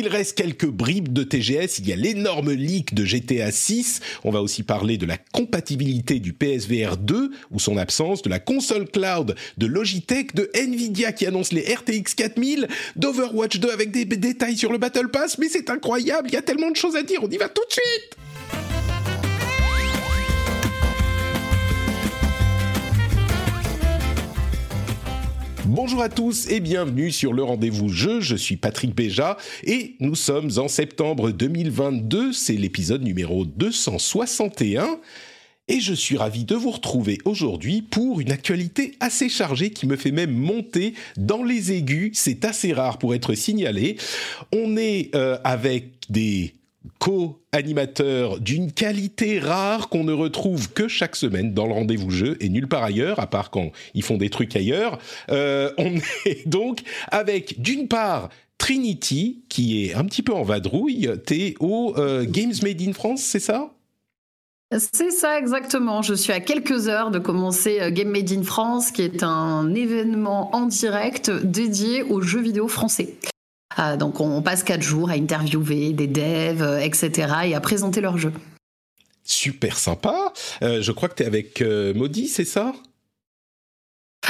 Il reste quelques bribes de TGS, il y a l'énorme leak de GTA 6, on va aussi parler de la compatibilité du PSVR 2 ou son absence, de la console cloud de Logitech, de Nvidia qui annonce les RTX 4000, d'Overwatch 2 avec des détails sur le Battle Pass, mais c'est incroyable, il y a tellement de choses à dire, on y va tout de suite Bonjour à tous et bienvenue sur le rendez-vous jeu. Je suis Patrick Béja et nous sommes en septembre 2022. C'est l'épisode numéro 261. Et je suis ravi de vous retrouver aujourd'hui pour une actualité assez chargée qui me fait même monter dans les aigus. C'est assez rare pour être signalé. On est euh, avec des co-animateurs d'une qualité rare qu'on ne retrouve que chaque semaine dans le rendez-vous jeu et nulle part ailleurs, à part quand ils font des trucs ailleurs. Euh, on est donc avec d'une part Trinity, qui est un petit peu en vadrouille. T'es au euh, Games Made in France, c'est ça? C'est ça exactement. Je suis à quelques heures de commencer euh, Game Made in France, qui est un événement en direct dédié aux jeux vidéo français. Euh, donc on passe quatre jours à interviewer des devs, euh, etc. et à présenter leurs jeux. Super sympa. Euh, je crois que tu es avec euh, Maudit, c'est ça?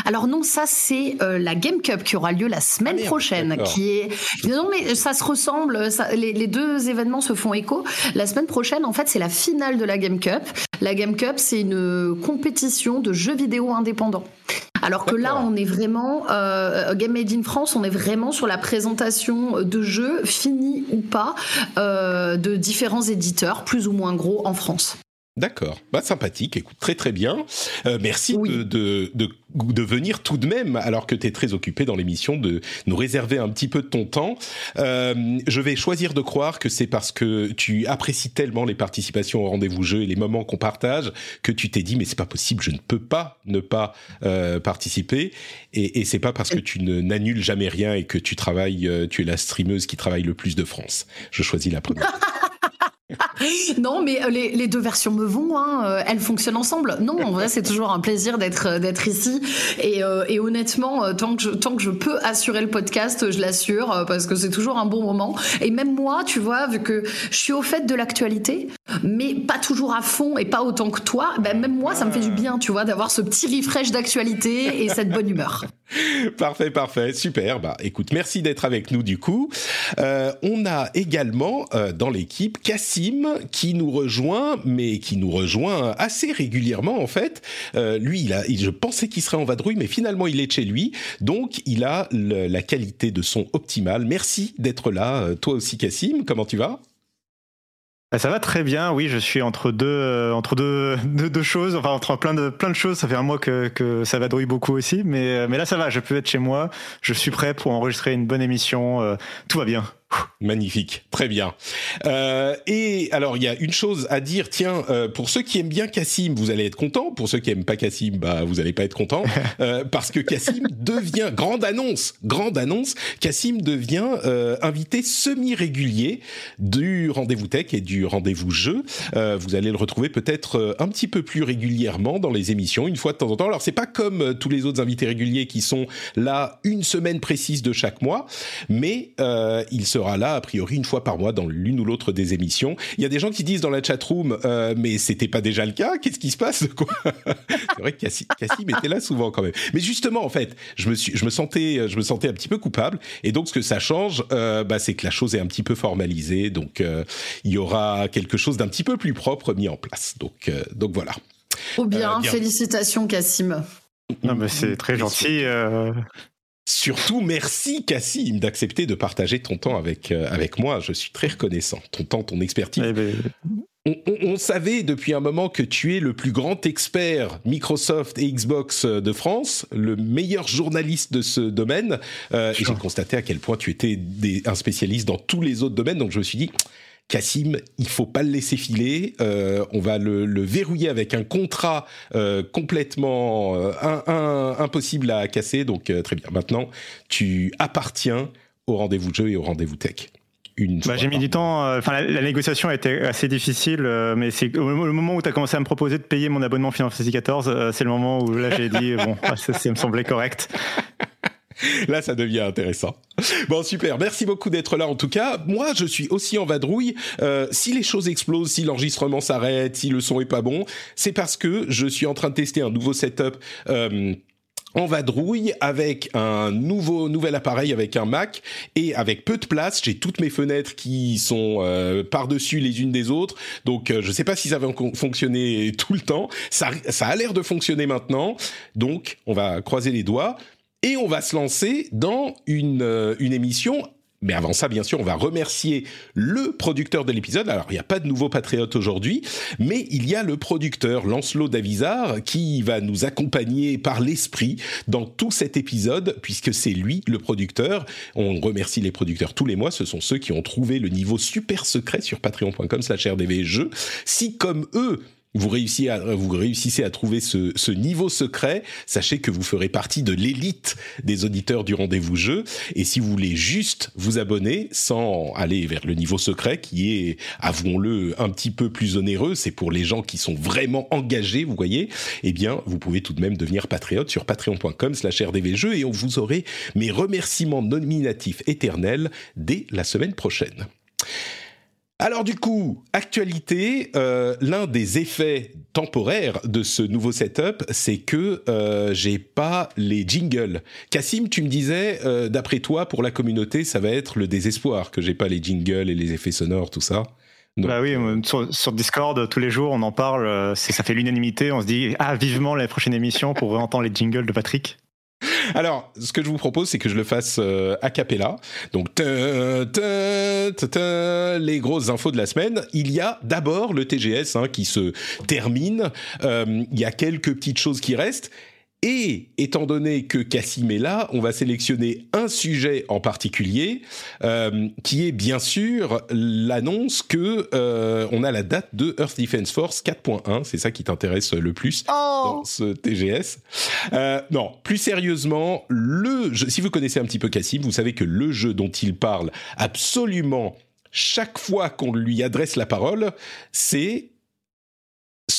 Alors non, ça c'est euh, la Game Cup qui aura lieu la semaine Ah, merde, prochaine, qui est non mais ça se ressemble, ça- les, les deux événements se font écho. La semaine prochaine, en fait, c'est la finale de la Game Cup. La Game Cup, c'est une compétition de jeux vidéo indépendants. Alors que là, on est vraiment euh, Game Made in France, on est vraiment sur la présentation de jeux finis ou pas euh, de différents éditeurs, plus ou moins gros en France. D'accord, bah sympathique, écoute, très très bien. Euh, merci Oui. de, de, de, de venir tout de même, alors que tu es très occupé dans l'émission, de nous réserver un petit peu de ton temps. Euh, je vais choisir de croire que c'est parce que tu apprécies tellement les participations au rendez-vous jeu et les moments qu'on partage que tu t'es dit mais c'est pas possible, je ne peux pas ne pas euh, participer. Et, et c'est pas parce que tu n'annules jamais rien et que tu travailles, tu es la streameuse qui travaille le plus de France. Je choisis la première. Non, mais euh, les, deux versions me vont, hein, euh, elles fonctionnent ensemble. Non, en vrai, c'est toujours un plaisir d'être euh, ici. Et, honnêtement, tant que, je, tant que je peux assurer le podcast, je l'assure, parce que c'est toujours un bon moment. Et même moi, tu vois, vu que je suis au fait de l'actualité, mais pas toujours à fond et pas autant que toi, ben même moi, ça me fait du bien, tu vois, d'avoir ce petit refresh d'actualité et cette bonne humeur. Parfait, parfait, super. Bah, écoute, merci d'être avec nous du coup. On a également dans l'équipe Qui nous rejoint, mais qui nous rejoint assez régulièrement en fait. Euh, lui, il a, je pensais qu'il serait en vadrouille, mais finalement il est chez lui, donc il a la qualité de son optimale. Merci d'être là, euh, toi aussi Cassim. Comment tu vas? Bah, Ça va très bien, oui, je suis entre deux, euh, entre deux, deux, choses, enfin entre plein de, plein de choses. Ça fait un mois que, ça vadrouille beaucoup aussi, mais, mais là ça va, je peux être chez moi, je suis prêt pour enregistrer une bonne émission, tout va bien. Magnifique, très bien. Euh, et alors, il y a une chose à dire. Tiens, euh, pour ceux qui aiment bien Cassim, vous allez être contents. Pour ceux qui aiment pas Cassim, bah vous allez pas être contents euh, parce que Cassim devient grande annonce, grande annonce. Cassim devient euh, invité semi-régulier du rendez-vous tech et du rendez-vous jeu. Euh, vous allez le retrouver peut-être euh, un petit peu plus régulièrement dans les émissions, une fois de temps en temps. Alors, c'est pas comme tous les autres invités réguliers qui sont là une semaine précise de chaque mois, mais euh, il sera là a priori une fois par mois dans l'une ou l'autre des émissions. Il y a des gens qui disent dans la chatroom, euh, mais c'était pas déjà le cas. Qu'est-ce qui se passe quoi? C'est vrai que Cassim, était là souvent quand même. Mais justement, en fait, je me suis, je me sentais, je me sentais un petit peu coupable. Et donc, ce que ça change, euh, bah, c'est que la chose est un petit peu formalisée. Donc, euh, il y aura quelque chose d'un petit peu plus propre mis en place. Donc, euh, donc voilà. Trop bien, Euh, bien. félicitations Cassim. Non, mais c'est très gentil. euh, Surtout, merci Cassim d'accepter de partager ton temps avec, euh, avec moi. Je suis très reconnaissant. Ton temps, ton expertise. eh ben, on, savait depuis un moment que tu es le plus grand expert Microsoft et Xbox de France, le meilleur journaliste de ce domaine. et j'ai constaté à quel point tu étais un spécialiste dans tous les autres domaines. Donc je me suis dit, Cassim, il faut pas le laisser filer. Euh, on va le, verrouiller avec un contrat euh, complètement euh, impossible à casser. Donc très bien. Maintenant, tu appartiens au rendez-vous jeu et au rendez-vous tech. Bah, j'ai mis du temps. Enfin, la, négociation a été assez difficile, mais c'est au, moment où tu as commencé à me proposer de payer mon abonnement Final Fantasy XIV, c'est le moment où là j'ai dit bon, ça, ça me semblait correct. Là, ça devient intéressant. Bon, super. Merci beaucoup d'être là. En tout cas, moi, je suis aussi en vadrouille. Euh, si les choses explosent, si l'enregistrement s'arrête, si le son est pas bon, c'est parce que je suis en train de tester un nouveau setup. Euh, en vadrouille avec un nouveau nouvel appareil avec un Mac et avec peu de place j'ai toutes mes fenêtres qui sont euh, par dessus les unes des autres donc euh, je sais pas si ça va fonctionner tout le temps ça ça a l'air de fonctionner maintenant donc on va croiser les doigts et on va se lancer dans une, euh, une émission mais avant ça, bien sûr, on va remercier le producteur de l'épisode. Alors, il n'y a pas de nouveau patriote aujourd'hui, mais il y a le producteur Lancelot Davizard qui va nous accompagner par l'esprit dans tout cet épisode, puisque c'est lui le producteur. On remercie les producteurs tous les mois. Ce sont ceux qui ont trouvé le niveau super secret sur patreon.com slash rdvjeux. Si, comme eux, vous réussissez à, trouver ce, ce, niveau secret, sachez que vous ferez partie de l'élite des auditeurs du rendez-vous jeu. Et si vous voulez juste vous abonner sans aller vers le niveau secret, qui est, avouons-le, un petit peu plus onéreux, c'est pour les gens qui sont vraiment engagés, vous voyez, eh bien, vous pouvez tout de même devenir patriote sur patreon.com slash rdvjeux et on vous aurez mes remerciements nominatifs éternels dès la semaine prochaine. Alors du coup, actualité, euh, l'un des effets temporaires de ce nouveau setup, c'est que euh, j'ai pas les jingles. Cassim, tu me disais, euh, d'après toi, pour la communauté, ça va être le désespoir que j'ai pas les jingles et les effets sonores, tout ça. Bah oui, sur, sur, Discord, tous les jours, on en parle, ça fait l'unanimité, on se dit, ah, vivement la prochaine émission pour entendre les jingles de Patrick. Alors, ce que je vous propose, c'est que je le fasse euh, a cappella. Donc, les grosses infos de la semaine. Il y a d'abord le TGS hein, qui se termine. Euh, il y a quelques petites choses qui restent. Et étant donné que Cassim est là, on va sélectionner un sujet en particulier, euh, qui est bien sûr l'annonce que euh, on a la date de Earth Defense Force 4.1. C'est ça qui t'intéresse le plus oh dans ce TGS. Euh, non, plus sérieusement, le jeu, si vous connaissez un petit peu Cassim, vous savez que le jeu dont il parle absolument chaque fois qu'on lui adresse la parole, c'est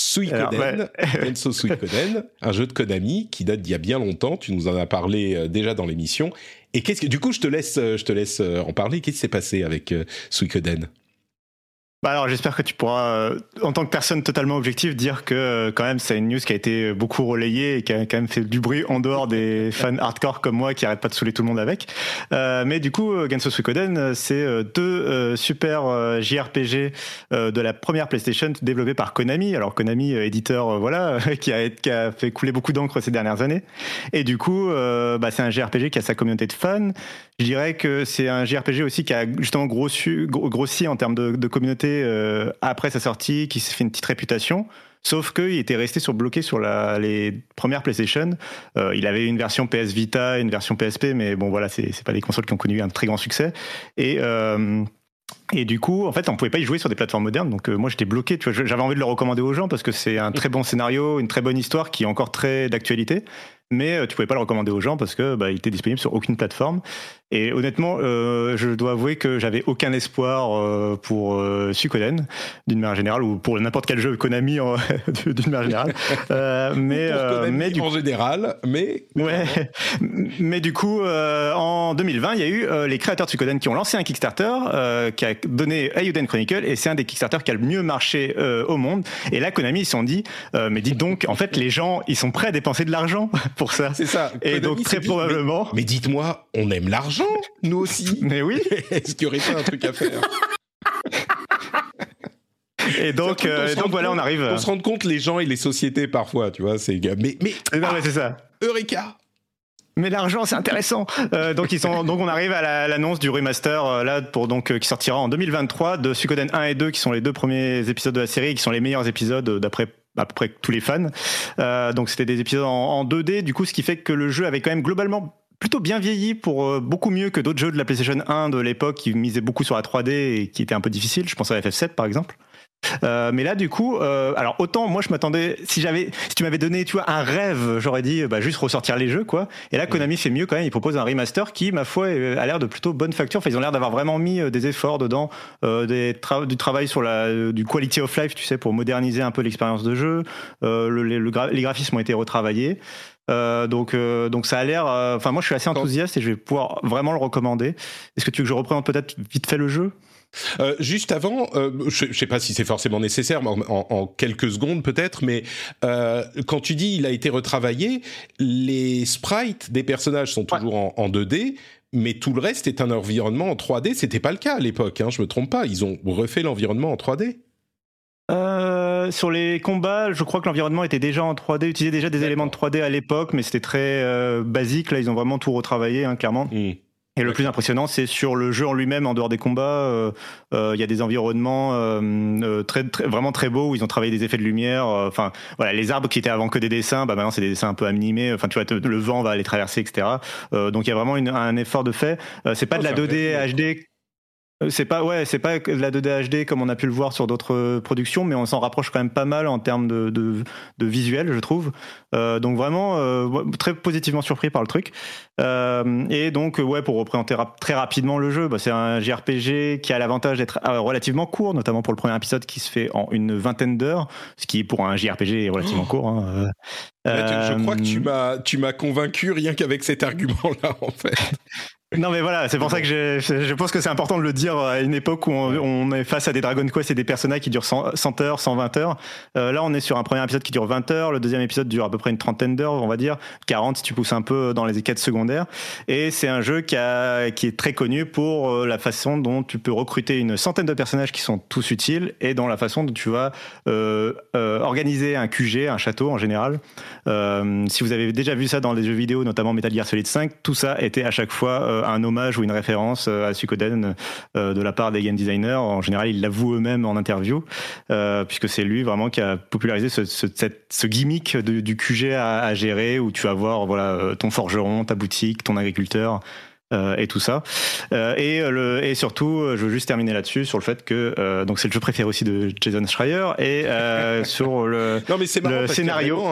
Suikoden, Enso Suikoden, un jeu de Konami qui date d'il y a bien longtemps. Tu nous en as parlé euh, déjà dans l'émission. Et qu'est-ce que, du coup, je te laisse, euh, je te laisse euh, en parler. Qu'est-ce qui s'est passé avec Suikoden bah alors j'espère que tu pourras, euh, en tant que personne totalement objective, dire que euh, quand même c'est une news qui a été beaucoup relayée et qui a quand même fait du bruit en dehors des fans hardcore comme moi qui arrêtent pas de saouler tout le monde avec. Euh, mais du coup, Genso Suikoden, c'est deux super JRPG de la première PlayStation développés par Konami. Alors Konami, éditeur, voilà, qui a, qui a fait couler beaucoup d'encre ces dernières années. Et du coup, bah, c'est un JRPG qui a sa communauté de fans. Je dirais que c'est un JRPG aussi qui a justement grossi, en termes de, communauté euh, après sa sortie, qui s'est fait une petite réputation. Sauf qu'il était resté sur, bloqué sur les premières PlayStation. Euh, il avait une version PS Vita, une version PSP, mais bon voilà, c'est pas des consoles qui ont connu un très grand succès. Et euh, et du coup, en fait, on pouvait pas y jouer sur des plateformes modernes. Donc moi, j'étais bloqué. J'avais envie de le recommander aux gens parce que c'est un très bon scénario, une très bonne histoire qui est encore très d'actualité. Mais tu pouvais pas le recommander aux gens parce que bah, il était disponible sur aucune plateforme. Et honnêtement, euh, je dois avouer que j'avais aucun espoir euh, pour euh, Suikoden, d'une manière générale, ou pour n'importe quel jeu Konami d'une manière générale. Euh, mais, euh, mais du en général, mais ouais. mais du coup, euh, en 2020, il y a eu les créateurs de Suikoden qui ont lancé un Kickstarter qui a donné Ayuden Chronicle, et c'est un des Kickstarter qui a le mieux marché au monde. Et là, Konami, ils se sont dit, mais dites donc, en fait, les gens, ils sont prêts à dépenser de l'argent pour ça. C'est ça. Et donc très probablement. mais dites-moi, on aime l'argent nous aussi. Mais oui. Est-ce qu'il y aurait pas un truc à faire Et donc, euh, donc voilà, on arrive. On se rend compte les gens et les sociétés parfois, tu vois. C'est mais mais. Non, mais c'est ça. Eureka mais l'argent c'est intéressant. Euh, donc ils sont, donc on arrive à l'annonce du remaster euh, là pour donc qui sortira en 2023 de Suikoden 1 et 2 qui sont les deux premiers épisodes de la série et qui sont les meilleurs épisodes d'après à peu près tous les fans. donc c'était des épisodes en, en 2D, du coup ce qui fait que le jeu avait quand même globalement plutôt bien vieilli pour beaucoup mieux que d'autres jeux de la PlayStation 1 de l'époque qui misaient beaucoup sur la 3D et qui étaient un peu difficiles. Je pense à FF7 par exemple. Euh, mais là, du coup, euh, alors autant moi je m'attendais, si j'avais, si tu m'avais donné, tu vois, un rêve, j'aurais dit, bah, juste ressortir les jeux, quoi. Et là, Konami fait mieux quand même. Il propose un remaster qui, ma foi, a l'air de plutôt bonne facture. Enfin, ils ont l'air d'avoir vraiment mis euh, des efforts dedans, euh, des du travail sur la, euh, du quality of life, tu sais, pour moderniser un peu l'expérience de jeu. Euh, le, le, les graphismes ont été retravaillés. Euh, donc, euh, donc ça a l'air. Enfin, moi, je suis assez enthousiaste et je vais pouvoir vraiment le recommander. Est-ce que tu veux que je représente peut-être vite fait le jeu? Euh, juste avant, euh, je ne sais pas si c'est forcément nécessaire, en, en, quelques secondes peut-être, mais euh, quand tu dis il a été retravaillé, les sprites des personnages sont toujours en, en, 2D, mais tout le reste est un environnement en 3D. C'était pas le cas à l'époque, hein, je me trompe pas. Ils ont refait l'environnement en 3D. Euh, sur les combats, je crois que l'environnement était déjà en 3D, utilisait déjà des éléments de 3D à l'époque, mais c'était très euh, basique. Là, ils ont vraiment tout retravaillé, hein, clairement. Mmh. Et le plus impressionnant, c'est sur le jeu en lui-même, en dehors des combats. Euh, euh, il y a des environnements euh, très, très, vraiment très beaux où ils ont travaillé des effets de lumière. Enfin, voilà, les arbres qui étaient avant que des dessins, bah maintenant c'est des dessins un peu animés. Enfin, tu vois, le vent va les traverser, etc. donc il y a vraiment une, un effort de fait. c'est pas oh, de la 2D HD euh, c'est pas ouais, c'est pas la 2D HD comme on a pu le voir sur d'autres euh, productions, mais on s'en rapproche quand même pas mal en termes de, de, de visuel, je trouve. Euh, donc vraiment euh, très positivement surpris par le truc. Euh, et donc ouais, pour représenter rap très rapidement le jeu, bah, c'est un JRPG qui a l'avantage d'être relativement court, notamment pour le premier épisode qui se fait en une vingtaine d'heures, ce qui pour un JRPG est relativement oh. court. Hein. je crois que tu m'as tu m'as convaincu rien qu'avec cet argument-là en fait. Non mais voilà, c'est pour ça que je, je pense que c'est important de le dire à une époque où on, on, est face à des Dragon Quest et des personnages qui durent 100, 100 heures, 120 heures. Euh, là, on est sur un premier épisode qui dure 20 heures, le deuxième épisode dure à peu près une trentaine d'heures, on va dire 40 si tu pousses un peu dans les quêtes secondaires. Et c'est un jeu qui, a, qui est très connu pour euh, la façon dont tu peux recruter une centaine de personnages qui sont tous utiles et dans la façon dont tu vas euh, euh organiser un QG, un château en général. Si vous avez déjà vu ça dans les jeux vidéo, notamment Metal Gear Solid 5, tout ça était à chaque fois un hommage ou une référence euh, à Suikoden euh, de la part des game designers. En général, ils l'avouent eux-mêmes en interview, euh, puisque c'est lui vraiment qui a popularisé ce, ce, ce gimmick du QG à, à, gérer, où tu vas voir voilà ton forgeron, ta boutique, ton agriculteur. Euh, et tout ça. Euh, et, le, et surtout, je veux juste terminer là-dessus sur le fait que euh, donc c'est le jeu préféré aussi de Jason Schreier et sur le, non, mais le scénario.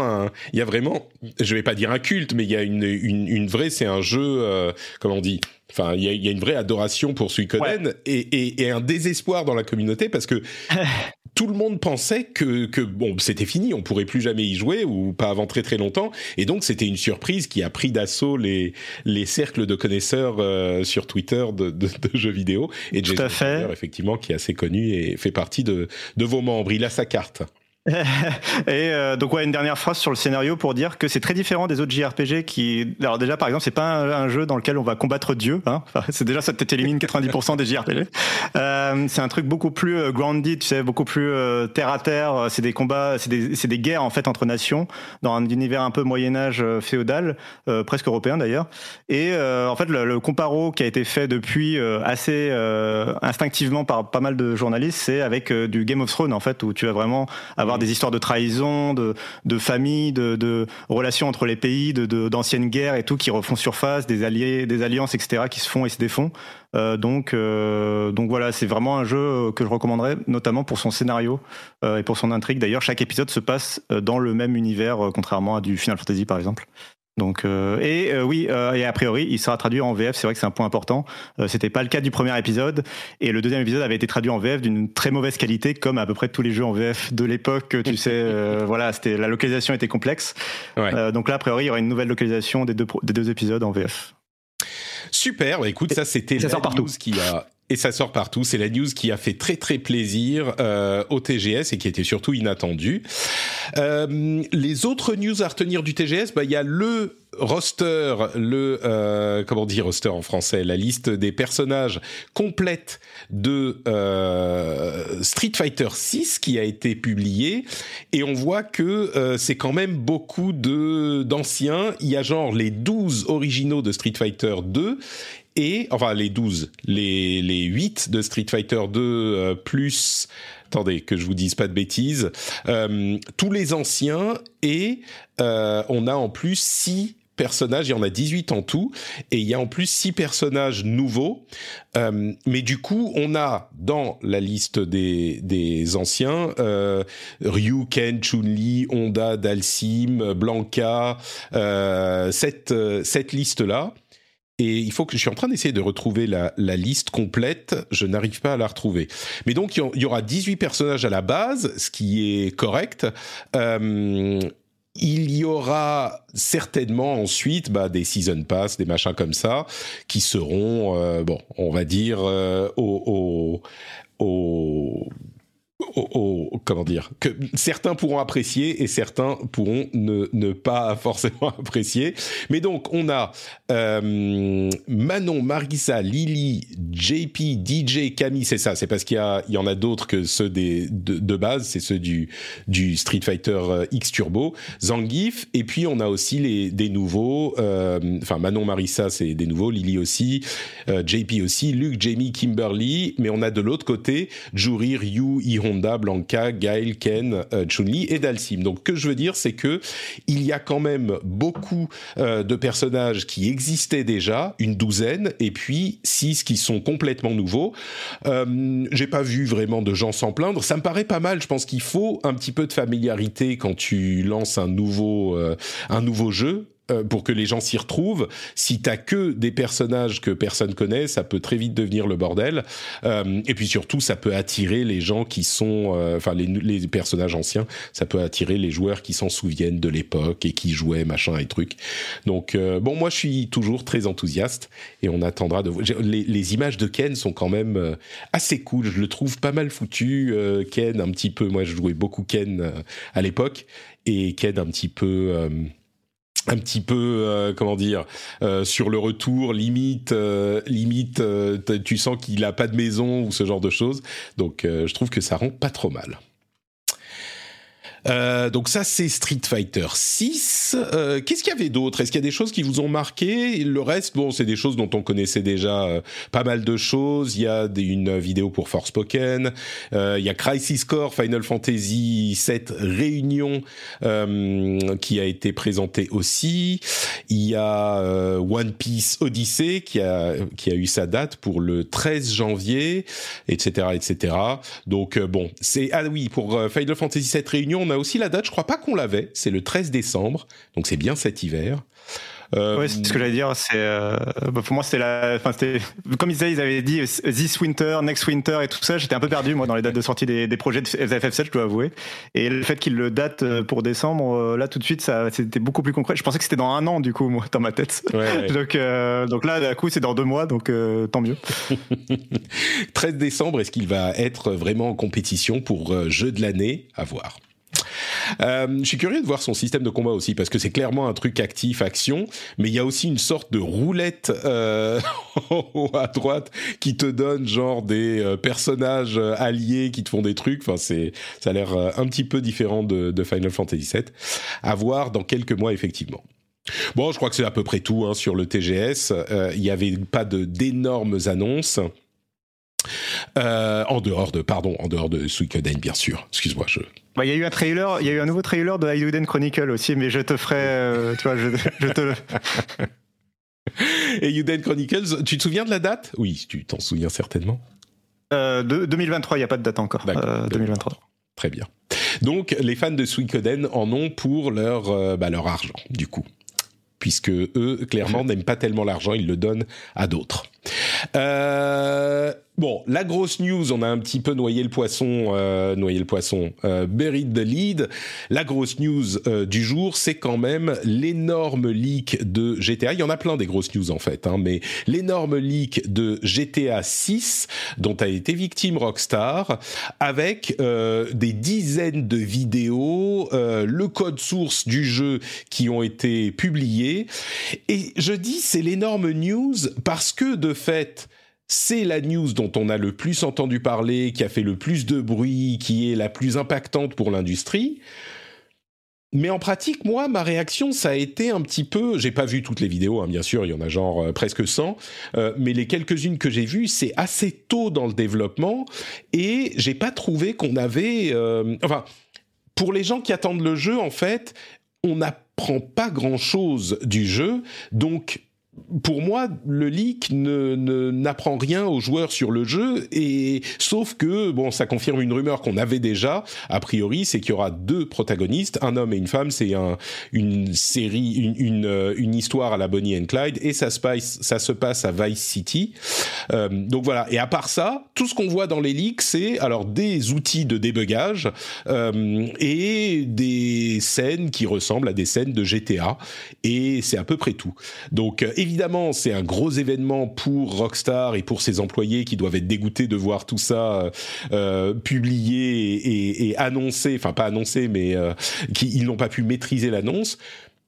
Il y, a vraiment, je vais pas dire un culte, mais il y a une, une, une vraie, c'est un jeu, comment on dit, Enfin, il y a, y a, une vraie adoration pour Suikoden ouais. et, et, et, un désespoir dans la communauté parce que tout le monde pensait que, que bon, c'était fini, on pourrait plus jamais y jouer ou pas avant très très longtemps. Et donc, c'était une surprise qui a pris d'assaut les, les cercles de connaisseurs euh, sur Twitter de, de, de, jeux vidéo. Et Tout à fait. effectivement, qui est assez connu et fait partie de, de vos membres. Il a sa carte. et euh, donc ouais une dernière phrase sur le scénario pour dire que c'est très différent des autres JRPG qui alors déjà par exemple c'est pas un, jeu dans lequel on va combattre Dieu hein. Enfin, c'est déjà ça t'élimine 90% des JRPG euh, c'est un truc beaucoup plus euh, grounded tu sais beaucoup plus euh, terre à terre. C'est des combats c'est des c'est des guerres en fait entre nations dans un univers un peu Moyen Âge euh, féodal presque européen d'ailleurs. Et en fait le, le, comparo qui a été fait depuis assez instinctivement par pas mal de journalistes c'est avec du Game of Thrones en fait où tu vas vraiment avoir des histoires de trahison, de, de famille, de, de relations entre les pays, de, d'anciennes guerres et tout qui refont surface, des alliés, des alliances, etc. qui se font et se défont. Euh, donc, euh, donc voilà, c'est vraiment un jeu que je recommanderais, notamment pour son scénario euh, et pour son intrigue. D'ailleurs, chaque épisode se passe dans le même univers, contrairement à du Final Fantasy par exemple. Donc euh, et euh, oui euh, et a priori il sera traduit en VF. C'est vrai que c'est un point important. Euh, C'était pas le cas du premier épisode et le deuxième épisode avait été traduit en VF d'une très mauvaise qualité, comme à peu près tous les jeux en VF de l'époque. Tu sais, euh, voilà, c'était la localisation était complexe. Ouais. Euh, donc là a priori il y aura une nouvelle localisation des deux des deux épisodes en VF. Super. Bah, écoute, ça c'était ça sort partout. qui a et ça sort partout. C'est la news qui a fait très très plaisir euh, au TGS et qui était surtout inattendue. Euh, les autres news à retenir du TGS, bah il y a le roster, le euh, comment dire roster en français, la liste des personnages complète de euh, Street Fighter 6 qui a été publiée et on voit que euh, c'est quand même beaucoup de d'anciens. Il y a genre les 12 originaux de Street Fighter 2 et enfin les 12, les les 8 de Street Fighter 2 euh, plus attendez que je vous dise pas de bêtises, euh, tous les anciens et euh, on a en plus 6 personnages, il y en a 18 en tout, et il y a en plus 6 personnages nouveaux. Euh, mais du coup, on a dans la liste des, des anciens euh, Ryu, Ken, Chun-Li, Honda, Dalsim, Blanca, euh, cette, euh, cette liste-là. Et il faut que je suis en train d'essayer de retrouver la, liste complète. Je n'arrive pas à la retrouver. Mais donc il y en- il y aura 18 personnages à la base, ce qui est correct. Euh, il y aura certainement ensuite bah, des season pass, des machins comme ça, qui seront, euh, bon, on va dire euh, au, au, au au- au- comment dire que certains pourront apprécier et certains pourront ne, ne pas forcément apprécier. Mais donc on a euh, Manon, Marissa, Lily, JP, DJ, Camille, c'est ça. C'est parce qu'il y, a- il y en a d'autres que ceux des, de, de base, c'est ceux du, du Street Fighter euh, X Turbo, Zangief, et puis on a aussi les, des nouveaux. euh, Enfin Manon, Marissa, c'est des nouveaux, Lily aussi, euh, JP aussi, Luke, Jamie, Kimberly, mais on a de l'autre côté Juri, Ryu, I Honda, Blanca, Gail, Ken, euh, Chun-Li et Dalsim. Donc, que je veux dire, c'est que il y a quand même beaucoup euh, de personnages qui existaient déjà, une douzaine, et puis six qui sont complètement nouveaux. Euh, J'ai pas vu vraiment de gens s'en plaindre. Ça me paraît pas mal. Je pense qu'il faut un petit peu de familiarité quand tu lances un nouveau, un nouveau jeu euh, pour que les gens s'y retrouvent. Si t'as que des personnages que personne connaît, ça peut très vite devenir le bordel. Euh, et puis surtout, ça peut attirer les gens qui sont, euh, enfin les, les personnages anciens, ça peut attirer les joueurs qui s'en souviennent de l'époque et qui jouaient machin et trucs. Donc euh, bon, moi je suis toujours très enthousiaste et on attendra de Les, les images de Ken sont quand même assez cool. Je le trouve pas mal foutu. Ken un petit peu. Moi, je jouais beaucoup Ken à l'époque et Ken un petit peu. Un petit peu euh, comment dire euh, sur le retour limite euh, limite euh, tu sens qu'il a pas de maison ou ce genre de choses. Donc euh, je trouve que ça rend pas trop mal euh, donc ça c'est Street Fighter 6. Euh, Qu'est-ce qu'il y avait d'autre? Est-ce qu'il y a des choses qui vous ont marqué? Le reste, bon, c'est des choses dont on connaissait déjà euh, pas mal de choses. Il y a une vidéo pour Forspoken. Euh, il y a Crisis Core Final Fantasy 7 Réunion qui a été présenté aussi. Il y a One Piece Odyssey qui a qui a eu sa date pour le 13 janvier, etc., etc. Donc bon, c'est ah oui pour Final Fantasy 7 Réunion, on a aussi la date. Je crois pas qu'on l'avait. C'est le 13 décembre, donc c'est bien cet hiver. Euh, c'est ce que j'allais dire. C'est euh, bah, pour moi c'était la, c'était comme ils disaient, ils avaient dit euh, this winter, next winter et tout ça. J'étais un peu perdu moi dans les dates de sortie des, des projets de FF7, je dois avouer. Et le fait qu'ils le datent euh, pour décembre, là tout de suite, ça c'était beaucoup plus concret. Je pensais que c'était dans un an du coup moi dans ma tête. Ouais, ouais. donc euh, donc là d'un coup c'est dans deux mois, donc tant mieux. 13 décembre, est-ce qu'il va être vraiment en compétition pour jeu de l'année? À voir. Euh, je suis curieux de voir son système de combat aussi parce que c'est clairement un truc actif action, mais il y a aussi une sorte de roulette euh, à droite qui te donne genre des euh, personnages euh, alliés qui te font des trucs. Enfin, c'est ça a l'air un petit peu différent de, Final Fantasy VII. À voir dans quelques mois effectivement. Bon, je crois que c'est à peu près tout hein, sur le TGS. Il n'y avait pas d'énormes annonces. Euh, en dehors de, pardon, en dehors de Suikoden, bien sûr. Excuse-moi, je. Bah, Il y a eu un trailer, il y a eu un nouveau trailer de Hyuden Chronicle aussi, mais je te ferai, euh, tu vois, je, je te. Et Chronicles, tu te souviens de la date? Oui, tu t'en souviens certainement. Euh, de, 2023, il n'y a pas de date encore. D'accord. Euh, 2023. Très bien. Donc, les fans de Suikoden en ont pour leur, bah, leur argent, du coup. Puisque eux, clairement, n'aiment pas tellement l'argent, ils le donnent à d'autres. Euh, Bon, la grosse news, on a un petit peu noyé le poisson, euh, noyé le poisson, euh, buried the lead. La grosse news euh, du jour, c'est quand même l'énorme leak de GTA. Il y en a plein des grosses news en fait, hein, mais l'énorme leak de GTA 6 dont a été victime Rockstar, avec euh, des dizaines de vidéos, euh, le code source du jeu qui ont été publiés. Et je dis c'est l'énorme news parce que de fait c'est la news dont on a le plus entendu parler, qui a fait le plus de bruit, qui est la plus impactante pour l'industrie. Mais en pratique, moi, ma réaction, ça a été un petit peu. J'ai pas vu toutes les vidéos, hein, bien sûr, il y en a genre euh, presque 100, euh, mais les quelques-unes que j'ai vues, c'est assez tôt dans le développement et j'ai pas trouvé qu'on avait. euh, enfin, pour les gens qui attendent le jeu, en fait, on n'apprend pas grand-chose du jeu, donc pour moi, le leak ne n'apprend rien aux joueurs sur le jeu, et sauf que bon, ça confirme une rumeur qu'on avait déjà. A priori, c'est qu'il y aura deux protagonistes, un homme et une femme. C'est un, une série, une, une, euh, une histoire à la Bonnie and Clyde, et ça se passe, ça se passe à Vice City. Euh, donc voilà. Et à part ça, tout ce qu'on voit dans les leaks, c'est alors des outils de débugage euh, et des scènes qui ressemblent à des scènes de GTA. Et c'est à peu près tout. Donc évidemment, c'est un gros événement pour Rockstar et pour ses employés qui doivent être dégoûtés de voir tout ça euh, publié et, annoncé. Enfin, pas annoncé, mais euh, qui ils n'ont pas pu maîtriser l'annonce.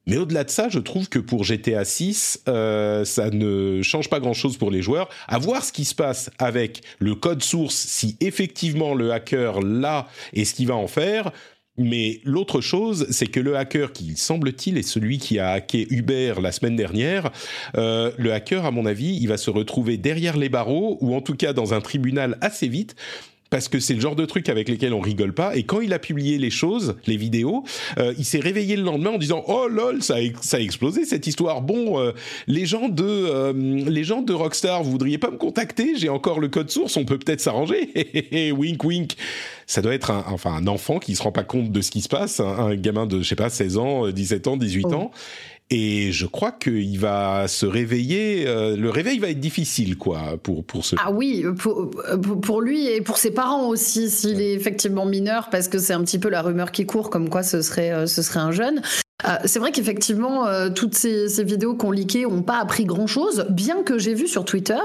Mais au-delà de ça, je trouve que pour GTA 6, euh, ça ne change pas grand-chose pour les joueurs. À voir ce qui se passe avec le code source, si effectivement le hacker l'a et ce qu'il va en faire. Mais l'autre chose, c'est que le hacker, qui semble-t-il est celui qui a hacké Uber la semaine dernière, euh, le hacker, à mon avis, il va se retrouver derrière les barreaux, ou en tout cas dans un tribunal assez vite, parce que c'est le genre de truc avec lesquels on rigole pas. Et quand il a publié les choses, les vidéos, euh, il s'est réveillé le lendemain en disant oh lol ça a, ça a explosé cette histoire. Bon, euh, les gens de euh, les gens de Rockstar, vous voudriez pas me contacter? J'ai encore le code source, on peut peut-être s'arranger. wink wink. Ça doit être un, enfin un enfant qui se rend pas compte de ce qui se passe, un, un gamin de je sais pas 16 ans, euh, 17 ans, 18 ans. Et je crois qu'il va se réveiller. euh, le réveil va être difficile, quoi, pour pour ce. Ah oui, pour, pour- lui et pour ses parents aussi, s'il est effectivement mineur, parce que c'est un petit peu la rumeur qui court, comme quoi ce serait, euh, ce serait un jeune. Euh, c'est vrai qu'effectivement, euh, toutes ces, vidéos qu'on leakées n'ont pas appris grand-chose, bien que j'ai vu sur Twitter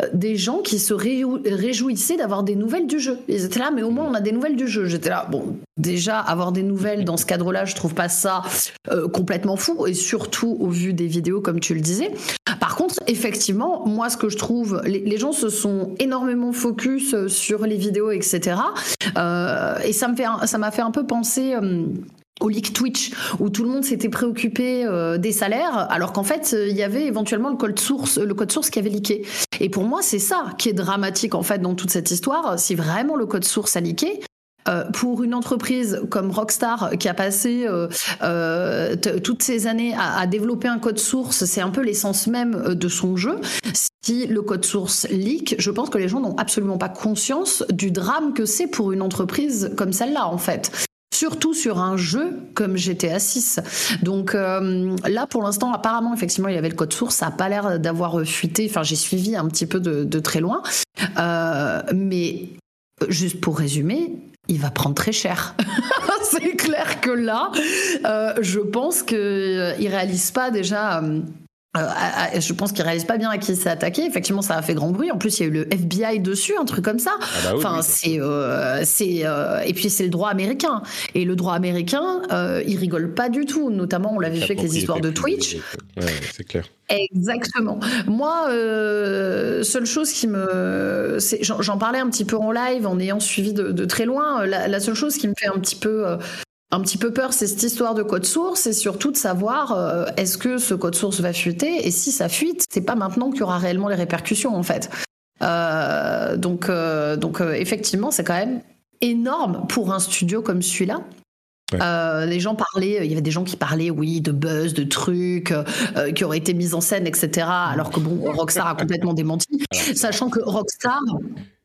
euh, des gens qui se réjou- réjouissaient d'avoir des nouvelles du jeu. Ils étaient là, mais au moins on a des nouvelles du jeu. J'étais là, bon, déjà, avoir des nouvelles dans ce cadre-là, je trouve pas ça euh, complètement fou, et surtout au vu des vidéos, comme tu le disais. Par contre, effectivement, moi, ce que je trouve, les, gens se sont énormément focus sur les vidéos, etc. Et ça me fait, m'a fait un peu penser. Euh, au leak Twitch où tout le monde s'était préoccupé euh, des salaires alors qu'en fait euh, il y avait éventuellement le code source le code source qui avait leaké et pour moi c'est ça qui est dramatique en fait dans toute cette histoire si vraiment le code source a leaké euh, pour une entreprise comme Rockstar qui a passé euh, euh, toutes ces années à, à développer un code source, c'est un peu l'essence même euh, de son jeu. Si le code source leak, je pense que les gens n'ont absolument pas conscience du drame que c'est pour une entreprise comme celle-là en fait. Surtout sur un jeu comme GTA 6. Donc euh, là, pour l'instant, apparemment, effectivement, il y avait le code source. Ça n'a pas l'air d'avoir fuité. Enfin, j'ai suivi un petit peu de, très loin. Euh, mais juste pour résumer, il va prendre très cher. c'est clair que là, euh, je pense qu'il ne réalise pas déjà. Euh, à- à- je pense qu'il réalise pas bien à qui s'est attaqué. Effectivement, ça a fait grand bruit. En plus, il y a eu le FBI dessus, un truc comme ça. bah oui, enfin, oui. c'est, euh, c'est, euh, et puis c'est le droit américain. Et le droit américain, euh, il rigole pas du tout. Notamment, on l'avait vu avec les histoires de Twitch. Ouais, c'est clair. Exactement. Moi, euh, seule chose qui me, j'en parlais un petit peu en live en ayant suivi de, de très loin. La, la seule chose qui me fait un petit peu, euh, un petit peu peur, c'est cette histoire de code source et surtout de savoir euh, est-ce que ce code source va fuiter et si ça fuite, c'est pas maintenant qu'il y aura réellement les répercussions en fait. Euh, donc, euh, donc effectivement, c'est quand même énorme pour un studio comme celui-là. Ouais. Euh, les gens parlaient, il y avait des gens qui parlaient, oui, de buzz, de trucs euh, qui auraient été mis en scène, etc. Alors que bon, Rockstar a complètement démenti, sachant que Rockstar,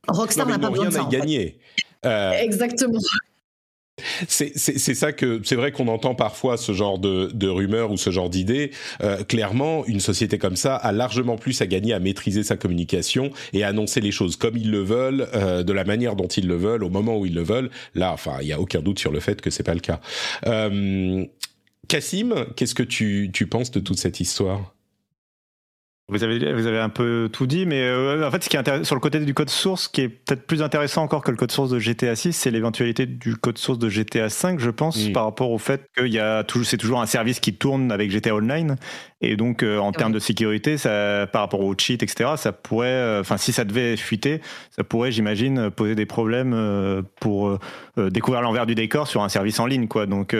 Rockstar n'a pas besoin rien de ça. à en fait. gagner. Euh, Exactement. C'est ça que c'est vrai qu'on entend parfois ce genre de, de rumeurs ou ce genre d'idées. Euh, clairement, une société comme ça a largement plus à gagner à maîtriser sa communication et à annoncer les choses comme ils le veulent, euh, de la manière dont ils le veulent, au moment où ils le veulent. Là, enfin, il y a aucun doute sur le fait que c'est pas le cas. Euh, Cassim, qu'est-ce que tu, tu penses de toute cette histoire? Vous avez, vous avez un peu tout dit, mais euh, en fait, ce qui est sur le côté du code source, qui est peut-être plus intéressant encore que le code source de GTA 6, c'est l'éventualité du code source de GTA 5, je pense, par rapport au fait qu'il y a toujours, c'est toujours un service qui tourne avec GTA Online, et donc euh, en termes de sécurité, ça, par rapport au cheat, etc., ça pourrait, euh, enfin, si ça devait fuiter, ça pourrait, j'imagine, poser des problèmes pour découvrir l'envers du décor sur un service en ligne, quoi. Donc,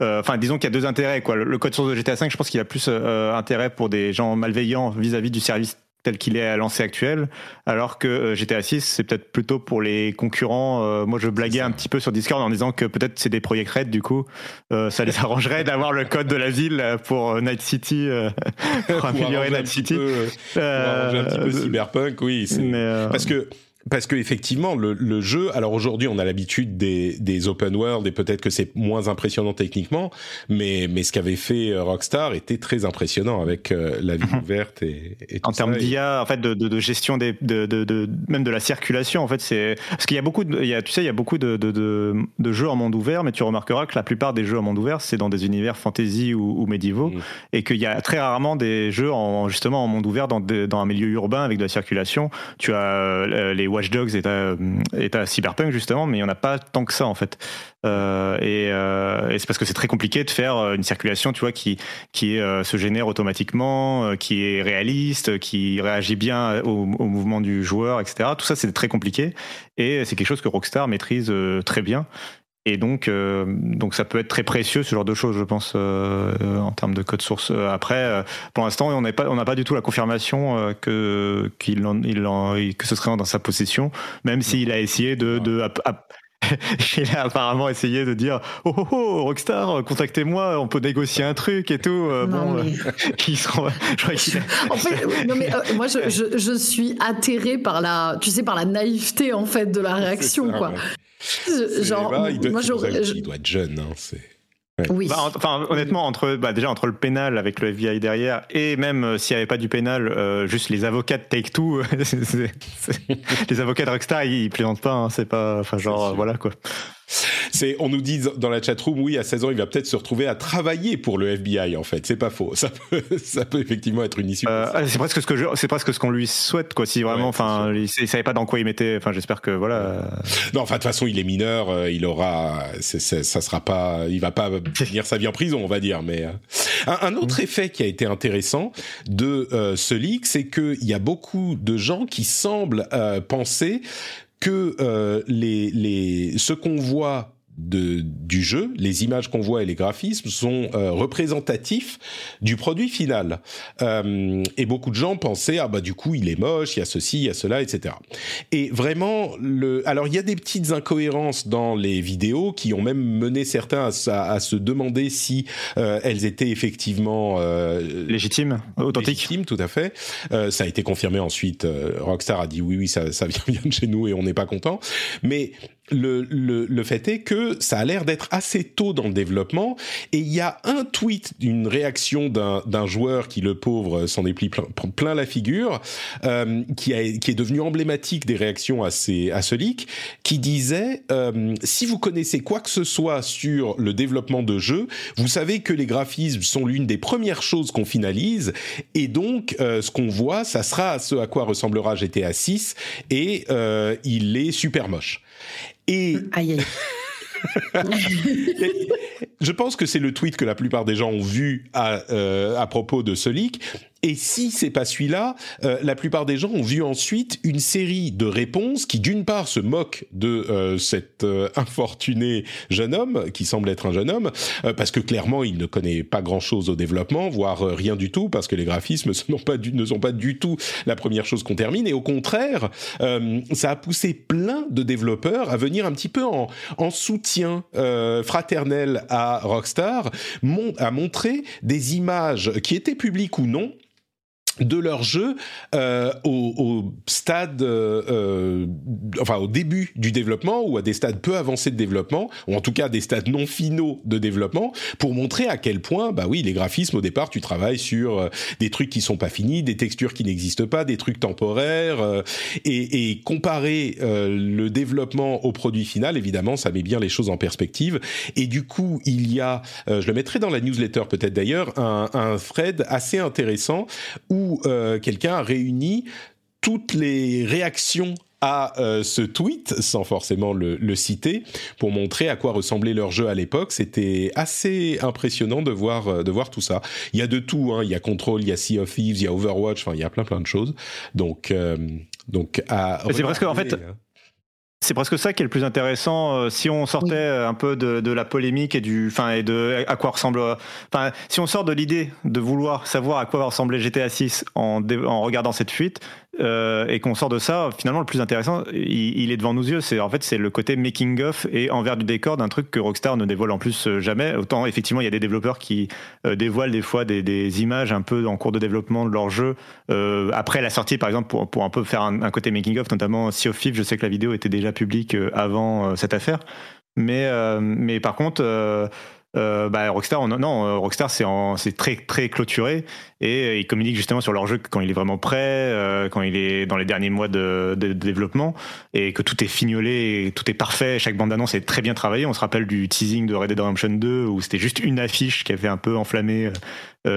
enfin, disons qu'il y a deux intérêts, quoi. Le, le, code source de GTA 5, je pense qu'il a plus intérêt pour des gens malveillants vis-à-vis du service tel qu'il est à lancé actuel, alors que euh, GTA 6 c'est peut-être plutôt pour les concurrents. Euh, moi, je blaguais un petit peu sur Discord en disant que peut-être c'est des Project Red, du coup, euh, ça les arrangerait d'avoir le code de la ville pour Night City, pour améliorer Night City. un petit peu Cyberpunk, oui. Parce que parce que effectivement le, le, jeu alors aujourd'hui on a l'habitude des, des open world et peut-être que c'est moins impressionnant techniquement mais mais ce qu'avait fait euh, Rockstar était très impressionnant avec euh, la vie mhm. ouverte et, et en termes d'IA en fait de, de, de gestion des de, de, même de la circulation en fait c'est parce qu'il y a beaucoup de, il y a tu sais il y a beaucoup de, de, jeux en monde ouvert mais tu remarqueras que la plupart des jeux en monde ouvert c'est dans des univers fantasy ou, ou médiévaux mhm. et qu'il y a très rarement des jeux en justement en monde ouvert dans, dans un milieu urbain avec de la circulation tu as euh, les Watch Dogs est à Cyberpunk justement, mais il n'y en a pas tant que ça en fait. Euh, euh, et, c'est parce que c'est très compliqué de faire euh, une circulation, tu vois, qui qui se génère automatiquement, qui est réaliste, qui réagit bien au, au mouvement du joueur, etc. Tout ça c'est très compliqué et c'est quelque chose que Rockstar maîtrise très bien. Et donc, euh, donc ça peut être très précieux ce genre de choses, je pense, euh, en termes de code source. Après, euh, pour l'instant, on n'a pas, on n'a pas du tout la confirmation que qu'il en, il en, que ce serait dans sa possession, même s'il a essayé de, de il a apparemment essayé de dire oh, oh, oh Rockstar contactez-moi on peut négocier un truc et tout bon mais... seront... je en fait non mais moi je, je, je, suis atterré par la tu sais par la naïveté en fait de la réaction quoi Genre, bah, il, doit, moi, il doit être jeune. Hein, oui. Bah, enfin, honnêtement, entre bah, déjà entre le pénal avec le FBI derrière et même euh, s'il n'y avait pas du pénal, euh, juste les avocats de Take Two, les avocats de Rockstar, ils, ils plaisantent pas. Hein, c'est pas, enfin genre voilà quoi. C'est, on nous dit dans la chatroom, oui, à 16 ans, il va peut-être se retrouver à travailler pour le FBI, en fait. C'est pas faux. Ça peut, ça peut effectivement être une issue. Euh, c'est presque ce que je, c'est presque ce qu'on lui souhaite, quoi. Si vraiment, enfin, il, savait pas dans quoi il mettait. Enfin, j'espère que voilà. Non, enfin, de toute façon, il est mineur. Euh, il aura, ça sera pas, il va pas finir sa vie en prison, on va dire. Mais euh, un, autre effet qui a été intéressant de ce leak, c'est qu'il y a beaucoup de gens qui semblent penser que euh, les, les, ce qu'on voit de, du jeu, les images qu'on voit et les graphismes sont euh, représentatifs du produit final. Euh, et beaucoup de gens pensaient ah bah du coup il est moche, il y a ceci, il y a cela, etc. Et vraiment le, alors il y a des petites incohérences dans les vidéos qui ont même mené certains à, à se demander si euh, elles étaient effectivement légitimes, authentiques. Légitimes, tout à fait. ça a été confirmé ensuite. Rockstar a dit oui oui ça, ça vient bien de chez nous et on n'est pas content. Mais le, le, le, fait est que ça a l'air d'être assez tôt dans le développement. Et il y a un tweet, une réaction d'un joueur qui, le pauvre, s'en est pris plein, plein la figure, euh, qui, a, qui est devenu emblématique des réactions à, ces, à ce leak, qui disait euh, si vous connaissez quoi que ce soit sur le développement de jeux, vous savez que les graphismes sont l'une des premières choses qu'on finalise. Et donc euh, ce qu'on voit, ça sera ce à quoi ressemblera GTA 6 et euh, il est super moche. Et aïe, je pense que c'est le tweet que la plupart des gens ont vu à, euh, à propos de ce leak. Et si c'est pas celui-là, euh, la plupart des gens ont vu ensuite une série de réponses qui, d'une part, se moquent de euh, cet euh, infortuné jeune homme qui semble être un jeune homme, euh, parce que clairement il ne connaît pas grand-chose au développement, voire euh, rien du tout, parce que les graphismes ne sont pas du tout la première chose qu'on termine. Et au contraire, ça a poussé plein de développeurs à venir un petit peu en, en soutien fraternel à Rockstar, à montrer des images qui étaient publiques ou non de leur jeu euh, aux, au stade, euh, enfin au début du développement ou à des stades peu avancés de développement, ou en tout cas des stades non finaux de développement, pour montrer à quel point, bah oui, les graphismes au départ, tu travailles sur des trucs qui sont pas finis, des textures qui n'existent pas, des trucs temporaires, et, et, comparer le développement au produit final, évidemment, ça met bien les choses en perspective. Et du coup, il y a, je le mettrai dans la newsletter peut-être d'ailleurs, un, un thread assez intéressant où euh, quelqu'un a réuni toutes les réactions à euh, ce tweet, sans forcément le, citer, pour montrer à quoi ressemblait leur jeu à l'époque. C'était assez impressionnant de voir, euh, de voir tout ça. Il y a de tout, hein. il y a Control, il y a Sea of Thieves, il y a Overwatch, enfin il y a plein plein de choses. Donc, donc c'est presque en fait. Hein. C'est presque ça qui est le plus intéressant. si on sortait un peu de, la polémique et du, enfin, et de à quoi ressemble, enfin, si on sort de l'idée de vouloir savoir à quoi va ressembler GTA 6 en, en regardant cette fuite, euh, et qu'on sort de ça, finalement, le plus intéressant, il, est devant nos yeux. C'est en fait c'est le côté making of et envers du décor d'un truc que Rockstar ne dévoile en plus euh, jamais. Autant effectivement, il y a des développeurs qui euh, dévoilent des fois des, images un peu en cours de développement de leur jeu après la sortie, par exemple, pour, un peu faire un, côté making of, notamment Sea of Thieves. Je sais que la vidéo était déjà publique avant cette affaire. Mais, mais par contre, euh, bah, Rockstar, non, euh, Rockstar c'est très très clôturé et euh, ils communiquent justement sur leur jeu quand il est vraiment prêt, quand il est dans les derniers mois de, développement et que tout est fignolé, tout est parfait. Chaque bande annonce est très bien travaillée. On se rappelle du teasing de Red Dead Redemption 2 où c'était juste une affiche qui avait un peu enflammé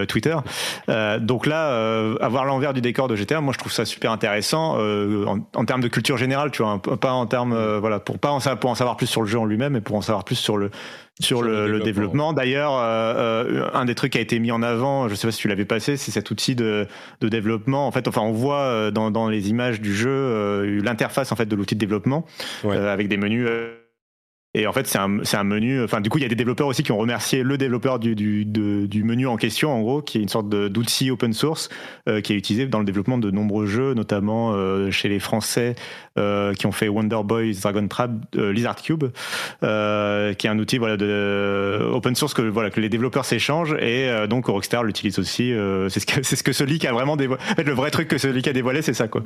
Twitter. donc là, avoir l'envers du décor de GTA, moi je trouve ça super intéressant en, termes de culture générale, tu vois, pas en termes voilà pour pas en, en savoir plus sur le jeu en lui-même, mais pour en savoir plus sur le sur, le, développement. D'ailleurs, euh, euh, un des trucs qui a été mis en avant, je sais pas si tu l'avais passé, c'est cet outil de, de, développement. En fait, enfin, on voit euh, dans, dans les images du jeu l'interface en fait de l'outil de développement avec des menus et en fait, c'est un, un, menu. Enfin, du coup, il y a des développeurs aussi qui ont remercié le développeur du, du, du menu en question, en gros, qui est une sorte d'outil open source euh, qui est utilisé dans le développement de nombreux jeux, notamment euh, chez les Français euh, qui ont fait Wonder Boys, Dragon Trap, Lizard Cube, qui est un outil voilà de open source que voilà que les développeurs s'échangent et donc Rockstar l'utilise aussi. c'est ce que c'est ce que ce leak a vraiment dévoilé. Le vrai truc que ce a dévoilé, c'est ça quoi.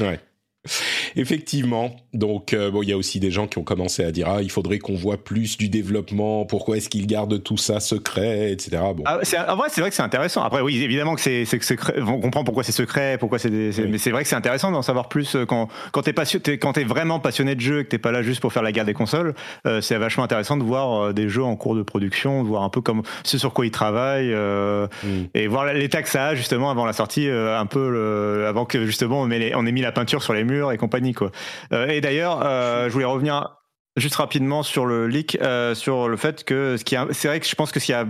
Ouais. Effectivement. Donc, euh, bon, il y a aussi des gens qui ont commencé à dire ah, il faudrait qu'on voit plus du développement. Pourquoi est-ce qu'ils gardent tout ça secret, etc. Bon. Ah, en vrai, c'est vrai que c'est intéressant. Après, oui, évidemment que c'est secret. On comprend pourquoi c'est secret, pourquoi c'est. Mais c'est vrai que c'est intéressant d'en savoir plus euh, quand quand t'es passionné, quand t'es vraiment passionné de jeu et que t'es pas là juste pour faire la guerre des consoles. Euh, c'est vachement intéressant de voir des jeux en cours de production, de voir un peu comme ce sur quoi ils travaillent mm. et voir l'état que ça a justement avant la sortie, un peu le, avant que justement on, met on ait mis la peinture sur les murs et compagnie quoi. Euh, et d'ailleurs, euh, je voulais revenir juste rapidement sur le leak, euh, sur le fait que ce qui c'est vrai que je pense que ce qui a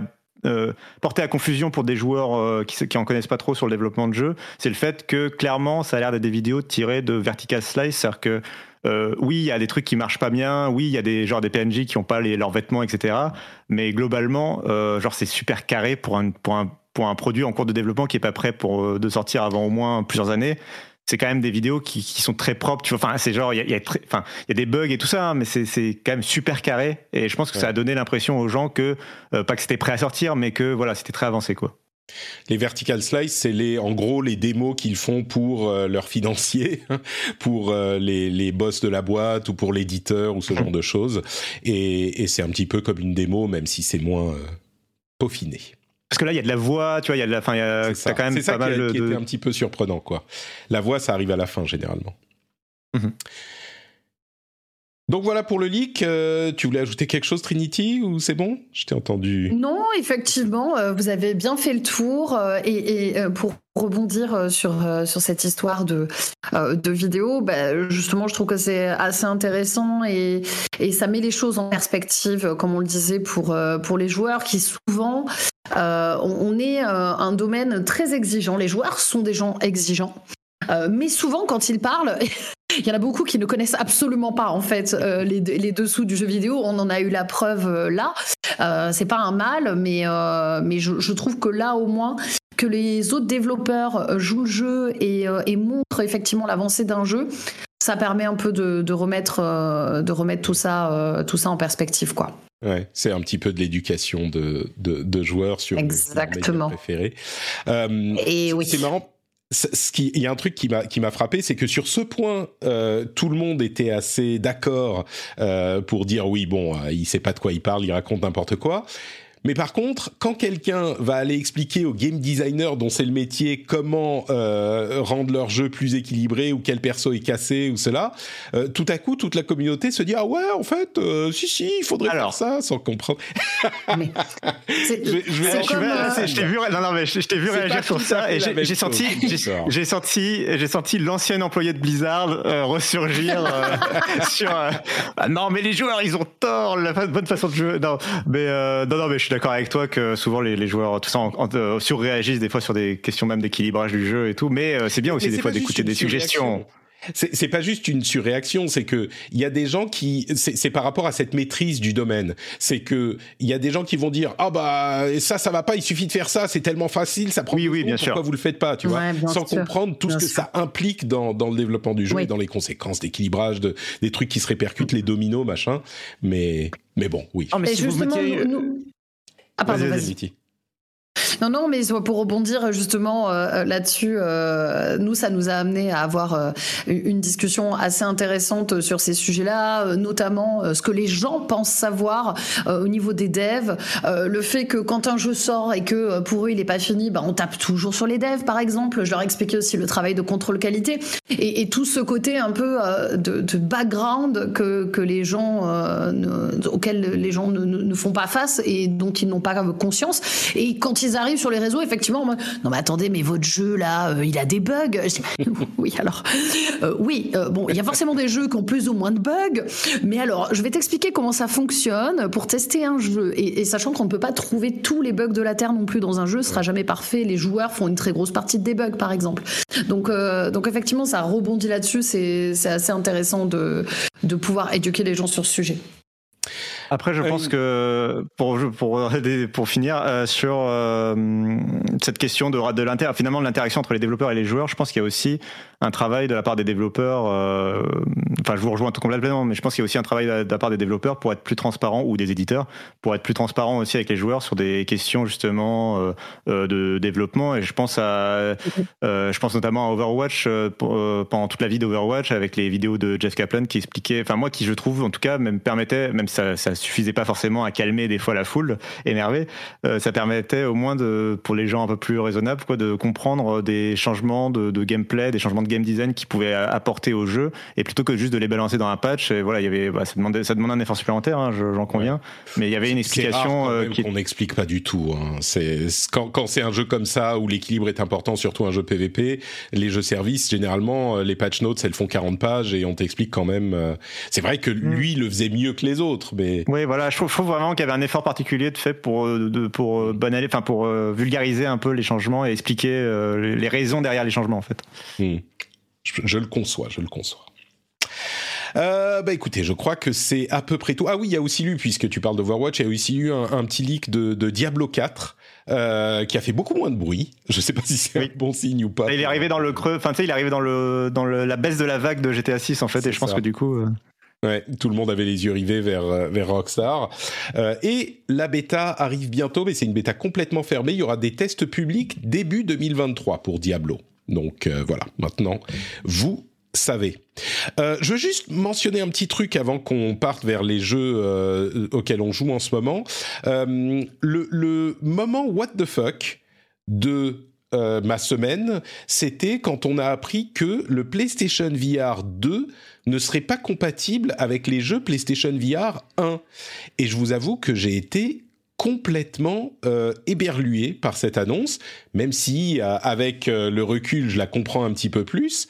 porté à confusion pour des joueurs qui, qui en connaissent pas trop sur le développement de jeu, c'est le fait que clairement ça a l'air d'être des vidéos tirées de Vertical Slice, c'est-à-dire que oui, il y a des trucs qui marchent pas bien, oui, il y a des genre des PNJ qui ont pas leurs vêtements, etc. Mais globalement, genre c'est super carré pour un pour un pour un produit en cours de développement qui est pas prêt pour de sortir avant au moins plusieurs années c'est quand même des vidéos qui, qui, sont très propres. Tu vois, enfin, c'est genre, il y a, y, a enfin, y a des bugs et tout ça, hein, mais c'est quand même super carré. Et je pense que ça a donné l'impression aux gens que, euh, pas que c'était prêt à sortir, mais que voilà, c'était très avancé, quoi. Les vertical slice, c'est les, en gros les démos qu'ils font pour euh, leurs financiers, pour euh, les, les boss de la boîte ou pour l'éditeur ou ce genre de choses. Et, et c'est un petit peu comme une démo, même si c'est moins peaufiné. Parce que là, il y a de la voix, tu vois, il y a de la, fin, il y a, quand même pas mal de. C'est était un petit peu surprenant, quoi. La voix, ça arrive à la fin généralement. Mhm. Donc voilà pour le leak. Euh, tu voulais ajouter quelque chose, Trinity, ou c'est bon? Je t'ai entendu. Non, effectivement, euh, vous avez bien fait le tour. Euh, et, pour rebondir sur, sur cette histoire de, de vidéo, bah, justement, je trouve que c'est assez intéressant et, et ça met les choses en perspective, comme on le disait, pour, pour les joueurs qui souvent, on est un domaine très exigeant. Les joueurs sont des gens exigeants. Mais souvent, quand ils parlent, il y en a beaucoup qui ne connaissent absolument pas en fait euh, les, les, dessous du jeu vidéo. On en a eu la preuve euh, là. Euh, c'est pas un mal, mais mais je, je, trouve que là au moins que les autres développeurs jouent le jeu et, et montrent effectivement l'avancée d'un jeu, ça permet un peu de, de remettre de remettre tout ça tout ça en perspective quoi. Ouais, c'est un petit peu de l'éducation de, de, de, joueurs sur Exactement. préféré. et oui. C'est marrant ce qui, il y a un truc qui m'a qui m'a frappé, c'est que sur ce point, euh, tout le monde était assez d'accord euh, pour dire oui, bon, euh, il sait pas de quoi il parle, il raconte n'importe quoi. Mais par contre, quand quelqu'un va aller expliquer aux game designers dont c'est le métier comment euh, rendre leur jeu plus équilibré ou quel perso est cassé ou cela, euh, tout à coup, toute la communauté se dit ah ouais, en fait, euh, si si, il faudrait Alors. faire ça sans comprendre. Mais Je t'ai vu, non, non, mais je, je t'ai vu C'est pas réagir sur ça et j'ai senti, j'ai- senti, j'ai senti l'ancien employé de Blizzard euh, ressurgir euh, sur. euh, Ah non, mais les joueurs, ils ont tort, la fa- bonne façon de jouer. Non, mais euh, non, non, mais je suis d'accord avec toi que souvent les, les joueurs, tout ça, en, en- euh, surréagissent des fois sur des questions même d'équilibrage du jeu et tout. Mais euh, c'est bien aussi Mais des fois d'écouter des suggestions. C'est c'est pas juste une surréaction, c'est que il y a des gens qui, c'est c'est par rapport à cette maîtrise du domaine. C'est que il y a des gens qui vont dire ah bah ça ça va pas, il suffit de faire ça, c'est tellement facile, ça prend Oui, oui, bien sûr. pourquoi vous le faites pas, tu vois, Ouais, sans sûr. comprendre tout ce que sûr. ça implique dans dans le développement du jeu Oui. et dans les conséquences d'équilibrage, de des trucs qui se répercutent, les dominos machin. Mais mais bon, oui. Non, mais Et si vous justement, mettiez- nous, nous- Ah pardon, Vas-y. Non, non, mais pour rebondir justement euh, là-dessus, euh, nous, ça nous a amené à avoir euh, une discussion assez intéressante sur ces sujets-là, notamment ce que les gens pensent savoir au niveau des devs, le fait que quand un jeu sort et que pour eux il n'est pas fini, bah, on tape toujours sur les devs, par exemple. Je leur expliquais aussi le travail de contrôle qualité et, tout ce côté un peu de, background que, les gens ne- auxquels les gens ne, font pas face et dont ils n'ont pas conscience. Et quand arrivent sur les réseaux, effectivement, non mais attendez, mais votre jeu là, euh, il a des bugs. Oui, alors, euh, oui, euh, bon, il y a forcément des jeux qui ont plus ou moins de bugs, mais alors, je vais t'expliquer comment ça fonctionne pour tester un jeu. Et, sachant qu'on ne peut pas trouver tous les bugs de la terre non plus dans un jeu, sera jamais parfait. Les joueurs font une très grosse partie des bugs, par exemple. Donc, donc effectivement, ça rebondit là-dessus. C'est assez intéressant de, de pouvoir éduquer les gens sur ce sujet. Après, je Euh, pense que pour pour pour finir euh, sur euh, cette question de de l'inter finalement de l'interaction entre les développeurs et les joueurs, je pense qu'il y a aussi un travail de la part des développeurs. euh, Enfin, je vous rejoins tout complètement, mais je pense qu'il y a aussi un travail de la part des développeurs pour être plus transparent ou des éditeurs pour être plus transparent aussi avec les joueurs sur des questions justement de développement. Et je pense à je pense notamment à Overwatch pendant toute la vie d'Overwatch avec les vidéos de Jeff Kaplan qui expliquait, enfin moi qui je trouve en tout cas même permettait, même ça ça suffisait pas forcément à calmer des fois la foule énervée, euh, ça permettait au moins de pour les gens un peu plus raisonnables quoi de comprendre des changements de, de gameplay, des changements de game design qu'ils pouvaient apporter au jeu et plutôt que juste de les balancer dans un patch. Et voilà, il y avait bah, ça demandait ça demandait un effort supplémentaire, hein, je- j'en conviens, mais il y avait une C'est rare explication quand euh, qui qu'on n'explique pas du tout. hein. C'est quand, quand c'est un jeu comme ça où l'équilibre est important, surtout un jeu PVP, les jeux services généralement euh, les patch notes elles font 40 pages et on t'explique quand même. C'est vrai que lui le faisait mieux que les autres, mais Oui, voilà, je trouve, je trouve vraiment qu'il y avait un effort particulier de fait pour euh, de, pour euh, banaler, enfin pour euh, vulgariser un peu les changements et expliquer les- raisons derrière les changements en fait. Je, je le conçois, je le conçois. Euh, bah écoutez, je crois que c'est à peu près tout. Ah oui, il y a aussi eu, puisque tu parles d'Overwatch, il y a aussi eu un, un petit leak de, de Diablo 4 euh, qui a fait beaucoup moins de bruit. Je sais pas si c'est Oui. un bon signe ou pas. Et il est arrivé dans le creux, enfin tu sais, il est arrivé dans le dans le, la baisse de la vague de GTA 6 en fait, et je pense ça. que du coup. euh, Ouais, tout le monde avait les yeux rivés vers, euh, vers Rockstar. Euh, et la bêta arrive bientôt, mais c'est une bêta complètement fermée. Il y aura des tests publics début 2023 pour Diablo. Donc euh, voilà, maintenant, vous savez. Je veux juste mentionner un petit truc avant qu'on parte vers les jeux auxquels on joue en ce moment. Le, le moment what the fuck de ma semaine, c'était quand on a appris que le PlayStation VR 2 ne serait pas compatible avec les jeux PlayStation VR 1. Et je vous avoue que j'ai été complètement euh, éberlué par cette annonce, même si euh, avec euh, le recul je la comprends un petit peu plus.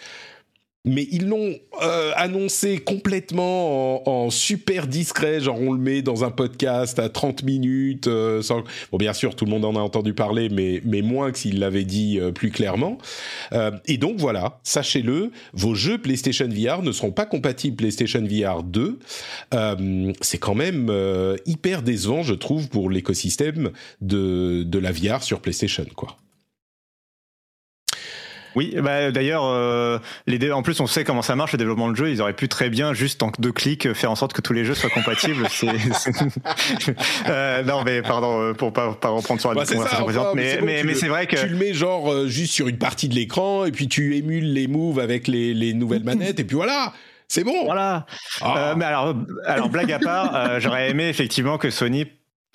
Mais ils l'ont euh, annoncé complètement en, en super discret, genre on le met dans un podcast à 30 minutes. euh, sans... Bon, bien sûr, tout le monde en a entendu parler, mais, mais moins que s'il l'avait dit euh, plus clairement. Euh, et donc voilà, sachez-le, vos jeux PlayStation VR ne seront pas compatibles PlayStation VR 2. Euh, c'est quand même euh, hyper décevant, je trouve, pour l'écosystème de, de la VR sur PlayStation, quoi. Oui, bah, d'ailleurs, euh, les en plus on sait comment ça marche le développement de jeu. Ils auraient pu très bien juste en deux clics faire en sorte que tous les jeux soient compatibles. euh, non mais pardon euh, pour pas, pas reprendre sur la Bah, conversation enfin, mais bon, mais, c'est vrai que Tu le mets genre euh, juste sur une partie de l'écran et puis tu émules les moves avec les, les nouvelles manettes et puis voilà, c'est bon. voilà. Ah. Euh, mais alors, alors blague à part, euh, j'aurais aimé effectivement que Sony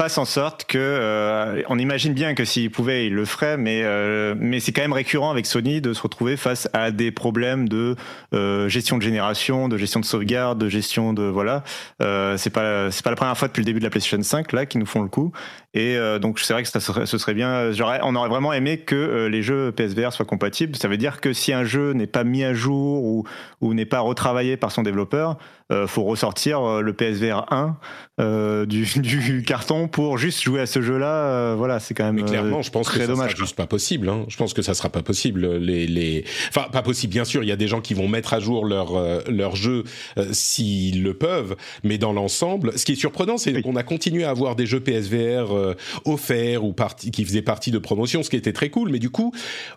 fasse en sorte que euh, on imagine bien que s'il pouvait il le ferait mais euh, mais c'est quand même récurrent avec Sony de se retrouver face à des problèmes de euh, gestion de génération de gestion de sauvegarde de gestion de voilà. Euh, c'est pas c'est pas la première fois depuis le début de la PlayStation 5 là qui nous font le coup et euh, donc c'est vrai que ça serait, ce serait bien j'aurais on aurait vraiment aimé que euh, les jeux PSVR soient compatibles ça veut dire que si un jeu n'est pas mis à jour ou ou n'est pas retravaillé par son développeur euh, faut ressortir euh, le PSVR 1 euh, du, du carton pour juste jouer à ce jeu-là. euh, voilà, c'est quand même Mais clairement, je pense que ça dommage. sera juste pas possible. Hein. Je pense que ça sera pas possible. Les, les, enfin, pas possible. Bien sûr, il y a des gens qui vont mettre à jour leur euh, leur jeu euh, s'ils le peuvent, mais dans l'ensemble, ce qui est surprenant, c'est Oui. qu'on a continué à avoir des jeux PSVR euh, offerts ou parti, qui faisaient partie de promotion, ce qui était très cool. Mais du coup,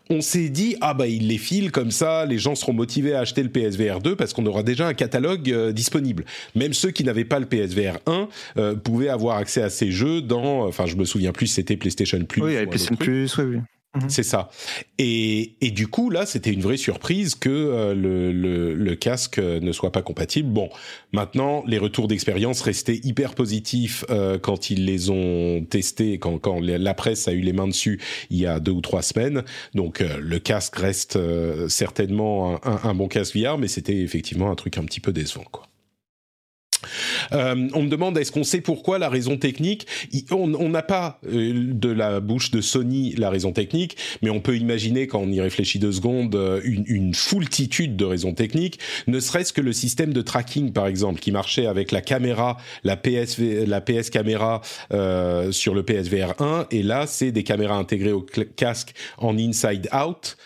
on s'est dit ah bah ils les filent comme ça, les gens seront motivés à acheter le PSVR 2 parce qu'on aura déjà un catalogue euh, disponible. Même ceux qui n'avaient pas le PSVR 1 euh, pouvaient avoir accès à ces jeux dans, enfin je me souviens plus, c'était PlayStation Plus. Oui, ou avec un PlayStation. Plus, oui, oui. C'est ça. Et, et du coup, là, c'était une vraie surprise que euh, le, le, le casque ne soit pas compatible. Bon, maintenant, les retours d'expérience restaient hyper positifs euh, quand ils les ont testés, quand, quand la presse a eu les mains dessus il y a deux ou trois semaines. Donc, euh, le casque reste euh, certainement un, un- un bon casque VR, mais c'était effectivement un truc un petit peu décevant, quoi. Euh, on me demande est-ce qu'on sait pourquoi la raison technique On n'a pas euh, de la bouche de Sony la raison technique, mais on peut imaginer quand on y réfléchit deux secondes euh, une, foultitude de raisons techniques. Ne serait-ce que le système de tracking par exemple qui marchait avec la caméra, la PSV, la PS caméra sur le PSVR 1, et là c'est des caméras intégrées au casque en inside out,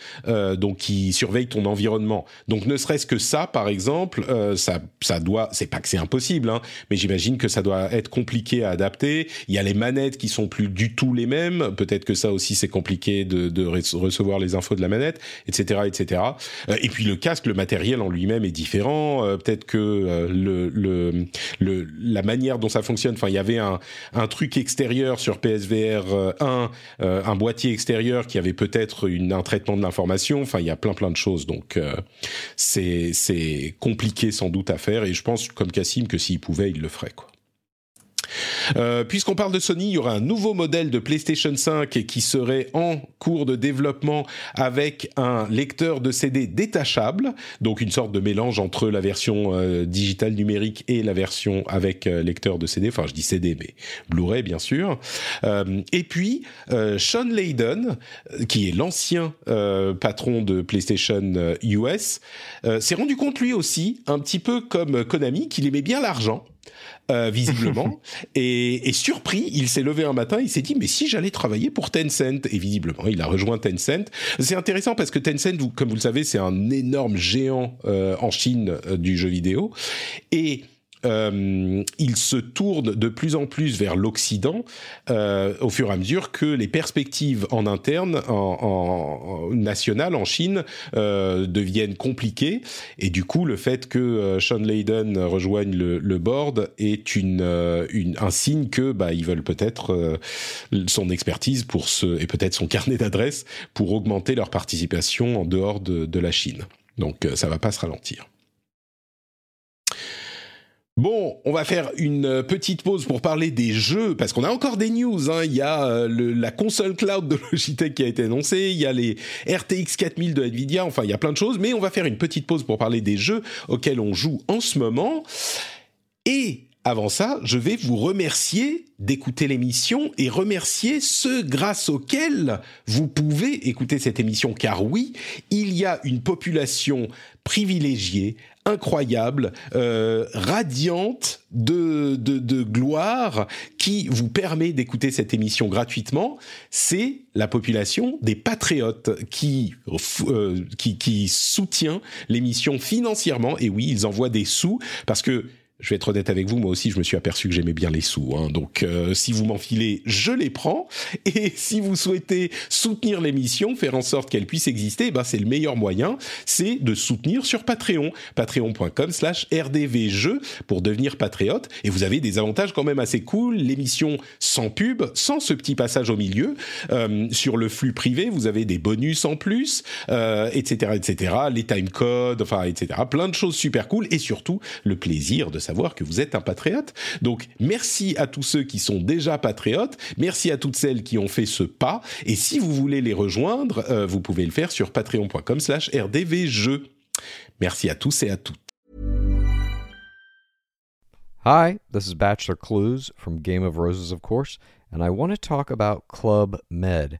donc qui surveillent ton environnement. Donc ne serait-ce que ça par exemple, ça ça doit, c'est pas que c'est impossible, hein, mais j'imagine que ça doit être compliqué à adapter. Il y a les manettes qui sont plus du tout les mêmes. Peut-être que ça aussi c'est compliqué de, de re- recevoir les infos de la manette, etc., etc. Euh, et puis le casque, le matériel en lui-même est différent. Euh, Peut-être que euh, la manière dont ça fonctionne. Enfin, il y avait un, un truc extérieur sur PSVR euh, 1, euh, un boîtier extérieur qui avait peut-être un traitement de l'information. Enfin, il y a plein plein de choses. Donc c'est compliqué sans doute à faire. Et je pense comme Cassim que s'il pouvait, il le ferait quoi. Euh, Puisqu'on parle de Sony, il y aura un nouveau modèle de PlayStation 5 qui serait en cours de développement avec un lecteur de CD détachable, donc une sorte de mélange entre la version euh, digitale numérique et la version avec euh, lecteur de CD. Enfin, je dis CD, mais Blu-ray bien sûr. Et puis Sean Layden, qui est l'ancien patron de PlayStation US, s'est rendu compte lui aussi, un petit peu comme Konami, qu'il aimait bien l'argent. Euh, visiblement. et, et surpris, il s'est levé un matin, il s'est dit mais si j'allais travailler pour Tencent et visiblement il a rejoint Tencent. C'est intéressant parce que Tencent, vous- comme vous le savez, c'est un énorme géant euh, en Chine euh, du jeu vidéo et euh, il se tourne de plus en plus vers l'Occident euh, au fur et à mesure que les perspectives en interne, en, en, en national, en Chine, euh, deviennent compliquées. Et du coup, le fait que euh, Sean Layden rejoigne le, le board est une, euh, une, un signe que bah, ils veulent peut-être euh, son expertise pour ce, et peut-être son carnet d'adresses pour augmenter leur participation en dehors de, de la Chine. Donc ça va pas se ralentir. Bon, on va faire une euh, petite pause pour parler des jeux, parce qu'on a encore des news. Hein. Il y a euh, la console cloud de Logitech qui a été annoncée, il y a les RTX 4000 de Nvidia, enfin il y a plein de choses, mais on va faire une petite pause pour parler des jeux auxquels on joue en ce moment. Et avant ça, je vais vous remercier d'écouter l'émission et remercier ceux grâce auxquels vous pouvez écouter cette émission, car oui, il y a une population privilégiée, incroyable, euh, radiante de, gloire qui vous permet d'écouter cette émission gratuitement, c'est la population des patriotes qui, euh, qui soutient l'émission financièrement. Et oui, ils envoient des sous parce que je vais être honnête avec vous, moi aussi, je me suis aperçu que j'aimais bien les sous. Hein. Donc, euh, si vous m'enfilez, je les prends. Et si vous souhaitez soutenir l'émission, faire en sorte qu'elle puisse exister, eh ben c'est le meilleur moyen, c'est de soutenir sur Patreon, patreon.com/slash rdvjeux pour devenir patriote. Et vous avez des avantages quand même assez cool. L'émission sans pub, sans ce petit passage au milieu. Euh, sur le flux privé, vous avez des bonus en plus, euh, etc., etc. Les time codes, enfin, etc. Plein de choses super cool. Et surtout, le plaisir de savoir que vous êtes un patriote. Donc, merci à tous ceux qui sont déjà patriotes. Merci à toutes celles qui ont fait ce pas. Et si vous voulez les rejoindre, euh, vous pouvez le faire sur patreon.com slash rdvjeux. Merci à tous et à toutes. Hi, this is Bachelor Clues from Game of Roses, of course, and I want to talk about Club Med.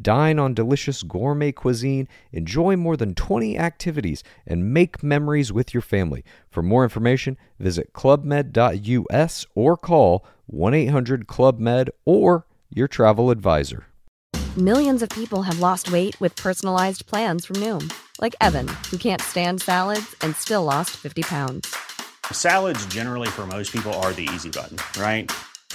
Dine on delicious gourmet cuisine, enjoy more than 20 activities, and make memories with your family. For more information, visit clubmed.us or call 1 800 Club Med or your travel advisor. Millions of people have lost weight with personalized plans from Noom, like Evan, who can't stand salads and still lost 50 pounds. Salads, generally, for most people, are the easy button, right?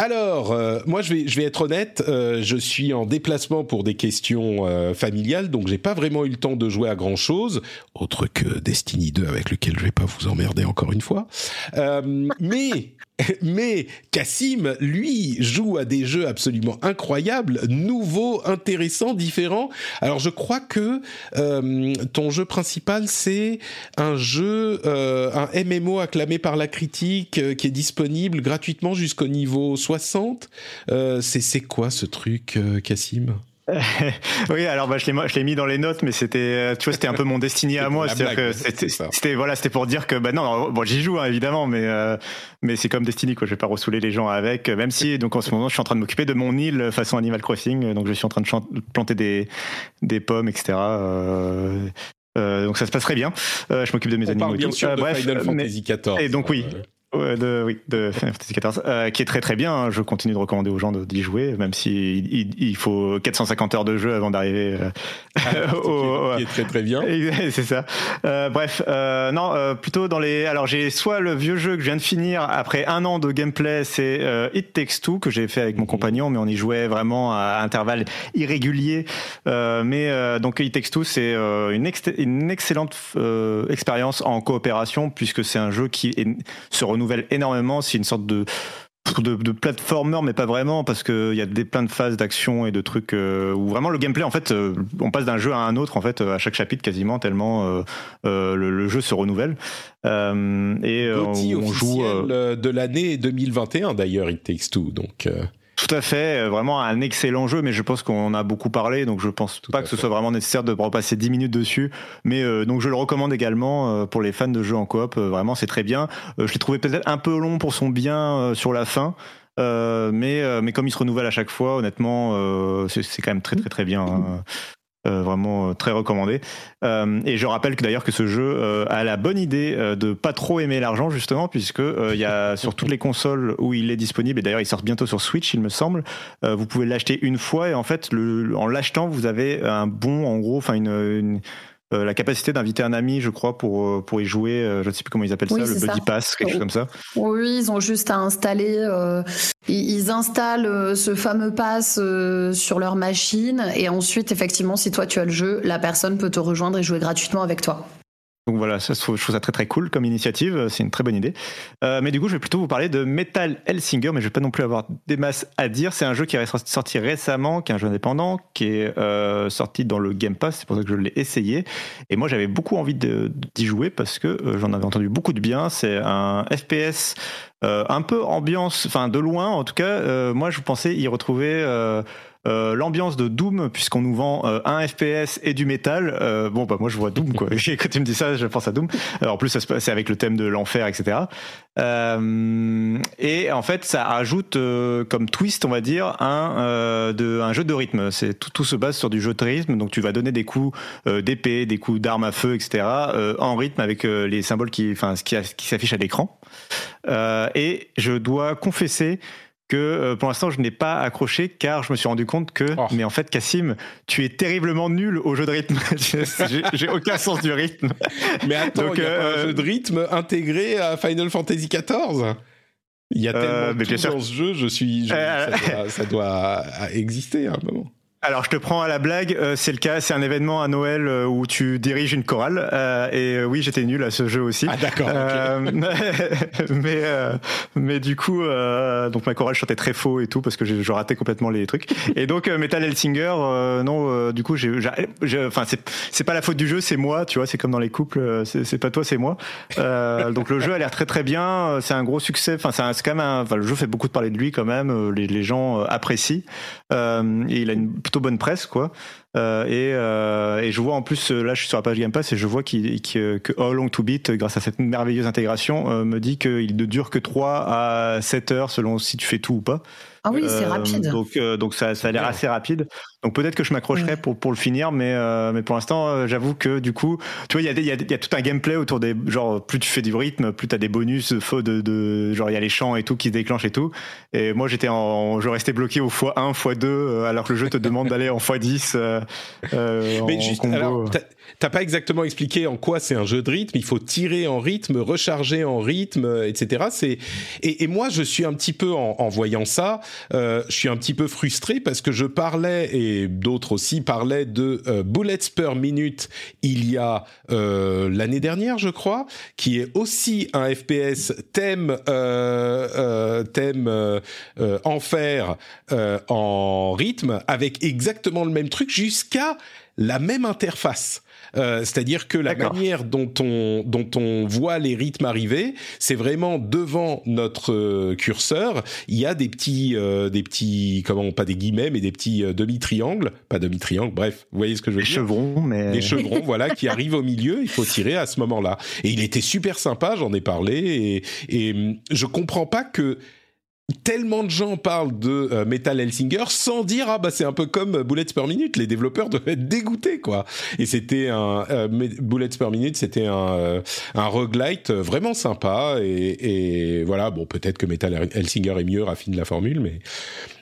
Alors, euh, moi, je vais, je vais être honnête, euh, je suis en déplacement pour des questions euh, familiales, donc j'ai pas vraiment eu le temps de jouer à grand chose, autre que Destiny 2, avec lequel je vais pas vous emmerder encore une fois. Euh, mais mais Cassim, lui, joue à des jeux absolument incroyables, nouveaux, intéressants, différents. Alors, je crois que euh, ton jeu principal, c'est un jeu, euh, un MMO acclamé par la critique, euh, qui est disponible gratuitement jusqu'au niveau 60. Euh, c'est quoi ce truc, Cassim? oui, alors bah, je l'ai mis dans les notes, mais c'était euh, tu vois c'était un peu mon destiné à moi, c'était voilà c'était pour dire que bah non bon j'y joue hein, évidemment, mais euh, mais c'est comme Destiny quoi, je vais pas ressouler les gens avec, même si donc en ce moment je suis en train de m'occuper de mon île façon Animal Crossing, donc je suis en train de planter des des pommes etc. Euh, euh, donc ça se passe très bien. Euh, je m'occupe de mes On animaux parle bien sûr Euh, de bref, Final Fantasy XIV. et donc oui, Euh, Ouais, de, oui, de Final Fantasy XIV, euh, qui est très très bien. hein. Je continue de recommander aux gens d'y jouer, même si il, il faut 450 heures de jeu avant d'arriver euh, au, qui est très très bien. c'est ça. Euh, bref, euh, non, euh, plutôt dans les. Alors j'ai soit le vieux jeu que je viens de finir après un an de gameplay, c'est It Takes Two que j'ai fait avec mon compagnon, mais on y jouait vraiment à intervalles irréguliers. Mais donc It Takes Two, c'est une, ex- une excellente expérience en coopération puisque c'est un jeu qui est- se renouvelle énormément. C'est une sorte de de, de platformer mais pas vraiment parce que il y a des plein de phases d'action et de trucs euh, où vraiment le gameplay en fait euh, on passe d'un jeu à un autre en fait euh, à chaque chapitre quasiment tellement euh, le, le jeu se renouvelle et Gauthier on joue de l'année 2021 d'ailleurs, It Takes Two. Donc, Tout à fait, euh, vraiment un excellent jeu, mais je pense qu'on en a beaucoup parlé, donc je pense Tout pas que ce soit vraiment nécessaire de repasser 10 minutes dessus. Mais euh, donc je le recommande également euh, pour les fans de jeux en coop. euh, vraiment, c'est très bien. Euh, je l'ai trouvé peut-être un peu long pour son bien euh, sur la fin. euh, mais, euh, mais comme il se renouvelle à chaque fois, honnêtement, euh, c'est c'est quand même très très très bien. hein. Euh, vraiment euh, très recommandé. Euh, et je rappelle que d'ailleurs que ce jeu euh, a la bonne idée euh, de pas trop aimer l'argent justement, puisque euh, il y a sur toutes les consoles où il est disponible, et d'ailleurs il sort bientôt sur Switch, il me semble. euh, vous pouvez l'acheter une fois et en fait, le, en l'achetant, vous avez un bon, en gros, enfin une, une- euh, la capacité d'inviter un ami, je crois, pour euh, pour y jouer. euh, je ne sais plus comment ils appellent Oui, ça, le buddy ça. pass, quelque chose comme ça. Oui, ils ont juste à installer. euh, ils, ils installent euh, ce fameux pass euh, sur leur machine et ensuite, effectivement, si toi tu as le jeu, la personne peut te rejoindre et jouer gratuitement avec toi. Donc voilà, je trouve ça très très cool comme initiative, c'est une très bonne idée. Euh, mais du coup, je vais plutôt vous parler de Metal Hellsinger, mais je vais pas non plus avoir des masses à dire. C'est un jeu qui est sorti récemment, qui est un jeu indépendant, qui est euh, sorti dans le Game Pass, c'est pour ça que je l'ai essayé. Et moi, j'avais beaucoup envie d'y jouer parce que euh, j'en avais entendu beaucoup de bien. C'est un FPS un peu ambiance, enfin de loin en tout cas. moi, je pensais y retrouver euh, l'ambiance de Doom, puisqu'on nous vend euh, un FPS et du métal. Euh, bon, bah moi je vois Doom, quoi. Quand tu me dis ça, je pense à Doom. en plus, c'est avec le thème de l'enfer, etc. et en fait, ça ajoute comme twist, on va dire, un, de, un jeu de rythme. C'est tout, se base sur du jeu de rythme. Donc tu vas donner des coups d'épée, des coups d'armes à feu, etc. en rythme avec les symboles qui, enfin, qui s'affichent à l'écran. et je dois confesser que euh, pour l'instant je n'ai pas accroché car je me suis rendu compte que oh. mais en fait Cassim tu es terriblement nul au jeu de rythme. J'ai aucun sens du rythme. Mais attends il y a un euh, jeu de rythme intégré à Final Fantasy XIV il y a euh, tellement de tout dans ce jeu je suis ça, doit, ça, doit, exister à un moment alors je te prends à la blague, euh, c'est le cas, c'est un événement à Noël euh, où tu diriges une chorale euh, et oui j'étais nul à ce jeu aussi. Ah d'accord. mais mais du coup donc ma chorale chantait très faux et tout parce que je, ratais complètement les trucs. Et donc Metal Hellsinger non du coup j'ai enfin c'est c'est pas la faute du jeu c'est moi tu vois c'est comme dans les couples c'est pas toi c'est moi. donc le jeu a l'air très très bien c'est un gros succès enfin c'est quand même un, enfin, le jeu fait beaucoup de parler de lui quand même les, les gens apprécient et il a une plutôt bonne presse, quoi. Euh, et, euh, et, je vois en plus, là je suis sur la page Game Pass et je vois qu que How Long to Beat, grâce à cette merveilleuse intégration, euh, me dit qu'il ne dure que 3 à 7 heures selon si tu fais tout ou pas. Ah oui, c'est rapide. Donc, donc ça, ça a l'air assez rapide. Donc peut-être que je m'accrocherai pour, pour le finir, mais, mais pour l'instant, j'avoue que du coup, tu vois, il y a, y, a, y a, tout un gameplay autour des. Genre, plus tu fais du rythme, plus tu as des bonus de, de, Genre, il y a les champs et tout qui se déclenchent et tout. Et moi, j'étais en. Je restais bloqué au x1, x2, alors que le jeu te demande d'aller en x10. Euh, mais juste, alors, t'as pas exactement expliqué en quoi c'est un jeu de rythme. Il faut tirer en rythme, recharger en rythme, etc. C'est et, et, moi je suis un petit peu en, en voyant ça, euh, je suis un petit peu frustré parce que je parlais et d'autres aussi parlaient de euh, bullets per minute il y a euh, l'année dernière, je crois, qui est aussi un FPS thème euh, euh, thème enfer en rythme avec exactement le même truc jusqu'à la même interface. Euh, c'est-à-dire que la manière dont on dont on voit les rythmes arriver, c'est vraiment devant notre euh, curseur, il y a des petits euh, des petits comment pas des guillemets mais des petits demi triangles, pas demi triangles, bref, vous voyez ce que je veux des dire? Chevrons, mais des chevrons, voilà, qui arrivent au milieu. Il faut tirer à ce moment-là. Et il était super sympa, j'en ai parlé et, et je comprends pas que tellement de gens parlent de euh, Metal Hellsinger sans dire ah bah c'est un peu comme Bullets per minute. Les développeurs doivent être dégoûtés quoi. Et c'était un euh, Bullets per minute c'était un euh, un roguelite vraiment sympa. Et, et voilà. Bon peut-être que Metal Hellsinger est mieux raffine la formule mais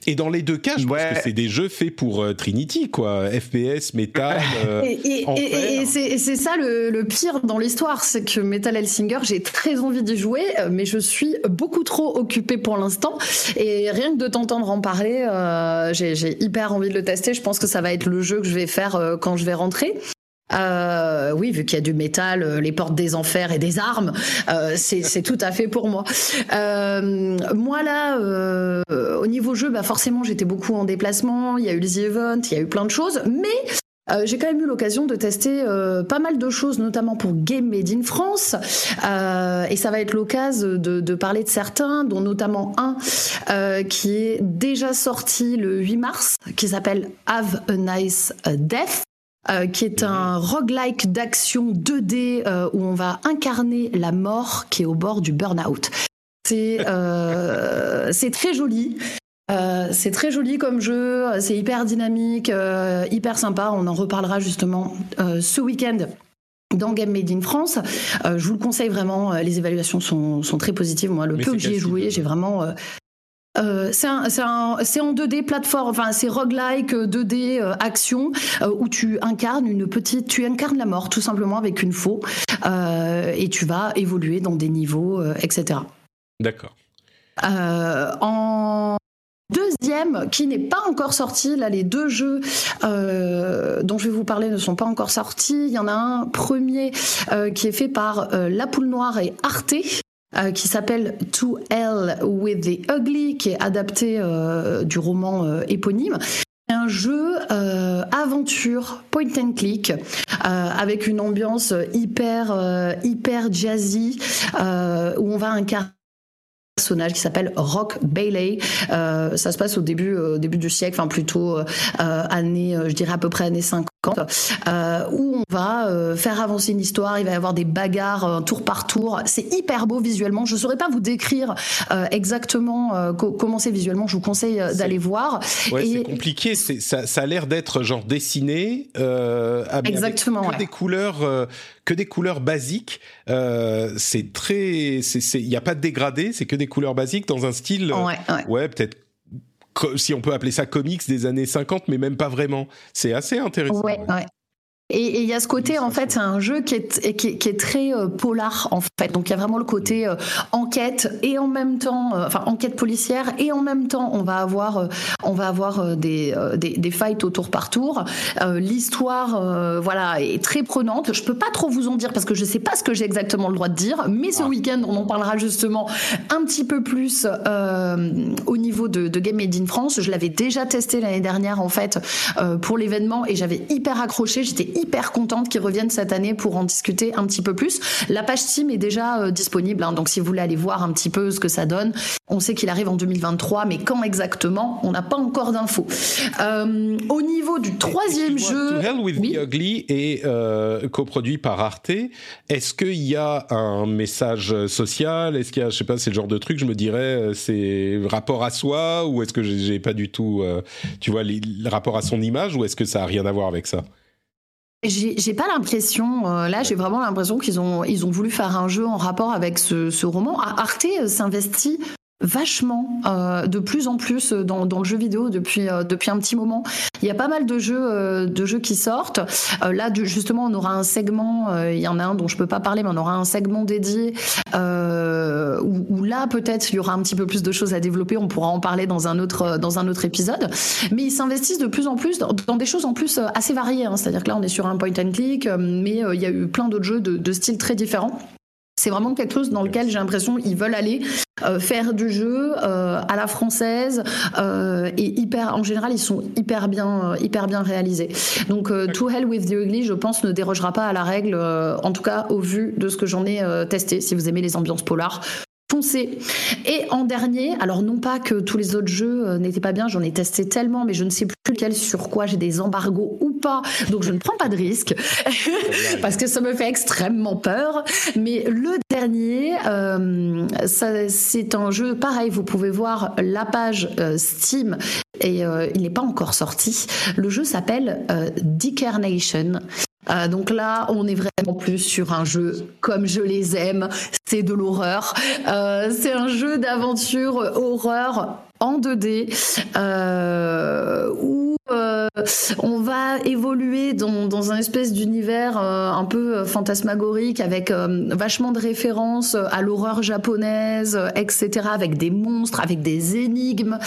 et dans les deux cas, je pense que c'est des jeux faits pour euh, Trinity, quoi. FPS, Metal. Euh, et, et, c'est ça le, le, pire dans l'histoire, c'est que Metal Hellsinger, j'ai très envie d'y jouer, euh, mais je suis beaucoup trop occupée pour l'instant. Et rien que de t'entendre en parler, euh, j'ai hyper envie de le tester. Je pense que ça va être le jeu que je vais faire quand je vais rentrer. Euh, oui, vu qu'il y a du métal, euh, les portes des enfers et des armes, euh, c'est tout à fait pour moi. Euh, moi là, euh, au niveau jeu, bah forcément j'étais beaucoup en déplacement. Il y a eu les events, il y a eu plein de choses, mais j'ai quand même eu l'occasion de tester pas mal de choses, notamment pour Game Made in France. et ça va être l'occasion de, de, parler de certains, dont notamment un qui est déjà sorti le 8 mars, qui s'appelle Have a Nice Death. Euh, qui est un roguelike d'action 2D euh, où on va incarner la mort qui est au bord du burn-out. C'est euh, très joli. C'est très joli comme jeu, c'est hyper dynamique, hyper sympa. On en reparlera justement ce week-end dans Game Made in France. je vous le conseille vraiment, les évaluations sont, sont très positives. Moi, le peu que j'y ai joué, j'ai vraiment euh, c'est en 2D plateforme, enfin c'est roguelike 2D euh, action euh, où tu incarnes une petite, tu incarnes la mort tout simplement avec une faux et tu vas évoluer dans des niveaux, etc. D'accord. en Deuxième, qui n'est pas encore sorti, là les deux jeux euh, dont je vais vous parler ne sont pas encore sortis. Il y en a un premier euh, qui est fait par euh, La Poule Noire et Arte, euh, qui s'appelle To Hell with the Ugly, qui est adapté euh, du roman euh, éponyme. Un jeu euh, aventure point and click avec une ambiance hyper hyper jazzy où on va incarner un personnage qui s'appelle Rock Bailey. Ça se passe au début, début du siècle, enfin plutôt euh, je dirais à peu près années 50, euh, où on va euh, faire avancer une histoire. Il va y avoir des bagarres euh, tour par tour. C'est hyper beau visuellement. Je saurais pas vous décrire euh, exactement euh, co- comment c'est visuellement. Je vous conseille d'aller voir. Ouais, Et- c'est compliqué. Ça, ça a l'air d'être genre dessiné. Euh, avec Exactement, Que ouais. des couleurs, euh, que des couleurs basiques. Euh, c'est très, c'est, c'est, il y a pas de dégradé. C'est que des couleurs basiques dans un style. Ouais, ouais. ouais, peut-être. Si on peut appeler ça comics des années 50, mais même pas vraiment. C'est assez intéressant. Et il y a ce côté, en fait, c'est un jeu qui est, qui est, qui est très euh, polar, en fait. Donc, il y a vraiment le côté euh, enquête et en même temps, euh, enfin, enquête policière et en même temps, on va avoir, on va avoir des, des, des fights au tour par tour. L'histoire, voilà, est très prenante. Je peux pas trop vous en dire parce que je sais pas ce que j'ai exactement le droit de dire, mais ce week-end, on en parlera justement un petit peu plus au niveau de, de Game Made in France. Je l'avais déjà testé l'année dernière, en fait, pour l'événement et j'avais hyper accroché. J'étais hyper contente qu'ils reviennent cette année pour en discuter un petit peu plus. La page Steam est déjà euh, disponible, hein, donc si vous voulez aller voir un petit peu ce que ça donne, on sait qu'il arrive en 2023, mais quand exactement, on n'a pas encore d'infos. Euh, au niveau du troisième jeu, To Hell with Oui. the Ugly est euh, coproduit par Arte. Est-ce qu'il y a un message social? Est-ce qu'il y a, je sais pas, c'est le genre de truc, je me dirais, c'est rapport à soi ou est-ce que j'ai pas du tout, tu vois, le rapport à son image ou est-ce que ça a rien à voir avec ça? J'ai j'ai pas l'impression, euh, là j'ai vraiment l'impression qu'ils ont, ils ont voulu faire un jeu en rapport avec ce, ce roman. Arte euh, s'investit vachement euh, de plus en plus dans, dans le jeu vidéo depuis, euh, depuis un petit moment. Il y a pas mal de jeux, euh, de jeux qui sortent. Euh, là du- justement on aura un segment, euh, il y en a un dont je peux pas parler mais on aura un segment dédié euh, où, où là peut-être il y aura un petit peu plus de choses à développer, on pourra en parler dans un autre, dans un autre épisode. Mais ils s'investissent de plus en plus dans, des choses en plus assez variées. hein. C'est-à-dire que là, on est sur un point and click, mais il y a eu plein d'autres jeux de, de styles très différents. C'est vraiment quelque chose dans lequel j'ai l'impression qu'ils veulent aller euh, faire du jeu euh, à la française euh, et hyper. En général, ils sont hyper bien, hyper bien réalisés. Donc, To Hell with the Ugly, je pense, ne dérogera pas à la règle, en tout cas au vu de ce que j'en ai testé. Si vous aimez les ambiances polars, foncez. Et en dernier, alors non pas que tous les autres jeux euh, n'étaient pas bien, j'en ai testé tellement, mais je ne sais plus lequel sur quoi j'ai des embargos ou pas, donc je ne prends pas de risque parce que ça me fait extrêmement peur. Mais le dernier, euh, c'est un jeu pareil. Vous pouvez voir la page euh, Steam et euh, il n'est pas encore sorti. Le jeu s'appelle Decarnation. Euh, donc là, on est vraiment plus sur un jeu comme je les aime. C'est de l'horreur. Euh, c'est un jeu d'aventure horreur en 2D euh, où on va évoluer dans, un espèce d'univers un peu fantasmagorique avec vachement de références à l'horreur japonaise, etc., avec des monstres, avec des énigmes.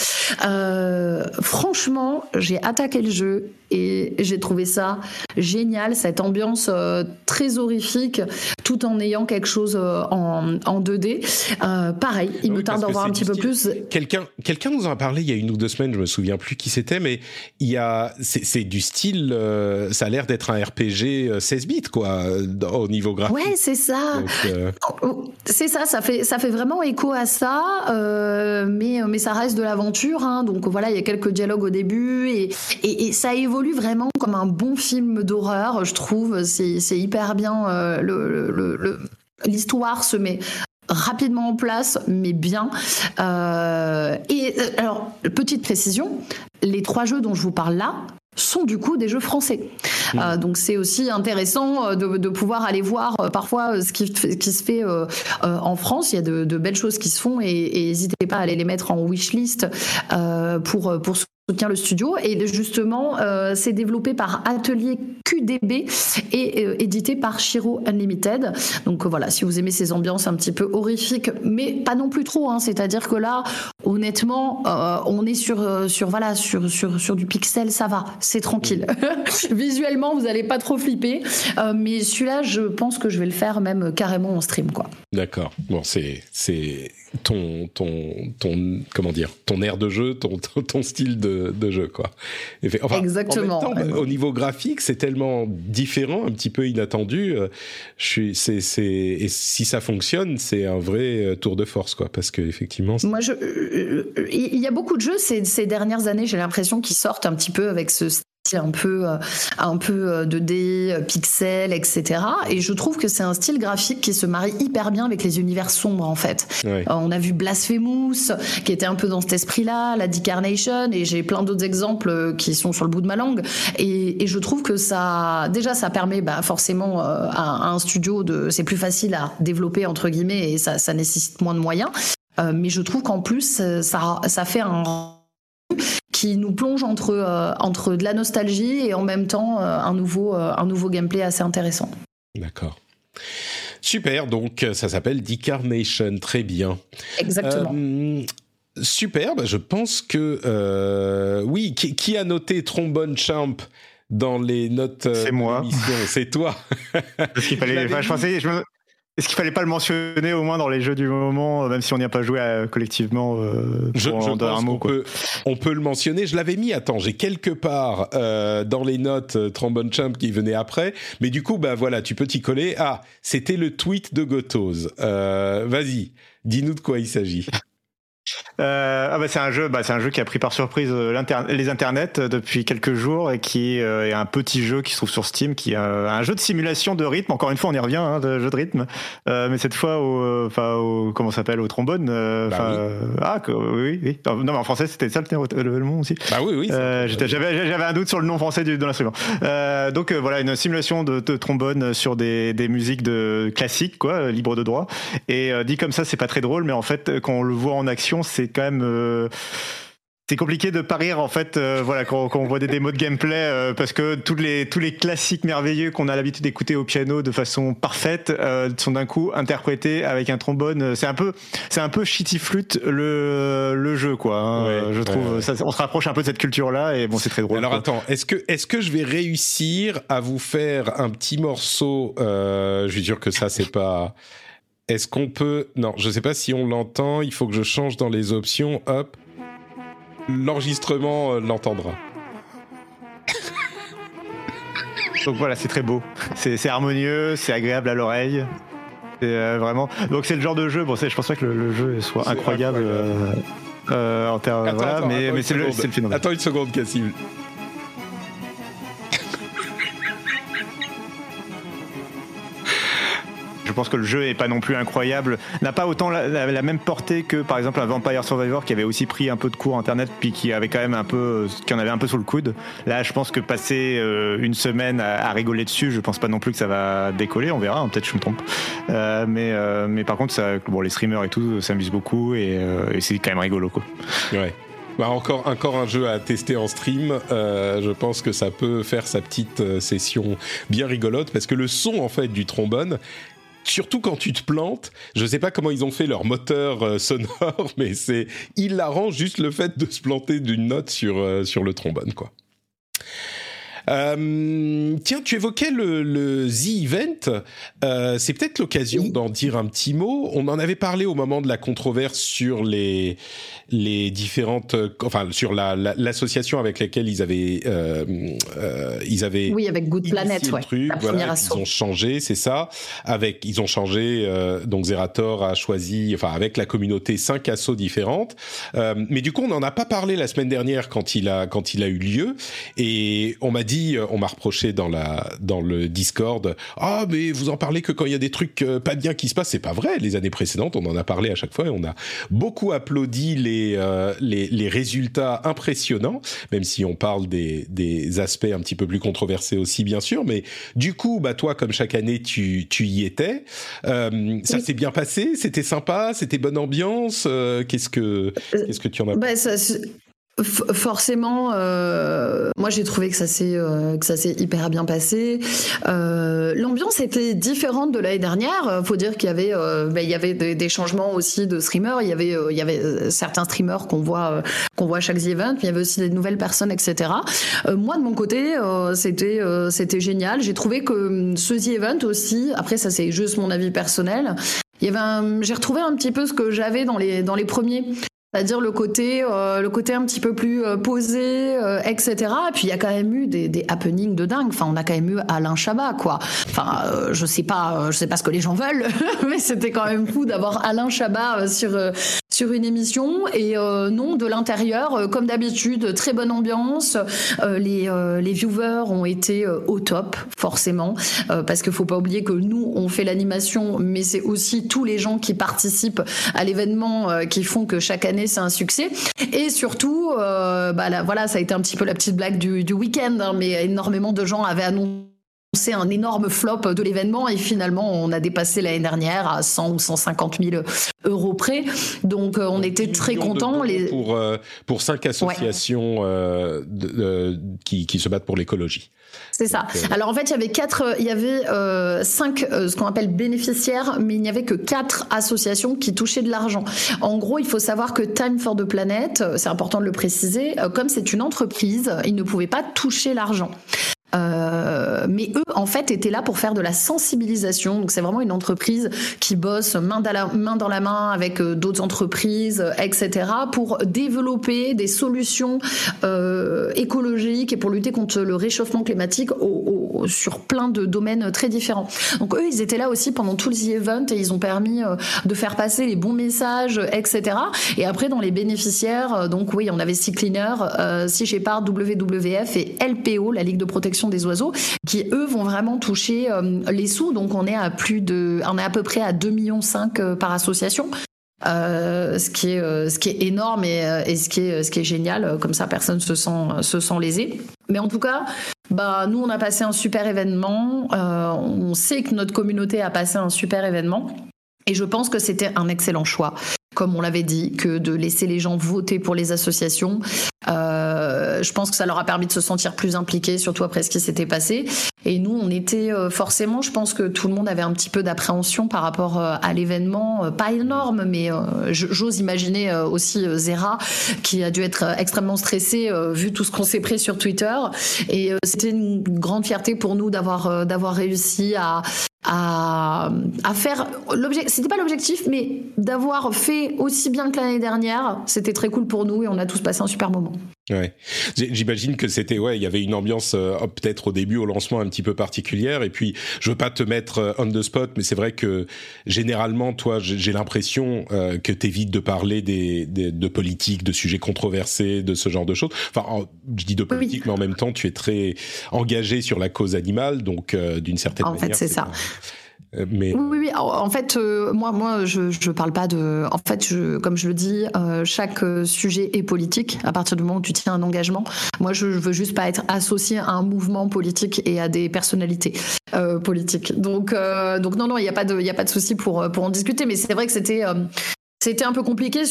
Franchement, j'ai attaqué le jeu et j'ai trouvé ça génial, cette ambiance euh, très horrifique, tout en ayant quelque chose euh, en, en 2D. Euh, pareil, il Oui, me tarde d'en voir un petit peu plus. Quelqu'un, quelqu'un nous en a parlé il y a une ou deux semaines, je me souviens plus qui c'était, mais il y a, c'est, du style, ça a l'air d'être un RPG euh, 16 bits quoi, au niveau graphique. Ouais, c'est ça. Euh, Oh, C'est ça, ça fait, ça fait vraiment écho à ça, mais, mais ça reste de l'aventure. Hein, donc voilà, il y a quelques dialogues au début et, et, et ça évolue vraiment comme un bon film d'horreur, je trouve. C'est hyper bien. euh, le- L'histoire se met rapidement en place, mais bien. Euh, et euh, alors, petite précision, les trois jeux dont je vous parle là sont du coup des jeux français. Euh, donc c'est aussi intéressant de, de pouvoir aller voir parfois ce qui, se fait euh, euh, en France. Il y a de, de belles choses qui se font et n'hésitez pas à aller les mettre en wishlist pour, pour soutient le studio. Et justement, euh, c'est développé par Atelier QDB et euh, édité par Shiro Unlimited. Donc euh, voilà, si vous aimez ces ambiances un petit peu horrifiques, mais pas non plus trop. Hein, C'est-à-dire que là, honnêtement, on est sur, sur, voilà, sur, sur, sur du pixel, ça va, c'est tranquille. Visuellement, vous n'allez pas trop flipper. mais celui-là, je pense que je vais le faire même carrément en stream. quoi. D'accord. Bon, c'est ton, ton, ton, comment dire, ton air de jeu, ton, ton, style de, de, jeu, quoi. Enfin, Exactement. En même temps, au niveau graphique, c'est tellement différent, un petit peu inattendu. Euh, je suis, c'est, c'est, et si ça fonctionne, c'est un vrai euh, tour de force, quoi, parce que effectivement. Moi, je, euh, il y a beaucoup de jeux ces, ces dernières années, j'ai l'impression qu'ils sortent un petit peu avec ce un peu, euh, un peu 2D, euh, euh, pixel, etc. Et je trouve que c'est un style graphique qui se marie hyper bien avec les univers sombres, en fait. On a vu Blasphemous, qui était un peu dans cet esprit-là, la Decarnation, et j'ai plein d'autres exemples qui sont sur le bout de ma langue. Et, je trouve que ça, déjà, ça permet bah, forcément à, un studio de, c'est plus facile à développer, entre guillemets, et ça, ça nécessite moins de moyens. mais je trouve qu'en plus, ça, ça fait un qui nous plonge entre, euh, entre de la nostalgie et en même temps euh, un, nouveau, euh, un nouveau gameplay assez intéressant. D'accord. Super, donc ça s'appelle Decarnation, très bien. Exactement. super, bah, je pense que oui, qui, a noté Trombone Champ dans les notes C'est moi. C'est toi. Parce qu'il fallait. je pensais, je est-ce qu'il fallait pas le mentionner au moins dans les jeux du moment, même si on n'y a pas joué euh, collectivement euh, Je, je pense qu'on peut, on peut le mentionner. Je l'avais mis. Attends, j'ai quelque part euh, dans les notes euh, Trombone Champ qui venait après, mais du coup, bah voilà, tu peux t'y coller. Ah, c'était le tweet de Gotos. Euh, Vas-y, dis-nous de quoi il s'agit. Euh, ah bah c'est un jeu, bah c'est un jeu qui a pris par surprise euh, les internets euh, depuis quelques jours et qui euh, est un petit jeu qui se trouve sur Steam, qui est un jeu de simulation de rythme. Encore une fois, on y revient, hein, de jeu de rythme, euh, mais cette fois au, enfin au, comment s'appelle, au trombone. Bah oui. Ah oui, oui. Non, mais en français c'était ça le, le, nom aussi. Bah oui, oui. j'avais j'avais un doute sur le nom français du, de l'instrument. donc voilà, une simulation de, de, trombone sur des, des musiques de classiques, quoi, libre de droit. Et dit comme ça, c'est pas très drôle, mais en fait, quand on le voit en action, c'est quand même euh, c'est compliqué de parier en fait euh, voilà quand, on voit des démos de gameplay euh, parce que tous les tous les classiques merveilleux qu'on a l'habitude d'écouter au piano de façon parfaite sont d'un coup interprétés avec un trombone. C'est un peu c'est un peu shitty flute le, le jeu quoi hein, je trouve. Ça, on se rapproche un peu de cette culture là et bon c'est très drôle alors attends est-ce que est-ce que je vais réussir à vous faire un petit morceau je suis sûr que ça c'est pas est-ce qu'on peut... Non, je ne sais pas si on l'entend. Il faut que je change dans les options. Hop. L'enregistrement euh, l'entendra. Donc voilà, c'est très beau. C'est harmonieux, c'est agréable à l'oreille. Euh, vraiment. Donc c'est le genre de jeu. Bon, je pense pas que le, jeu soit incroyable, euh, en termes. Voilà, mais, mais c'est le, le, phénomène. Attends une seconde, Cassim. Pense que le jeu est pas non plus incroyable, n'a pas autant la, même portée que par exemple un Vampire Survivor qui avait aussi pris un peu de cours internet puis qui avait quand même un peu, qui en avait un peu sous le coude. Là, je pense que passer euh, une semaine à, rigoler dessus, je pense pas non plus que ça va décoller. On verra, hein, peut-être je me trompe. Euh, mais euh, mais par contre, bon, les streamers et tout s'amusent beaucoup et, c'est quand même rigolo. Ouais. Bah encore, encore un jeu à tester en stream. Je pense que ça peut faire sa petite session bien rigolote parce que le son en fait du trombone surtout quand tu te plantes. Je sais pas comment ils ont fait leur moteur euh, sonore, mais c'est hilarant juste le fait de se planter d'une note sur, euh, sur le trombone, quoi. Euh, tiens, tu évoquais le, le The Event. Euh, c'est peut-être l'occasion d'en dire un petit mot. On en avait parlé au moment de la controverse sur les les différentes, euh, enfin sur la, l'association avec laquelle ils avaient euh, euh, ils avaient oui avec Good Planet, ouais, truc, voilà, ils ont changé, c'est ça. Avec ils ont changé, euh, donc Zerator a choisi, enfin avec la communauté cinq assos différentes. mais du coup, on n'en a pas parlé la semaine dernière quand il a quand il a eu lieu et on m'a dit euh, on m'a reproché dans la dans le Discord, ah mais vous en parlez que quand il y a des trucs euh, pas bien qui se passent. C'est pas vrai. Les années précédentes, on en a parlé à chaque fois et on a beaucoup applaudi les euh, les, les, résultats impressionnants, même si on parle des des aspects un petit peu plus controversés aussi bien sûr. Mais du coup, bah toi comme chaque année tu tu y étais, ça s'est bien passé, c'était sympa, c'était bonne ambiance? qu'est-ce que qu'est-ce que tu en as bah, forcément, euh, moi j'ai trouvé que ça s'est euh, que ça s'est hyper bien passé. Euh, L'ambiance était différente de l'année dernière. Faut dire qu'il y avait euh, ben, il y avait des, des, changements aussi de streamers. Il y avait il y avait certains streamers qu'on voit qu'on voit à chaque event. il y avait aussi des nouvelles personnes, etc. moi de mon côté, c'était c'était génial. J'ai trouvé que hum, ce The Event aussi. Après ça c'est juste mon avis personnel. Il y avait j'ai retrouvé un petit peu ce que j'avais dans les dans les premiers c'est-à-dire le côté, euh, le côté un petit peu plus euh, posé, euh, etc. Et puis il y a quand même eu des, des, happenings de dingue. Enfin, on a quand même eu Alain Chabat, quoi. Enfin, je sais pas, je sais pas ce que les gens veulent, mais c'était quand même fou d'avoir Alain Chabat sur sur une émission. Et non, de l'intérieur, comme d'habitude, très bonne ambiance. les les viewers ont été au top, forcément, parce qu'il faut pas oublier que nous on fait l'animation, mais c'est aussi tous les gens qui participent à l'événement qui font que chaque année c'est un succès. Et surtout, euh, bah voilà, ça a été un petit peu la petite blague du, week-end, hein, mais énormément de gens avaient annoncé un énorme flop de l'événement et finalement on a dépassé l'année dernière à 100 ou 150 000 euros près. Donc euh, on était très contents. Les... Pour, euh, pour cinq associations qui, qui, se battent pour l'écologie. C'est ça. Euh, Alors en fait, il y avait quatre, il y avait euh, cinq, euh, ce qu'on appelle bénéficiaires, mais il n'y avait que quatre associations qui touchaient de l'argent. En gros, il faut savoir que Time for the Planet, c'est important de le préciser, comme c'est une entreprise, ils ne pouvaient pas toucher l'argent. Euh, mais eux, en fait, étaient là pour faire de la sensibilisation. Donc, c'est vraiment une entreprise qui bosse main dans la main, dans la main avec euh, d'autres entreprises, euh, etc., pour développer des solutions euh, écologiques et pour lutter contre le réchauffement climatique au, au, sur plein de domaines très différents. Donc, eux, ils étaient là aussi pendant tout le event et ils ont permis de faire passer les bons messages, etc. Et après, dans les bénéficiaires, donc oui, on avait Sea Cleaner, euh, Sea Shepherd, WWF et LPO, la Ligue de protection des oiseaux, qui eux vont vraiment toucher euh, les sous. Donc on est à plus de, on est à peu près à 2 millions 5 euh, par association. Euh, ce qui est ce qui est énorme et, et, ce qui est ce qui est génial. Comme ça personne se sent se sent lésé. Mais en tout cas bah nous on a passé un super événement. On sait que notre communauté a passé un super événement. Et je pense que c'était un excellent choix comme on l'avait dit, que de laisser les gens voter pour les associations. Euh, je pense que ça leur a permis de se sentir plus impliqués, surtout après ce qui s'était passé. Et nous, on était euh, forcément, je pense que tout le monde avait un petit peu d'appréhension par rapport euh, à l'événement, pas énorme, mais j'ose imaginer aussi Zera, qui a dû être extrêmement stressé vu tout ce qu'on s'est pris sur Twitter. Et c'était une grande fierté pour nous d'avoir d'avoir réussi à à, à faire l'objectif c'était pas l'objectif mais d'avoir fait aussi bien que l'année dernière c'était très cool pour nous et on a tous passé un super moment Ouais, j'imagine que c'était ouais, il y avait une ambiance euh, peut-être au début au lancement un petit peu particulière et puis je veux pas te mettre euh, on the spot mais c'est vrai que généralement toi j'ai l'impression euh, que t'évites de parler des, des, de politique, de sujets controversés, de ce genre de choses. Enfin, je dis de politique mais en même temps tu es très engagé sur la cause animale donc euh, d'une certaine en manière. En fait, c'est ça. Mais... Oui, oui, En fait, euh, moi, moi, je, je parle pas de. En fait, je, comme je le dis, euh, chaque sujet est politique à partir du moment où tu tiens un engagement. Moi, je, veux juste pas être associé à un mouvement politique et à des personnalités politiques. Donc, donc non, non, il n'y a pas de, de souci pour pour en discuter. Mais c'est vrai que c'était c'était un peu compliqué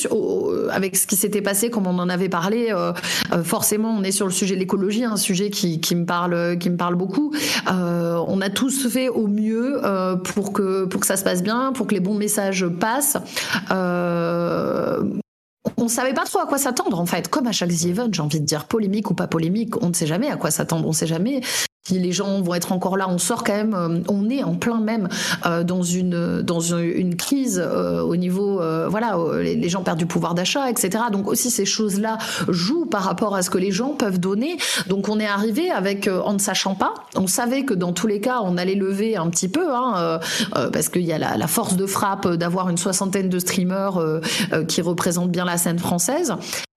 avec ce qui s'était passé, comme on en avait parlé. Euh, euh, forcément, on est sur le sujet de l'écologie, un sujet qui, me parle, qui me parle beaucoup. Euh, on a tous fait au mieux pour que pour que ça se passe bien, pour que les bons messages passent. Euh, on savait pas trop à quoi s'attendre en fait. Comme à chaque event, j'ai envie de dire polémique ou pas polémique, on ne sait jamais à quoi s'attendre. On ne sait jamais si les gens vont être encore là. On sort quand même, euh, on est en plein même euh, dans une dans une, crise euh, au niveau, voilà, les, gens perdent du pouvoir d'achat, etc. Donc aussi ces choses-là jouent par rapport à ce que les gens peuvent donner. Donc on est arrivé avec en ne sachant pas. On savait que dans tous les cas, on allait lever un petit peu, hein, parce qu'il y a la, la, force de frappe d'avoir une soixantaine de streamers qui représentent bien la scène française.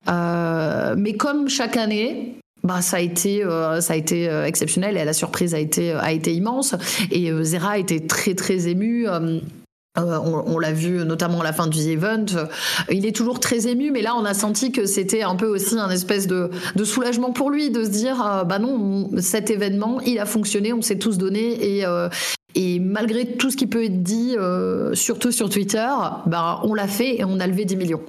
mais comme chaque année, bah, ça a été, euh, ça a été euh, exceptionnel et la surprise a été, a été immense. Et euh, Zera était très très ému. on, l'a vu notamment à la fin du event. Il est toujours très ému, mais là on a senti que c'était un peu aussi un espèce de, de soulagement pour lui de se dire bah non, cet événement il a fonctionné, on s'est tous donné et et malgré tout ce qui peut être dit, surtout sur Twitter, bah on l'a fait et on a levé 10 millions.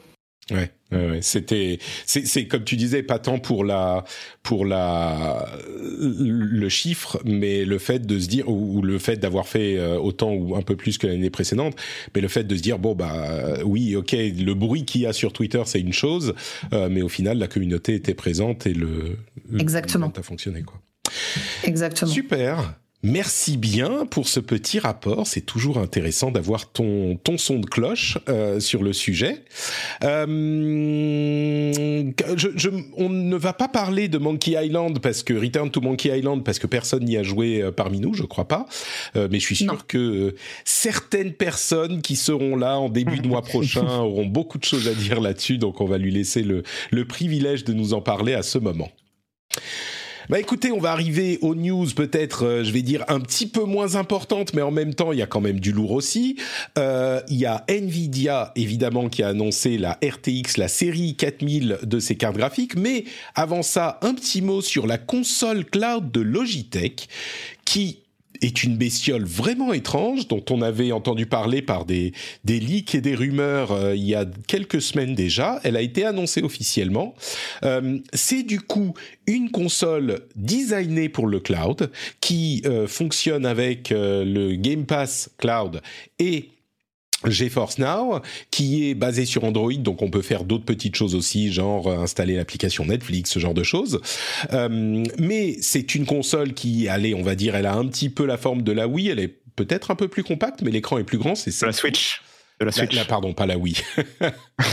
C'était, c'est comme tu disais, pas tant pour la, pour la, le chiffre, mais le fait de se dire, ou, le fait d'avoir fait euh, autant ou un peu plus que l'année précédente, mais le fait de se dire, bon bah oui, ok, le bruit qu'il y a sur Twitter, c'est une chose, euh, mais au final, la communauté était présente et le, exactement, a fonctionné quoi. Exactement. Super. Merci bien pour ce petit rapport. C'est toujours intéressant d'avoir ton, ton son de cloche euh, sur le sujet. Euh, je, je, on ne va pas parler de Monkey Island parce que Return to Monkey Island parce que personne n'y a joué euh, parmi nous, je crois pas. Euh, mais je suis sûr Non. que euh, certaines personnes qui seront là en début de mois prochain auront beaucoup de choses à dire là-dessus. Donc on va lui laisser le, le privilège de nous en parler à ce moment. Bah écoutez, on va arriver aux news peut-être, euh, je vais dire un petit peu moins importantes, mais en même temps, il y a quand même du lourd aussi. Euh, il y a Nvidia évidemment qui a annoncé la RTX, la série 4000 de ses cartes graphiques, mais avant ça, un petit mot sur la console cloud de Logitech qui est une bestiole vraiment étrange dont on avait entendu parler par des, des leaks et des rumeurs euh, il y a quelques semaines déjà. Elle a été annoncée officiellement. Euh, c'est du coup une console designée pour le cloud qui euh, fonctionne avec le Game Pass Cloud et GeForce Now, qui est basé sur Android, donc on peut faire d'autres petites choses aussi, genre euh, installer l'application Netflix, ce genre de choses. Euh, mais c'est une console qui, allez, on va dire, elle a un petit peu la forme de la Wii, elle est peut-être un peu plus compacte, mais l'écran est plus grand, c'est ça. La Switch. De la Switch. la- pardon, pas la Wii.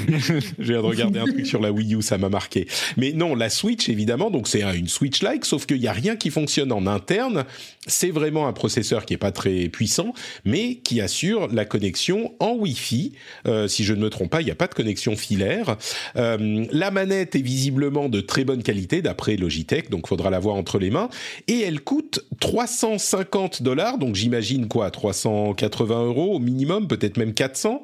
Je viens de regarder un truc sur la Wii U, ça m'a marqué. Mais non, la Switch, évidemment, donc c'est un- une Switch-like, sauf qu'il n'y a rien qui fonctionne en interne. C'est vraiment un processeur qui est pas très puissant, mais qui assure la connexion en Wi-Fi. Euh, si je ne me trompe pas, il n'y a pas de connexion filaire. Euh, la manette est visiblement de très bonne qualité, d'après Logitech, donc faudra l'avoir entre les mains. Et elle coûte 350 dollars, donc j'imagine quoi, 380 euros au minimum, peut-être même 400.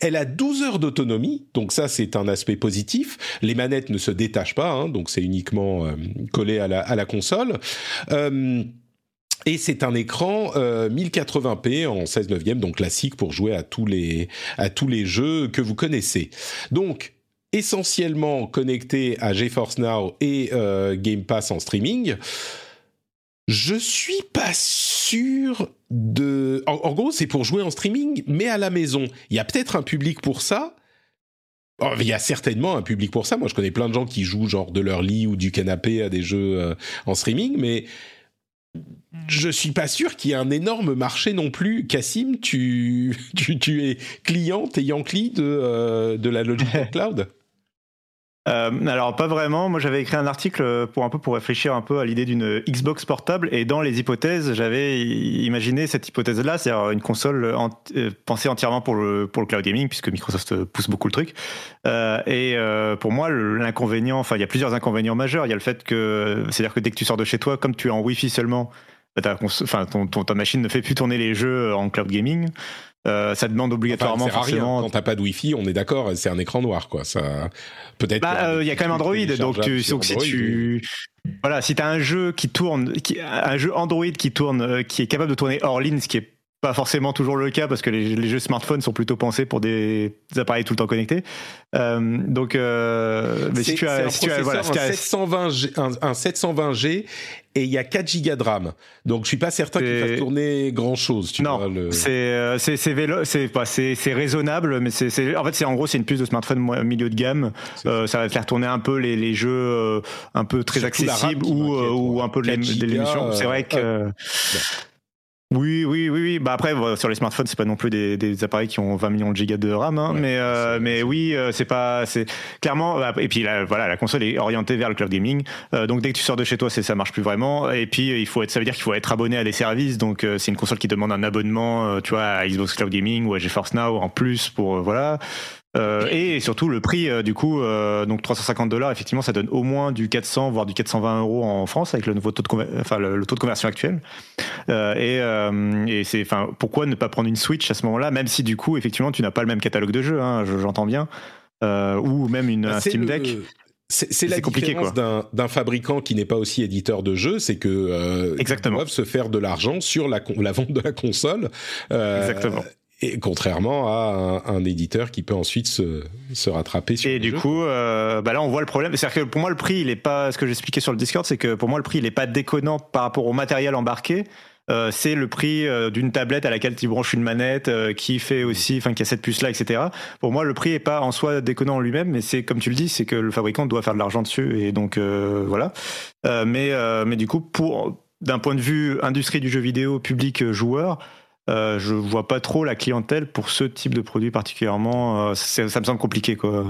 Elle a 12 heures d'autonomie, donc ça c'est un aspect positif. Les manettes ne se détachent pas, hein, donc c'est uniquement euh, collé à la, console. Euh, et c'est un écran euh, 1080p en 16 neuvième, donc classique pour jouer à tous les à tous les jeux que vous connaissez. Donc essentiellement connecté à GeForce Now et euh, Game Pass en streaming. Je suis pas sûr de. En, en gros, c'est pour jouer en streaming, mais à la maison. Il y a peut-être un public pour ça. Oh, Il y a certainement un public pour ça. Moi, je connais plein de gens qui jouent genre de leur lit ou du canapé à des jeux euh, en streaming, mais je suis pas sûr qu'il y ait un énorme marché non plus. Cassim, tu, tu, tu es client, t'es Yankee de, euh, de la Logitech Cloud? Euh, alors pas vraiment. Moi j'avais écrit un article pour un peu pour réfléchir un peu à l'idée d'une Xbox portable et dans les hypothèses j'avais imaginé cette hypothèse-là, c'est-à-dire une console euh, pensée entièrement pour le pour le cloud gaming puisque Microsoft pousse beaucoup le truc. Euh, et pour moi l'inconvénient, enfin il y a plusieurs inconvénients majeurs. Il y a le fait que c'est-à-dire que dès que tu sors de chez toi, comme tu es en Wi-Fi seulement, bah, ton- ta machine ne fait plus tourner les jeux en cloud gaming. Euh, ça demande Enfin, obligatoirement ça sert à rien. forcément Quand t'as pas de Wi-Fi, on est d'accord, c'est un écran noir, quoi. Ça, peut-être. Bah, euh, il y a quand même Android, donc, tu, donc si tu, voilà, si t'as un jeu qui tourne, qui, un jeu Android qui tourne, euh, qui est capable de tourner hors ligne, ce qui est pas forcément toujours le cas parce que les, les jeux smartphones sont plutôt pensés pour des, des appareils tout le temps connectés. Euh, donc, euh, mais si tu as, un si tu as, voilà, si un 720G, un, un 720G et il y a 4 gigas de RAM. Donc je suis pas certain qu'il fasse tourner grand chose. Tu non, le- c'est euh, c'est c'est raisonnable, mais c'est en fait c'est en gros c'est une puce de smartphone milieu de gamme. Euh, ça va faire tourner un peu les les jeux euh, un peu très accessibles ou euh, ou un peu de 4 l'ém- de gigas, l'émulsion. C'est vrai que oui, oui, oui, oui. Bah après, voilà, sur les smartphones, c'est pas non plus des, des appareils qui ont 20 millions de gigas de RAM, hein, Ouais, mais euh, mais oui, euh, c'est pas, c'est clairement. bah, Et puis la, voilà, la console est orientée vers le cloud gaming. Euh, donc dès que tu sors de chez toi, c'est ça marche plus vraiment. Et puis il faut être, ça veut dire qu'il faut être abonné à des services. Donc euh, c'est une console qui demande un abonnement, euh, tu vois, à Xbox Cloud Gaming ou à GeForce Now en plus pour euh, voilà. Euh, et surtout le prix euh, du coup euh, donc 350 dollars effectivement ça donne au moins du 400 voire du 420 euros en France avec le nouveau taux de enfin le, le taux de conversion actuel euh, et, euh, et c'est enfin pourquoi ne pas prendre une Switch à ce moment-là même si du coup effectivement tu n'as pas le même catalogue de jeux hein, je- j'entends bien euh, ou même une Bah, un c'est Steam le- Deck C'est c'est la C'est compliqué, différence d'un fabricant qui n'est pas aussi éditeur de jeux, c'est que euh, Exactement. ils doivent se faire de l'argent sur la, vente de la console. Euh, Exactement. Et contrairement à un, un, éditeur qui peut ensuite se, se rattraper sur Et du jeux. coup, euh, bah là, on voit le problème. C'est-à-dire que pour moi, le prix, il est pas. Ce que j'expliquais sur le Discord, c'est que pour moi, le prix, il est pas déconnant par rapport au matériel embarqué. Euh, c'est le prix euh, d'une tablette à laquelle tu branches une manette, euh, qui fait aussi, enfin, qui a cette puce-là, etc. Pour moi, le prix est pas en soi déconnant en lui-même, mais c'est comme tu le dis, c'est que le fabricant doit faire de l'argent dessus, et donc euh, voilà. Euh, mais mais du coup, pour d'un point de vue industrie du jeu vidéo, public joueur, euh, je vois pas trop la clientèle pour ce type de produit particulièrement. Euh, ça me semble compliqué, quoi.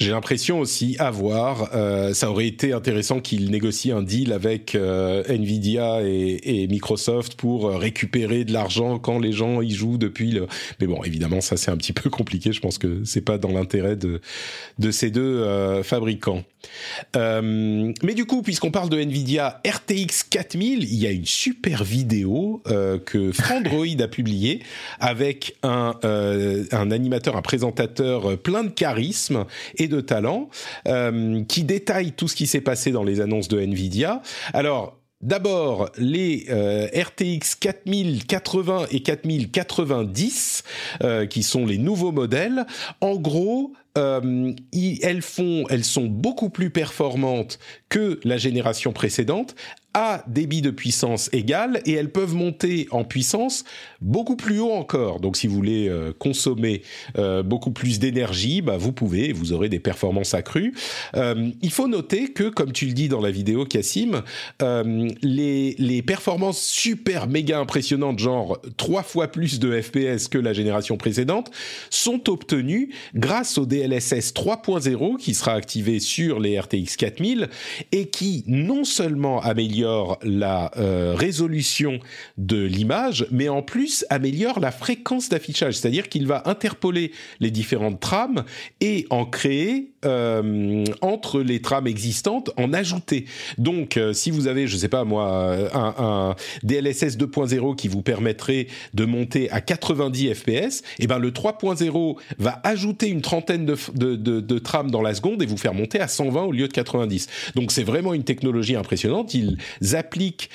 J'ai l'impression aussi à voir, euh, ça aurait été intéressant qu'ils négocient un deal avec euh, Nvidia et, et, Microsoft pour récupérer de l'argent quand les gens y jouent depuis le. Mais bon, évidemment, ça c'est un petit peu compliqué. Je pense que c'est pas dans l'intérêt de de ces deux euh, fabricants. Euh, mais du coup, puisqu'on parle de Nvidia RTX 4000, il y a une super vidéo euh, que Frandroid a publiée avec un, euh, un animateur, un présentateur plein de charisme et de talent euh, qui détaille tout ce qui s'est passé dans les annonces de Nvidia. Alors, D'abord, les euh, RTX 4080 et 4090, euh, qui sont les nouveaux modèles. En gros, elles font, elles sont beaucoup plus performantes que la génération précédente à débit de puissance égal et elles peuvent monter en puissance beaucoup plus haut encore. Donc si vous voulez euh, consommer euh, beaucoup plus d'énergie, bah, vous pouvez, vous aurez des performances accrues. Euh, il faut noter que, comme tu le dis dans la vidéo, Cassim, les, les performances super méga impressionnantes, genre trois fois plus de FPS que la génération précédente, sont obtenues grâce au DLSS 3.0 qui sera activé sur les RTX 4000 et qui non seulement améliore la euh, résolution de l'image, mais en plus améliore la fréquence d'affichage, c'est-à-dire qu'il va interpoler les différentes trames et en créer euh, entre les trames existantes, en ajouter. Donc, euh, si vous avez, je sais pas moi, un, un DLSS 2.0 qui vous permettrait de monter à 90 FPS, et ben le 3.0 va ajouter une trentaine de, de, trames dans la seconde et vous faire monter à 120 au lieu de 90. Donc, c'est vraiment une technologie impressionnante. Ils appliquent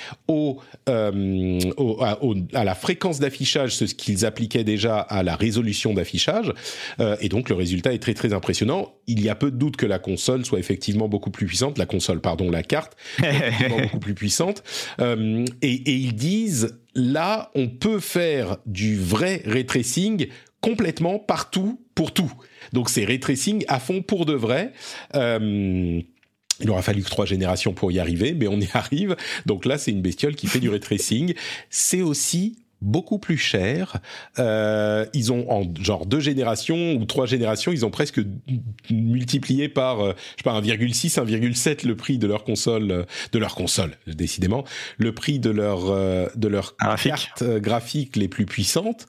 euh, à, à, la fréquence d'affichage ce qu'ils appliquaient déjà à la résolution d'affichage, euh, et donc le résultat est très très impressionnant. Il y a peu de doute que la console soit effectivement beaucoup plus puissante, la console, pardon, la carte, beaucoup plus puissante. Euh, et, et ils disent là, on peut faire du vrai ray tracing complètement partout pour tout. Donc c'est ray tracing à fond pour de vrai. Euh, il aura fallu que trois générations pour y arriver, mais on y arrive. Donc là, c'est une bestiole qui fait du ray tracing. C'est aussi beaucoup plus cher. Euh, ils ont en genre deux générations ou trois générations, ils ont presque multiplié par euh, je sais pas 1,6, 1,7 le prix de leur console, euh, de leur console décidément, le prix de leur euh, de leur graphique. cartes graphiques les plus puissantes.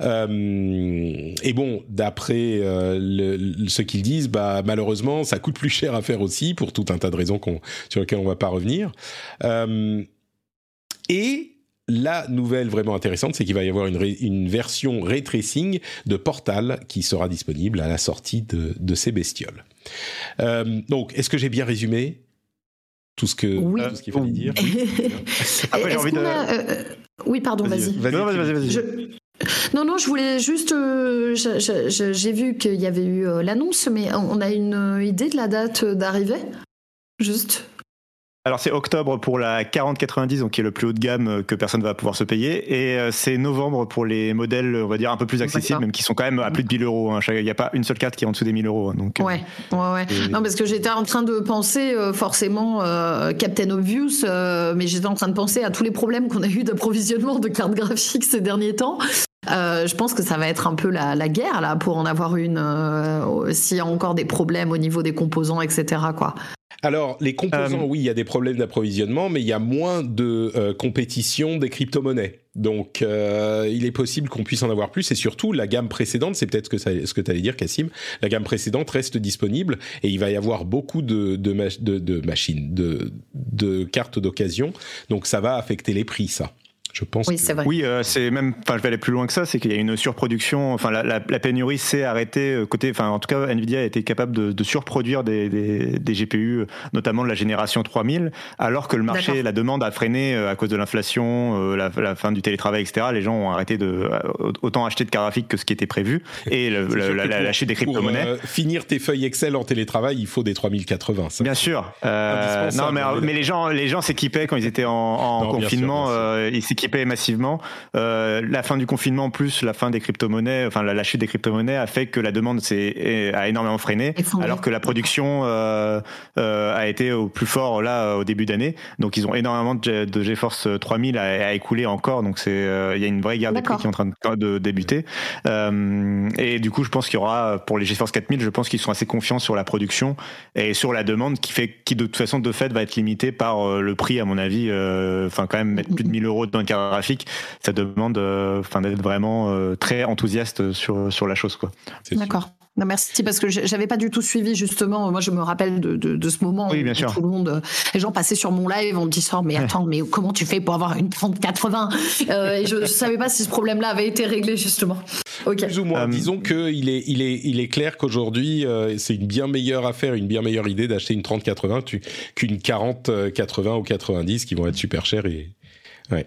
Euh, et bon, d'après le, ce qu'ils disent, bah malheureusement, ça coûte plus cher à faire aussi pour tout un tas de raisons qu'on sur lesquelles on va pas revenir. et la nouvelle vraiment intéressante, c'est qu'il va y avoir une, une, version ray tracing de Portal qui sera disponible à la sortie de, de ces bestioles. Euh, donc, est-ce que j'ai bien résumé tout ce que oui. tout ce qu'il fallait dire? Après, j'ai envie de. A, euh, oui, pardon, vas-y. Vas-y, vas-y, vas-y. Vas je... Non, non, je voulais juste. Euh, j'ai vu qu'il y avait eu euh, l'annonce, mais on a une idée de la date d'arrivée? Juste. Alors c'est octobre pour la 4090, donc qui est le plus haut de gamme que personne va pouvoir se payer, et c'est novembre pour les modèles, on va dire un peu plus accessibles, même qui sont quand même à plus de 1000 euros. Hein. Il n'y a pas une seule carte qui est en dessous des 1000 euros. hein, Donc, ouais, ouais, ouais. Et... Non, parce que j'étais en train de penser euh, forcément euh, Captain Obvious, euh, mais j'étais en train de penser à tous les problèmes qu'on a eu d'approvisionnement de cartes graphiques ces derniers temps. Euh, je pense que ça va être un peu la, la guerre là pour en avoir une. Euh, S'il y a encore des problèmes au niveau des composants, etc. Quoi. Alors, les composants, euh... oui, il y a des problèmes d'approvisionnement, mais il y a moins de euh, compétition des crypto-monnaies. Donc, euh, il est possible qu'on puisse en avoir plus. Et surtout, la gamme précédente, c'est peut-être ce que, tu allais dire, Cassim, la gamme précédente reste disponible et il va y avoir beaucoup de, de, de, de machines, de, de cartes d'occasion. Donc, ça va affecter les prix, ça. Je pense. Oui, c'est vrai. Oui, euh, c'est même. Enfin, je vais aller plus loin que ça. C'est qu'il y a une surproduction. Enfin, la, la, la pénurie s'est arrêtée euh, côté. Enfin, en tout cas, Nvidia a été capable de, de surproduire des, des, des, GPU, notamment de la génération 3000, alors que le marché, la demande a freiné euh, à cause de l'inflation, la, la, fin du télétravail, etc. Les gens ont arrêté de autant acheter de graphiques que ce qui était prévu et le, la, chute des crypto-monnaies. Pour, finir tes feuilles Excel en télétravail, il faut des 3080. Ça. Bien sûr. non, mais, mais les gens, les gens s'équipaient quand ils étaient en, en non, confinement. Bien sûr, bien sûr. ils s'équipaient massivement. Euh, la fin du confinement plus la fin des crypto-monnaies, enfin la, la, chute des crypto-monnaies a fait que la demande s'est a énormément freiné, alors que la production euh, euh, a été au plus fort là au début d'année. Donc ils ont énormément de, de GeForce 3000 à, à, écouler encore. Donc c'est il y a une vraie guerre des prix qui est en train de, de débuter. et du coup, je pense qu'il y aura pour les GeForce 4000, je pense qu'ils sont assez confiants sur la production et sur la demande qui fait qui de toute façon de fait va être limitée par le prix à mon avis. Enfin quand même mettre plus de 1000 euros dans une graphique ça demande enfin d'être vraiment très enthousiaste sur sur la chose quoi. D'accord. Non, merci parce que j'avais pas du tout suivi justement. Moi, je me rappelle de, de, de ce moment oui, bien où sûr. tout le monde, les gens passaient sur mon live en me disant mais attends, mais comment tu fais pour avoir une 3080 euh, Et je, je savais pas si ce problème-là avait été réglé justement. Plus ou moins. Euh, Um, Disons que il est, il est, il est clair qu'aujourd'hui, euh, c'est une bien meilleure affaire, une bien meilleure idée d'acheter une 3080 qu'une 4080 ou 90 qui vont être super chères et ouais.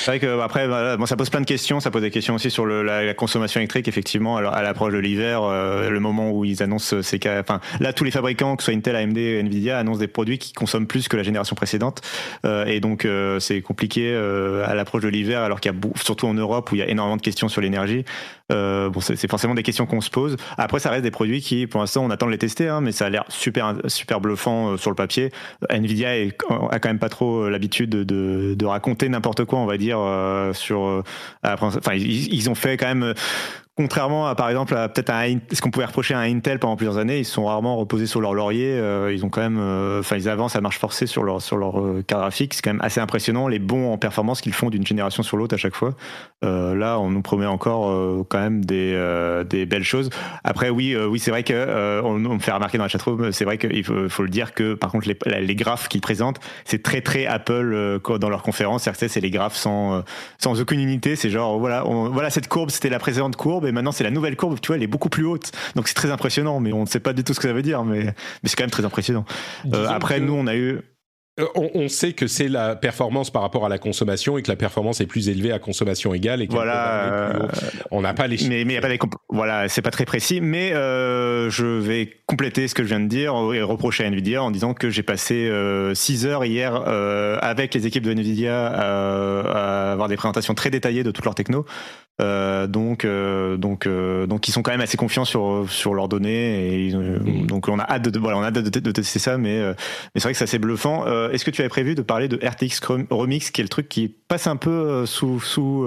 C'est vrai que après, bon, ça pose plein de questions. Ça pose des questions aussi sur le, la, la, consommation électrique. Effectivement, alors à l'approche de l'hiver, euh, le moment où ils annoncent ces cas, enfin là, tous les fabricants, que ce soit Intel, AMD, Nvidia, annoncent des produits qui consomment plus que la génération précédente, euh, et donc euh, c'est compliqué à l'approche de l'hiver, alors qu'il y a surtout en Europe où il y a énormément de questions sur l'énergie. bon, c'est forcément des questions qu'on se pose. Après, ça reste des produits qui, pour l'instant, on attend de les tester, hein, mais ça a l'air super, super bluffant sur le papier. Nvidia est, a quand même pas trop l'habitude de, de, de raconter n'importe quoi, on va dire euh, sur euh, enfin ils, ils, ont fait quand même contrairement à par exemple à peut-être ce qu'on pouvait reprocher à Intel pendant plusieurs années ils sont rarement reposés sur leur laurier euh, ils ont quand même enfin ils avancent à marche forcée sur leur sur leur carte graphique. C'est quand même assez impressionnant les bons en performance qu'ils font d'une génération sur l'autre à chaque fois. Là on nous promet encore quand même des des belles choses. Après oui oui c'est vrai que on, me fait remarquer dans la chatroom c'est vrai qu'il faut, le dire que par contre les, les graphes qu'ils présentent c'est très très Apple dans leur conférence c'est les graphes sans sans aucune unité. C'est genre voilà voilà cette courbe c'était la précédente courbe maintenant c'est la nouvelle courbe tu vois elle est beaucoup plus haute. Donc c'est très impressionnant mais on ne sait pas du tout ce que ça veut dire mais mais c'est quand même très impressionnant. Euh, après que... nous on a eu on, on, sait que c'est la performance par rapport à la consommation et que la performance est plus élevée à consommation égale et voilà euh, on n'a pas les mais mais y a pas les voilà c'est pas très précis mais euh, je vais compléter ce que je viens de dire et reprocher à Nvidia en disant que j'ai passé 6 euh, heures hier euh, avec les équipes de Nvidia à, à, avoir des présentations très détaillées de toutes leurs techno euh, donc, euh, donc, euh, donc, ils sont quand même assez confiants sur sur leurs données et ils, mmh. donc on a hâte de, voilà, on a hâte de tester ça, mais, mais c'est vrai que c'est assez bluffant. Est-ce que tu avais prévu de parler de RTX Remix, qui est le truc qui passe un peu sous sous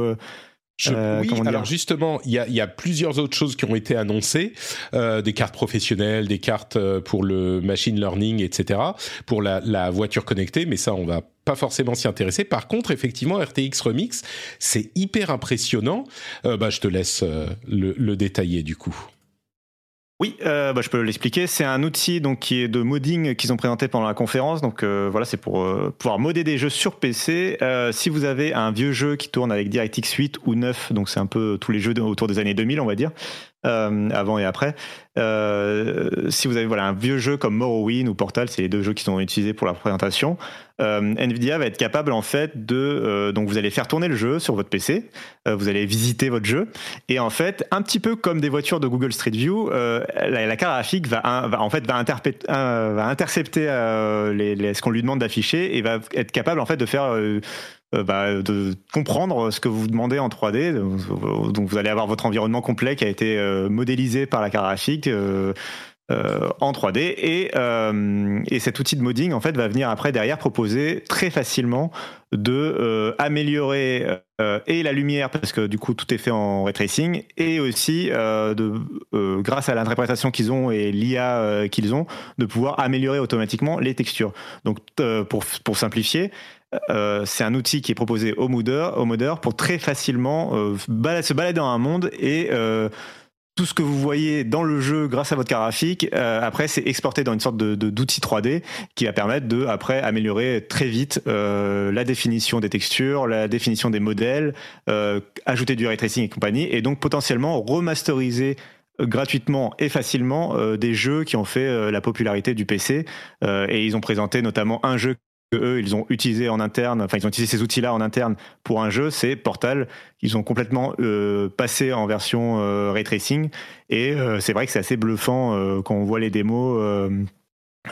je, euh, oui, alors justement, il y a, y a, plusieurs autres choses qui ont été annoncées, euh, des cartes professionnelles, des cartes pour le machine learning, etc., pour la, la voiture connectée, mais ça, on va pas forcément s'y intéresser. Par contre, effectivement, RTX Remix, c'est hyper impressionnant. Euh, bah, je te laisse le, le détailler du coup. Oui, euh, bah, je peux l'expliquer. C'est un outil donc qui est de modding qu'ils ont présenté pendant la conférence. Donc euh, voilà, c'est pour euh, pouvoir modder des jeux sur PC. si vous avez un vieux jeu qui tourne avec DirectX 8 ou 9, donc c'est un peu tous les jeux autour des années 2000, on va dire, avant et après. si vous avez voilà un vieux jeu comme Morrowind ou Portal, c'est les deux jeux qui sont utilisés pour la présentation. Nvidia va être capable en fait de donc vous allez faire tourner le jeu sur votre PC, vous allez visiter votre jeu et en fait un petit peu comme des voitures de Google Street View la, carte graphique va, en fait va, euh, va intercepter euh, ce qu'on lui demande d'afficher et va être capable en fait de faire euh, bah, de comprendre ce que vous demandez en 3D. Donc vous allez avoir votre environnement complet qui a été modélisé par la carte graphique. Euh, en 3D et, euh, et cet outil de modding en fait va venir après derrière proposer très facilement de euh, améliorer et la lumière parce que du coup tout est fait en ray tracing et aussi de grâce à l'interprétation qu'ils ont et l'IA qu'ils ont de pouvoir améliorer automatiquement les textures donc pour, pour simplifier euh, c'est un outil qui est proposé au modeur, pour très facilement euh, se balader dans un monde et euh, tout ce que vous voyez dans le jeu grâce à votre carte graphique, après c'est exporté dans une sorte de d'outil 3D qui va permettre de après améliorer très vite la définition des textures, la définition des modèles, ajouter du ray tracing et compagnie, et donc potentiellement remasteriser gratuitement et facilement des jeux qui ont fait la popularité du PC. et ils ont présenté notamment un jeu eux ils ont utilisé en interne, enfin ils ont utilisé ces outils-là en interne pour un jeu, c'est Portal. Ils ont complètement euh, passé en version euh, ray tracing et euh, c'est vrai que c'est assez bluffant quand on voit les démos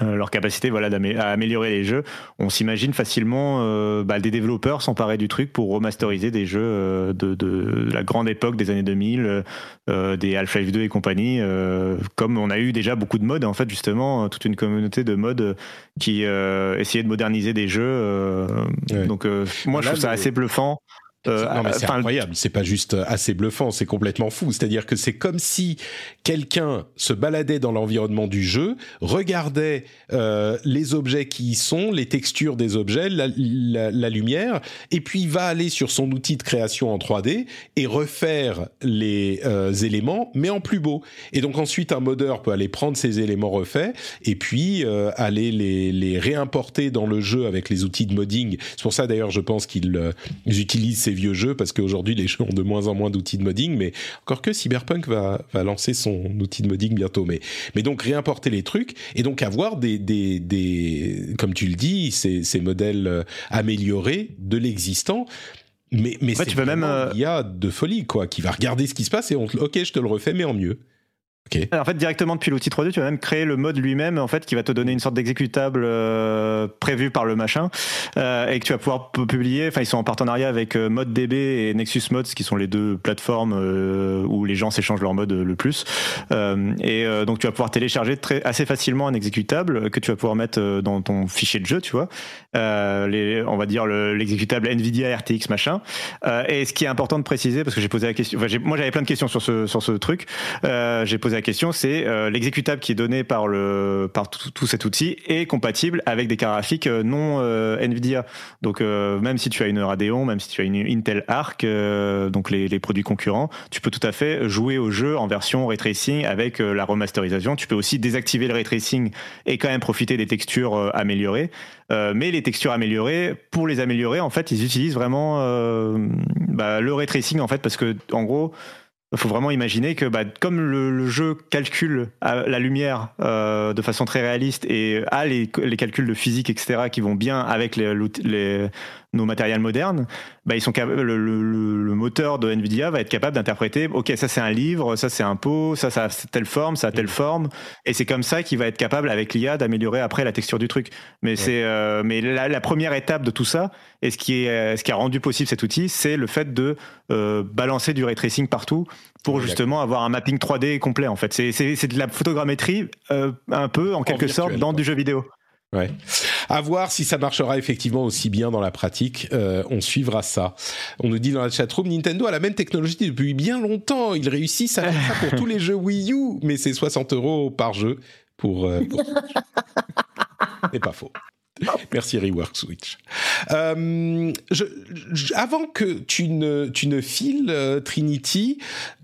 euh, leur capacité voilà à améliorer les jeux. On s'imagine facilement euh, bah, des développeurs s'emparer du truc pour remasteriser des jeux euh, de, de, la grande époque des années 2000 des Half-Life 2 et compagnie comme on a eu déjà beaucoup de modes en fait justement toute une communauté de modes qui essayait de moderniser des jeux donc moi je trouve ça assez bluffant euh, c'est incroyable. C'est pas juste assez bluffant, c'est complètement fou. C'est-à-dire que c'est comme si quelqu'un se baladait dans l'environnement du jeu, regardait euh, les objets qui y sont, les textures des objets, la, la, lumière, et puis va aller sur son outil de création en 3D et refaire les euh, éléments, mais en plus beau. Et donc ensuite, un modeur peut aller prendre ces éléments refaits et puis aller les, les réimporter dans le jeu avec les outils de modding. C'est pour ça d'ailleurs, je pense qu'ils utilisent ces vieux jeux parce qu'aujourd'hui les jeux ont de moins en moins d'outils de modding, mais encore que Cyberpunk va, va lancer son outil de modding bientôt. Mais, mais donc réimporter les trucs et donc avoir des, des, des comme tu le dis, ces, ces modèles euh, améliorés de l'existant. Mais, mais c'est tu peux même il y a de folie quoi, qui va regarder ce qui se passe et on ok je te le refais mais en mieux. En fait, directement depuis l'outil 3D, tu vas même créer le mode lui-même, en fait, qui va te donner une sorte d'exécutable euh, prévu par le machin, euh, et que tu vas pouvoir publier. Enfin, ils sont en partenariat avec euh, ModDB et Nexus Mods, qui sont les deux plateformes euh, où les gens s'échangent leur mode le plus. Euh, et donc, tu vas pouvoir télécharger assez facilement un exécutable que tu vas pouvoir mettre dans ton fichier de jeu, tu vois. on va dire l'exécutable NVIDIA RTX machin. et ce qui est important de préciser, parce que j'ai posé la question, moi j'avais plein de questions sur ce sur ce truc. j'ai posé la question, c'est euh, l'exécutable qui est donné par le par tout, cet outil est compatible avec des cartes graphiques euh, non euh, Nvidia. Donc même si tu as une Radeon, même si tu as une Intel Arc, donc les, produits concurrents, tu peux tout à fait jouer au jeu en version ray tracing avec la remasterisation. Tu peux aussi désactiver le ray tracing et quand même profiter des textures améliorées. mais les textures améliorées, pour les améliorer, en fait, ils utilisent vraiment bah, le ray tracing en fait parce que en gros il faut vraiment imaginer que, bah, comme le, jeu calcule euh, la lumière euh, de façon très réaliste et a les, les, calculs de physique, etc., qui vont bien avec les, les, nos matériels modernes, bah, ils sont le, le, moteur de Nvidia va être capable d'interpréter, ok, ça c'est un livre, ça c'est un pot, ça ça a telle forme, ça a telle forme, et c'est comme ça qu'il va être capable avec l'IA d'améliorer après la texture du truc. Mais c'est, euh, mais la, première étape de tout ça, et ce qui est, euh, ce qui a rendu possible cet outil, c'est le fait de euh, balancer du ray tracing partout pour justement avoir un mapping 3D complet. En fait, c'est c'est de la photogrammétrie un peu en quelque sorte dans du jeu vidéo. Ouais. À voir si ça marchera effectivement aussi bien dans la pratique. Euh, on suivra ça. On nous dit dans la chatroom, Nintendo a la même technologie depuis bien longtemps. Ils réussissent à faire ça pour tous les jeux Wii U, mais c'est 60 euros par jeu pour. Euh, c'est pas faux. Merci Rework Switch. Euh, avant que tu ne, tu ne files euh, Trinity,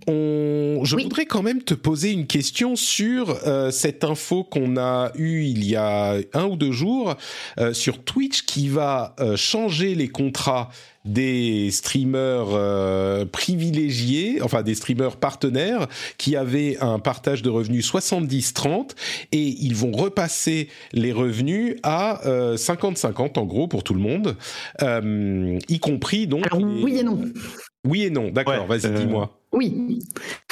on, je voudrais quand même te poser une question sur euh, cette info qu'on a eue il y a un ou deux jours euh, sur Twitch qui va changer les contrats des streamers euh, privilégiés, enfin des streamers partenaires qui avaient un partage de revenus 70-30 et ils vont repasser les revenus à 50-50 euh, en gros pour tout le monde, euh, y compris donc... oui et non. Oui et non, d'accord, vas-y dis-moi. Oui.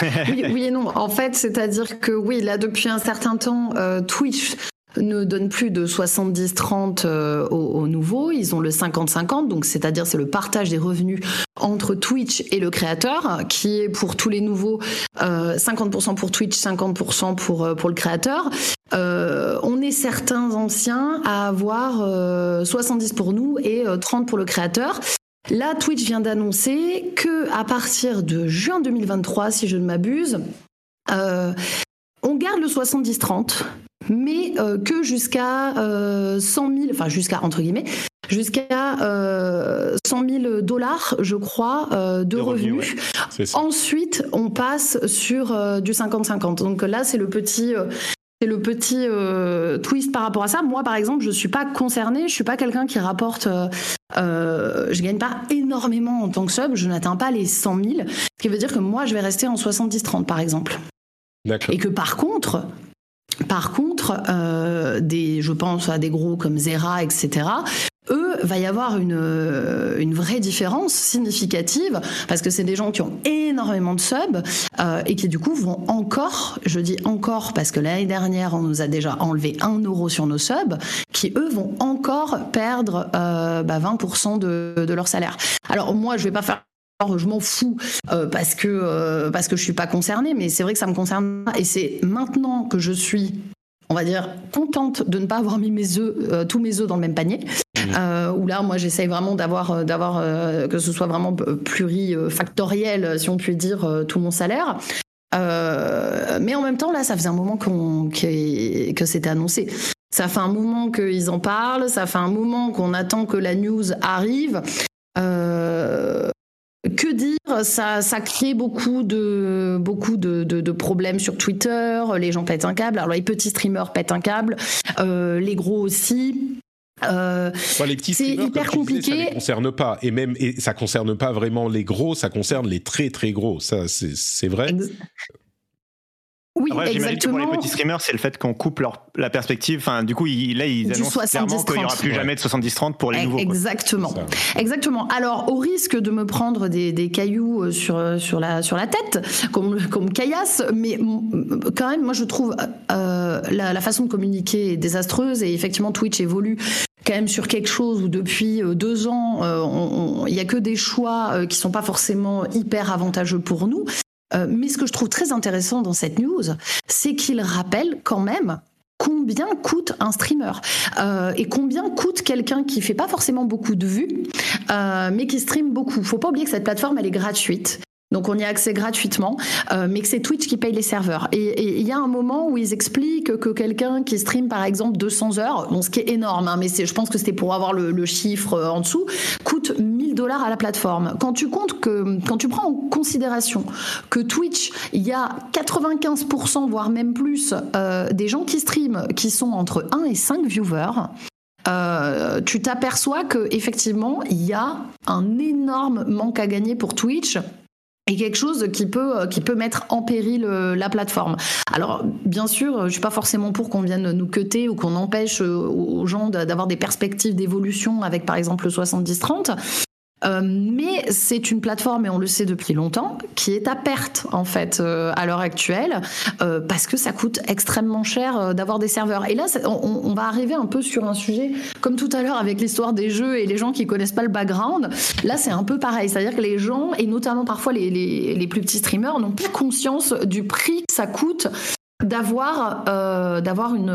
oui. et non. En fait, c'est-à-dire que oui, là depuis un certain temps, Twitch ne donne plus de 70-30 euh, aux, nouveaux, ils ont le 50-50, donc c'est-à-dire c'est le partage des revenus entre Twitch et le créateur, qui est pour tous les nouveaux 50% euh, pour Twitch, 50% pour, euh, pour le créateur. on est certains anciens à avoir 70 pour nous et 30 pour le créateur. Là, Twitch vient d'annoncer que à partir de juin 2023, si je ne m'abuse, on garde le 70-30 mais euh, que jusqu'à 100 euh, 000, enfin jusqu'à entre guillemets, jusqu'à euh, 100 000 dollars, je crois, euh, de, De revenus. Ensuite, on passe sur euh, du 50-50. Donc là, c'est le petit. Euh, c'est le petit euh, twist par rapport à ça. Moi, par exemple, je suis pas concernée. Je suis pas quelqu'un qui rapporte. Euh, euh, je gagne pas énormément en tant que sub. Je n'atteins pas les 100 000. Ce qui veut dire que moi, je vais rester en 70-30, par exemple. D'accord. Et que par contre, par contre, euh, des, je pense à des gros comme Zera, etc. Eux, va y avoir une, euh, une vraie différence significative parce que c'est des gens qui ont énormément de subs euh, et qui du coup vont encore, je dis encore parce que l'année dernière on nous a déjà enlevé 1 euro sur nos subs, qui eux vont encore perdre euh, bah, 20% de, de leur salaire. Alors moi je vais pas faire alors, je m'en fous euh, parce que euh, parce que je suis pas concernée, mais c'est vrai que ça me concerne et c'est maintenant que je suis, on va dire, contente de ne pas avoir mis mes œufs, euh, tous mes œufs dans le même panier. Euh, où là, moi, j'essaye vraiment d'avoir euh, d'avoir euh, que ce soit vraiment euh, plurifactoriel, si on peut dire, tout mon salaire. Euh, mais en même temps, là, ça faisait un moment qu'on que c'était annoncé. Ça fait un moment qu'ils en parlent, ça fait un moment qu'on attend que la news arrive. Euh, que dire? Ça, ça crée beaucoup de beaucoup de, de- de problèmes sur Twitter. Les gens pètent un câble. Alors les petits streamers pètent un câble, euh, les gros aussi. Euh, les petits c'est streamers, hyper disais, compliqué. ça les concerne pas. Et même, et ça concerne pas vraiment les gros, ça concerne les très très gros. Ça, c'est c'est vrai. ex- oui, Après, j'imagine que pour exactement. les petits streamers, c'est le fait qu'on coupe leur, la perspective. Enfin, du coup, ils, là, ils Du annoncent clairement qu'il n'y aura 70-30. plus jamais de 70-30 pour les nouveaux. Exactement. Exactement. Alors, au risque de me prendre des, des cailloux euh, sur, sur, la, sur la tête, comme, comme caillasse, mais quand même, moi, je trouve euh, la, la façon de communiquer est désastreuse et effectivement, Twitch évolue quand même sur quelque chose où depuis euh, deux ans, euh, on- on- il y a que des choix euh, qui sont pas forcément hyper avantageux pour nous. Euh, mais ce que je trouve très intéressant dans cette news, c'est qu'il rappelle quand même combien coûte un streamer euh, et combien coûte quelqu'un qui fait pas forcément beaucoup de vues, euh, mais qui stream beaucoup. Faut pas oublier que cette plateforme elle est gratuite. Donc on y a accès gratuitement, euh, mais que c'est Twitch qui paye les serveurs. Et il y a un moment où ils expliquent que quelqu'un qui stream par exemple 200 heures, ce qui est énorme, hein, mais je pense que c'était pour avoir le, chiffre euh, en dessous, coûte 1000 dollars à la plateforme. Quand tu comptes que, quand tu prends en considération que Twitch, il y a 95% voire même plus euh, des gens qui streament qui sont entre 1 et 5 viewers. tu t'aperçois que effectivement il y a un énorme manque à gagner pour Twitch et quelque chose qui peut euh, qui peut mettre en péril euh, la plateforme. Alors bien sûr, je suis pas forcément pour qu'on vienne nous cuter ou qu'on empêche euh, aux gens d'avoir des perspectives d'évolution avec par exemple le 70-30. Euh, mais c'est une plateforme, et on le sait depuis longtemps, qui est à perte en fait euh, à l'heure actuelle, euh, parce que ça coûte extrêmement cher d'avoir des serveurs. Et là, on, va arriver un peu sur un sujet, comme tout à l'heure avec l'histoire des jeux et les gens qui connaissent pas le background. Là, c'est un peu pareil, c'est-à-dire que les gens, et notamment parfois les, plus petits streamers, n'ont plus conscience du prix que ça coûte d'avoir d'avoir une,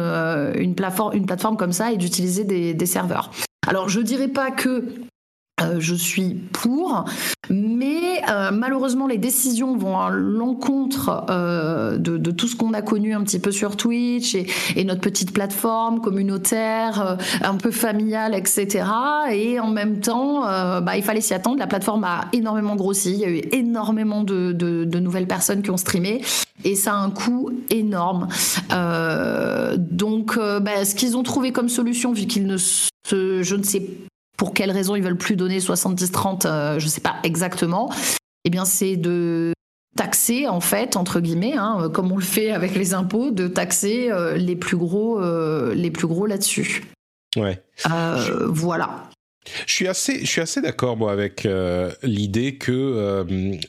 une plateforme comme ça et d'utiliser des, des serveurs. Alors, je dirais pas que euh, je suis pour, mais euh, malheureusement les décisions vont à l'encontre euh, de, de tout ce qu'on a connu un petit peu sur Twitch et, et notre petite plateforme communautaire, euh, un peu familiale, etc. Et en même temps, euh, bah, il fallait s'y attendre. La plateforme a énormément grossi, il y a eu énormément de, de- de nouvelles personnes qui ont streamé. Et ça a un coût énorme. Donc, bah, ce qu'ils ont trouvé comme solution, vu qu'ils ne se, je ne sais pour quelles raisons ils veulent plus donner 70-30, euh, je sais pas exactement, eh bien c'est de taxer en fait entre guillemets hein, comme on le fait avec les impôts de taxer euh, les plus gros euh, les plus gros là-dessus. Ouais. Euh, voilà. Je suis assez, je suis assez d'accord moi avec euh, l'idée que euh,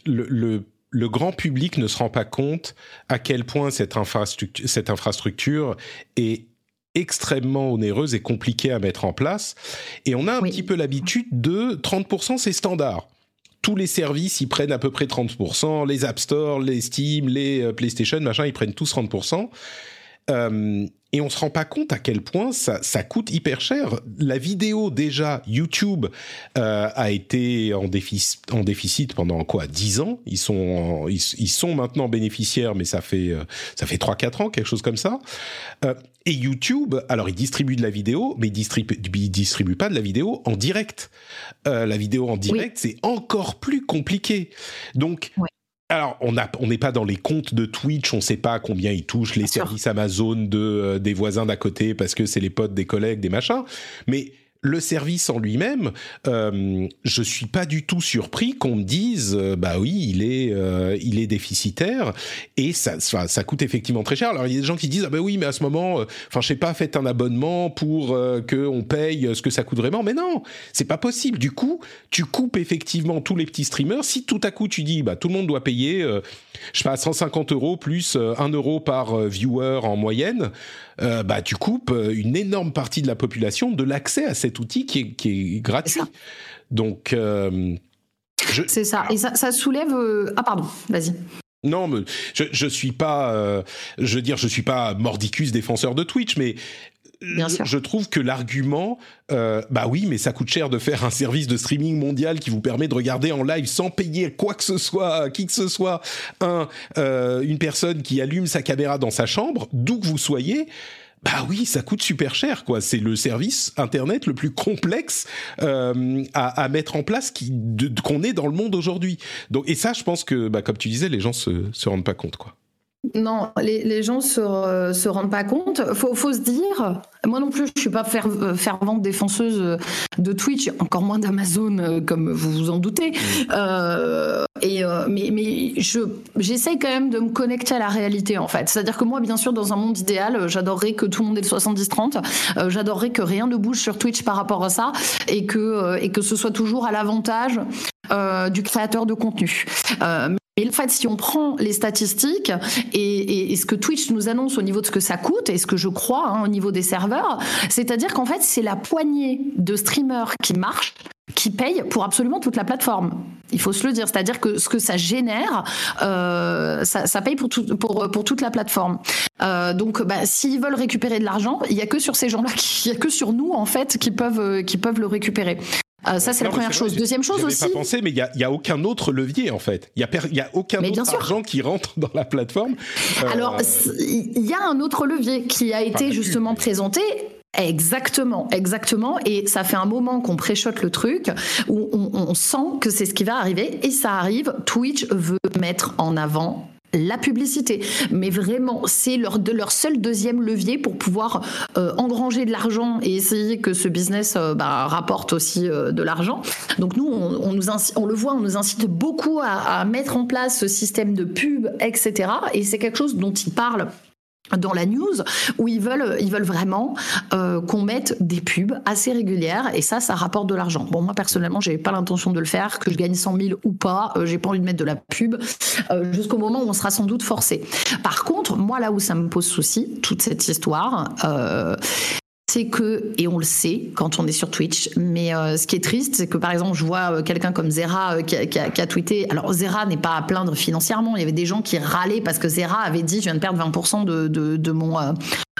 le, le, le grand public ne se rend pas compte à quel point cette infrastructure, cette infrastructure est extrêmement onéreuse et compliquée à mettre en place. Et on a un Oui. petit peu l'habitude de 30%, c'est standard. Tous les services, ils prennent à peu près 30%. Les App Store, les Steam, les euh, PlayStation, machin, ils prennent tous 30%. Euh, et on se rend pas compte à quel point ça, ça coûte hyper cher. La vidéo déjà YouTube euh, a été en déficit, en déficit pendant quoi 10 ans? Ils sont ils, ils, sont maintenant bénéficiaires, mais ça fait euh, ça fait 3-4 ans, quelque chose comme ça. Euh, et YouTube, alors ils distribuent de la vidéo, mais ils distribuent, ils distribuent pas de la vidéo en direct. Euh, la vidéo en direct, oui. c'est encore plus compliqué. Donc ouais. Alors, on n'est on pas dans les comptes de Twitch, on ne sait pas combien ils touchent les services Amazon de, euh, des voisins d'à côté parce que c'est les potes des collègues, des machins. Mais le service en lui-même, euh, je suis pas du tout surpris qu'on me dise, euh, bah oui, il est, euh, il est déficitaire et ça, ça, coûte effectivement très cher. Alors il y a des gens qui disent, ah bah oui, mais à ce moment, enfin je sais pas, faites un abonnement pour euh, que on paye ce que ça coûte vraiment. Mais non, c'est pas possible. Du coup, tu coupes effectivement tous les petits streamers. Si tout à coup tu dis, bah tout le monde doit payer, euh, je sais pas, 150 euros plus 1 euro par viewer en moyenne. Euh, bah, tu coupes une énorme partie de la population de l'accès à cet outil qui est, qui est gratuit. Donc, euh, je... c'est ça. Et ça, ça soulève. Euh... Ah, pardon, vas-y. Non, mais je, je suis pas, euh, je veux dire, je suis pas mordicus défenseur de Twitch, mais Bien sûr. je trouve que l'argument, euh, bah oui, mais ça coûte cher de faire un service de streaming mondial qui vous permet de regarder en live sans payer quoi que ce soit, qui que ce soit, un, euh, une personne qui allume sa caméra dans sa chambre, d'où que vous soyez. Bah oui, ça coûte super cher, quoi. C'est le service internet le plus complexe euh, à, à, mettre en place qu'on est dans le monde aujourd'hui. Donc, et ça, je pense que, bah, comme tu disais, les gens se se rendent pas compte, quoi. Non, les, les gens se, euh, se rendent pas compte. Faut, faut se dire, moi non plus, je suis pas fer, fervente défenseuse de Twitch, encore moins d'Amazon, euh, comme vous vous en doutez. Euh, et euh, mais mais je j'essaye quand même de me connecter à la réalité en fait. C'est-à-dire que moi, bien sûr, dans un monde idéal, j'adorerais que tout le monde ait le 70-30. Euh, j'adorerais que rien ne bouge sur Twitch par rapport à ça et que euh, et que ce soit toujours à l'avantage du créateur de contenu. Mais en fait, si on prend les statistiques et, et, et, ce que Twitch nous annonce au niveau de ce que ça coûte et ce que je crois hein, au niveau des serveurs, c'est-à-dire qu'en fait, c'est la poignée de streamers qui marchent qui payent pour absolument toute la plateforme. Il faut se le dire, c'est-à-dire que ce que ça génère, euh, ça, ça, paye pour, tout, pour, pour toute la plateforme. Euh, donc, bah, s'ils veulent récupérer de l'argent, il y a que sur ces gens-là, il y a que sur nous en fait qui peuvent qui peuvent le récérer. Euh, ça, c'est la première chose. Vrai, Deuxième chose aussi. pas pensé, mais il n'y a, y a, aucun autre levier, en fait. Il n'y a, y a aucun mais autre argent qui rentre dans la plateforme. Euh... Alors, il y a un autre levier qui a été justement présenté. Exactement, exactement. Et ça fait un moment qu'on préchote le truc, où on, on sent que c'est ce qui va arriver. Et ça arrive. Twitch veut mettre en avant la publicité. Mais vraiment, c'est leur, de leur seul deuxième levier pour pouvoir euh, engranger de l'argent et essayer que ce business euh, bah, rapporte aussi euh, de l'argent. Donc nous, on, on nous on le voit, on nous incite beaucoup à, à, mettre en place ce système de pub, etc. Et c'est quelque chose dont ils parlent dans la news où ils veulent ils veulent vraiment euh, qu'on mette des pubs assez régulières et ça ça rapporte de l'argent. Bon moi personnellement j'ai pas l'intention de le faire que je gagne 100 000 ou pas euh, j'ai pas envie de mettre de la pub euh, jusqu'au moment où on sera sans doute forcé. Par contre moi là où ça me pose souci toute cette histoire c'est que, et on le sait quand on est sur Twitch, mais euh, ce qui est triste, c'est que par exemple, je vois euh, quelqu'un comme Zera euh, qui, a, tweeté. Alors, Zera n'est pas à plaindre financièrement. Il y avait des gens qui râlaient parce que Zera avait dit Je viens de perdre 20% de, de, mon.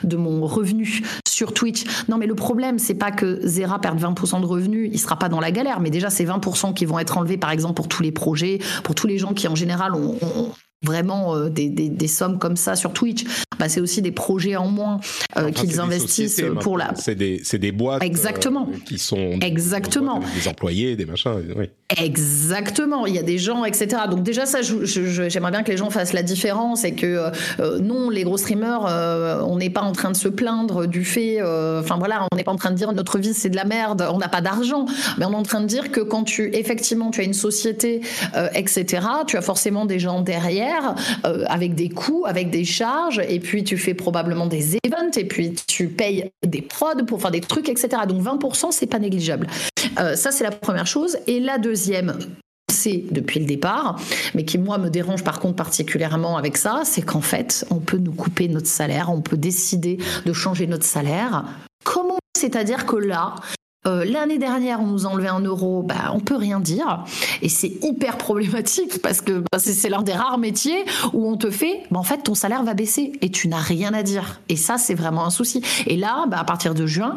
de mon revenu sur Twitch. Non, mais le problème, c'est pas que Zera perde 20% de revenus, il sera pas dans la galère, mais déjà, c'est 20% qui vont être enlevés, par exemple, pour tous les projets, pour tous les gens qui, en général, ont vraiment euh, des, des, des, sommes comme ça sur Twitch. Bah, c'est aussi des projets en moins euh, enfin, qu'ils investissent pour la. C'est des, des boîtes. Exactement. Euh, qui sont. Exactement. Des employés, des machins. Oui. Exactement. Il y a des gens, etc. Donc déjà ça, j'aimerais bien que les gens fassent la différence et que non, les gros streamers, on n'est pas en train de se plaindre du fait. Enfin voilà, on n'est pas en train de dire notre vie c'est de la merde, on n'a pas d'argent, mais on est en train de dire que quand tu effectivement tu as une société, etc. Tu as forcément des gens derrière euh, avec des coûts, avec des charges, et puis tu fais probablement des events, et puis tu payes des prods pour faire des trucs, etc. Donc 20%, c'est pas négligeable. Euh, ça, c'est la première chose. Et la deuxième, c'est depuis le départ, mais qui moi me dérange par contre particulièrement avec ça, c'est qu'en fait, on peut nous couper notre salaire, on peut décider de changer notre salaire. Comment C'est-à-dire que là, Euh, L'année dernière, on nous a enlevé un euro, bah, on peut rien dire. Et c'est hyper problématique parce que bah, c'est l'un des rares métiers où on te fait, bah, en fait, ton salaire va baisser et tu n'as rien à dire. Et ça, c'est vraiment un souci. Et là, bah, à partir de juin,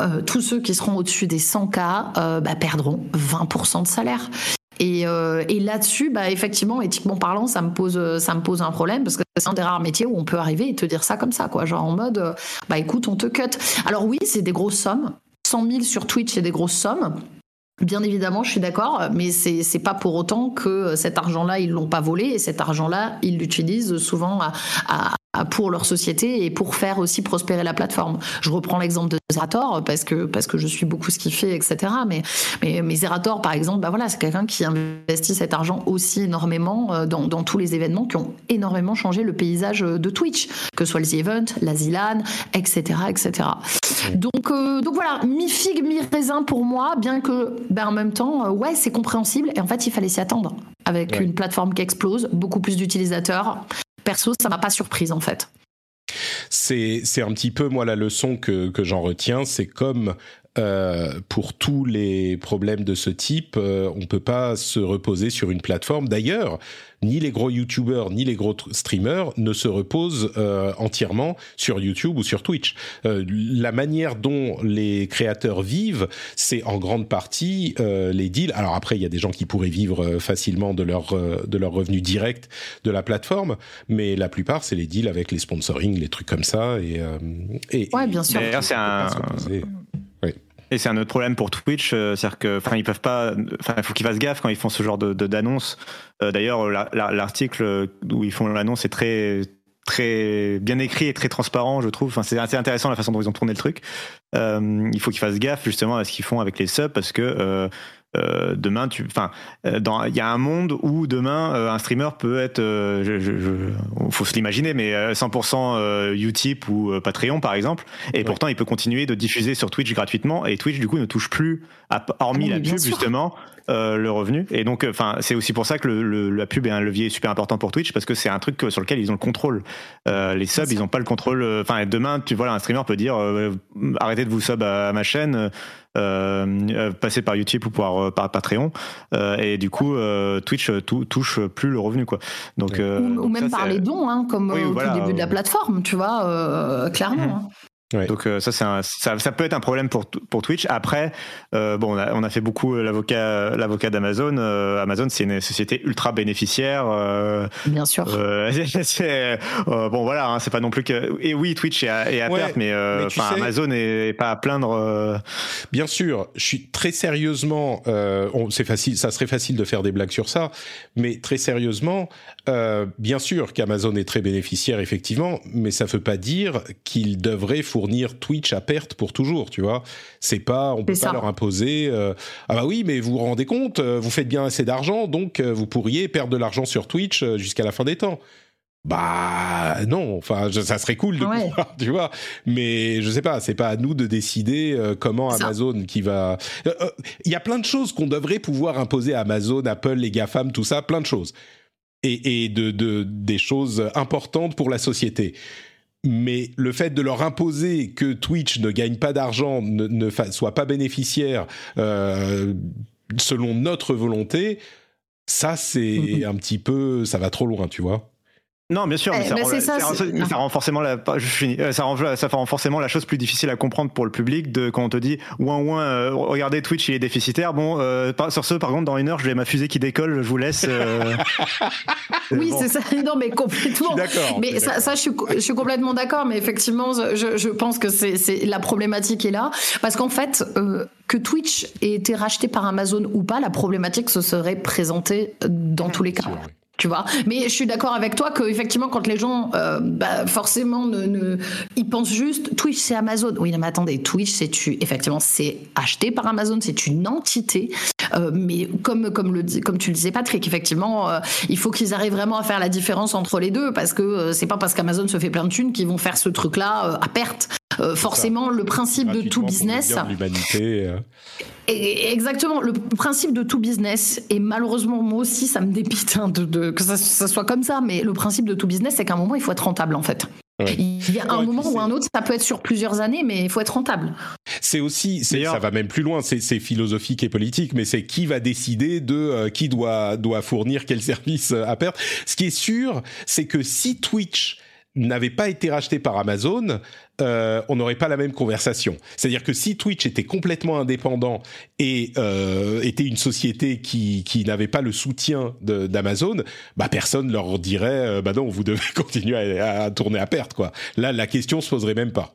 euh, tous ceux qui seront au-dessus des 100K euh, bah, perdront 20% de salaire. Et, euh, et là-dessus, bah, effectivement, éthiquement parlant, ça me pose, ça me pose un problème parce que c'est un des rares métiers où on peut arriver et te dire ça comme ça, quoi. Genre en mode, bah écoute, on te cut. Alors oui, c'est des grosses sommes. 100 000 sur Twitch, c'est des grosses sommes. Bien évidemment, je suis d'accord, mais c'est c'est pas pour autant que cet argent-là ils l'ont pas volé et cet argent-là ils l'utilisent souvent à, à- pour leur société et pour faire aussi prospérer la plateforme. Je reprends l'exemple de Zerator parce que parce que je suis beaucoup ce qu'il fait, etc. Mais mais, Zerator par exemple, bah voilà, c'est quelqu'un qui investit cet argent aussi énormément euh, dans, dans tous les événements qui ont énormément changé le paysage de Twitch, que ce soit le The Event, la Zilan, etc., etc. Donc, euh, donc voilà, mi figue, mi raisin pour moi, bien que, ben, en même temps, euh, ouais, c'est compréhensible. Et en fait, il fallait s'y attendre. Avec Ouais. une plateforme qui explose, beaucoup plus d'utilisateurs. Perso, ça m'a pas surprise en fait. c'est c'est un petit peu moi la leçon que que j'en retiens c'est comme euh, pour tous les problèmes de ce type, euh, on peut pas se reposer sur une plateforme. D'ailleurs, ni les gros YouTubers ni les gros tr- streamers ne se reposent euh, entièrement sur YouTube ou sur Twitch. Euh, la manière dont les créateurs vivent, c'est en grande partie euh, les deals. Alors après, il y a des gens qui pourraient vivre euh, facilement de leur euh, de leur revenu direct de la plateforme, mais la plupart, c'est les deals avec les sponsoring, les trucs comme ça. Et, euh, et Ouais, bien sûr. D'ailleurs, c'est un. Et c'est un autre problème pour Twitch, euh, c'est-à-dire que, enfin, ils peuvent pas, enfin, il faut qu'ils fassent gaffe quand ils font ce genre de d'annonce. Euh, D'ailleurs, la- la- l'article où ils font l'annonce est très très bien écrit et très transparent, je trouve. Enfin, c'est assez intéressant la façon dont ils ont tourné le truc. Euh, il faut qu'ils fassent gaffe justement à ce qu'ils font avec les subs parce que euh, demain, tu, enfin, euh, il y a un monde où demain euh, un streamer peut être, je, je, je- faut se l'imaginer, mais euh, 100% euh, Utip ou Patreon par exemple, et pourtant il peut continuer de diffuser sur Twitch gratuitement, et Twitch du coup ne touche plus, à- hormis Ah la pub justement, euh, le revenu. Et donc, enfin, c'est aussi pour ça que le, le- la pub est un levier super important pour Twitch parce que c'est un truc que- sur lequel ils ont le contrôle. Euh, les subs, ils n'ont pas le contrôle. Enfin, demain, tu vois, là, un streamer peut dire euh, arrêtez de vous sub à, à ma chaîne. Euh, euh, passez par YouTube ou par, euh, par Patreon euh, et du coup euh, Twitch tou- touche plus le revenu quoi donc euh, ou, donc même ça, par les dons, hein, comme Oui, au voilà, tout début de la plateforme, tu vois, euh, clairement. Mhm. hein. Ouais. Donc euh, ça, c'est un- ça, ça peut être un problème pour, pour Twitch. Après, euh, bon, on a, on a fait beaucoup euh, l'avocat l'avocat d'Amazon. Euh, Amazon, c'est une société ultra bénéficiaire. euh, Bien sûr. euh, c'est- euh, bon, voilà, hein, c'est pas non plus que. Et oui, Twitch est à, est à Ouais, perte, mais, euh, mais tu enfin, sais- Amazon est pas à plaindre. euh, Bien sûr, je suis très sérieusement. Euh, on- c'est facile, ça serait facile de faire des blagues sur ça, mais très sérieusement, euh, bien sûr qu'Amazon est très bénéficiaire effectivement, mais ça veut pas dire qu'il devrait fournir Twitch à perte pour toujours, tu vois. C'est pas, on peut pas leur imposer. euh, ah bah oui, mais vous vous rendez compte, euh, vous faites bien assez d'argent, donc vous pourriez perdre de l'argent sur Twitch jusqu'à la fin des temps. Bah non, enfin ça serait cool de Ouais. pouvoir, tu vois, mais je sais pas, c'est pas à nous de décider euh, comment Ça. Amazon qui va. Euh, euh, Il y a plein de choses qu'on devrait pouvoir imposer à Amazon, Apple, les GAFAM, tout ça, plein de choses, et, et de, de des choses importantes pour la société. Mais le fait de leur imposer que Twitch ne gagne pas d'argent, ne, ne soit pas bénéficiaire euh, selon notre volonté, ça c'est un petit peu, ça va trop loin, tu vois. Non, bien sûr, mais Eh, ça, rend, c'est ça, ça, rend- c'est- ça rend forcément la, je finis, ça rend, ça rend forcément la chose plus difficile à comprendre pour le public de quand on te dit ouin ouin, euh, regardez Twitch il est déficitaire. Bon, euh, par- sur ce, par contre, dans une heure, j'ai ma fusée qui décolle, je vous laisse. euh, Oui, bon. c'est ça. Non, mais complètement. Je suis d'accord, Mais ça, je suis, co- je suis complètement d'accord. Mais effectivement, je, je pense que c'est, c'est la problématique est là, parce qu'en fait, euh, que Twitch ait été racheté par Amazon ou pas, la problématique se serait présentée dans tous les cas. Tu vois, mais je suis d'accord avec toi que effectivement, quand les gens, euh, bah, forcément, ne, ne- ils pensent juste Twitch, c'est Amazon. Oui, mais attendez, Twitch, c'est tu, effectivement, c'est acheté par Amazon, c'est une entité. Euh, mais comme comme tu le disais, Patrick, effectivement, euh, il faut qu'ils arrivent vraiment à faire la différence entre les deux, parce que c'est pas parce qu'Amazon se fait plein de thunes qu'ils vont faire ce truc-là à perte. Euh, forcément, le principe de tout business, l'humanité. euh. Exactement, le principe de tout business, et malheureusement moi aussi ça me dépite hein, de, de- que ça, ça soit comme ça, mais le principe de tout business c'est qu'à un moment il faut être rentable en fait. Ouais. Il y a un Ouais, moment ou un autre, ça peut être sur plusieurs années, mais il faut être rentable. C'est aussi, ça va même plus loin, c'est philosophique et politique, mais c'est qui va décider de euh, qui doit doit fournir quel service à perdre. Ce qui est sûr, c'est que si Twitch n'avait pas été racheté par Amazon, euh, on n'aurait pas la même conversation. C'est-à-dire que si Twitch était complètement indépendant et euh, était une société qui, qui n'avait pas le soutien d'Amazon, bah personne leur dirait euh, bah non vous devez continuer à, à tourner à perte quoi. Là la question se poserait même pas.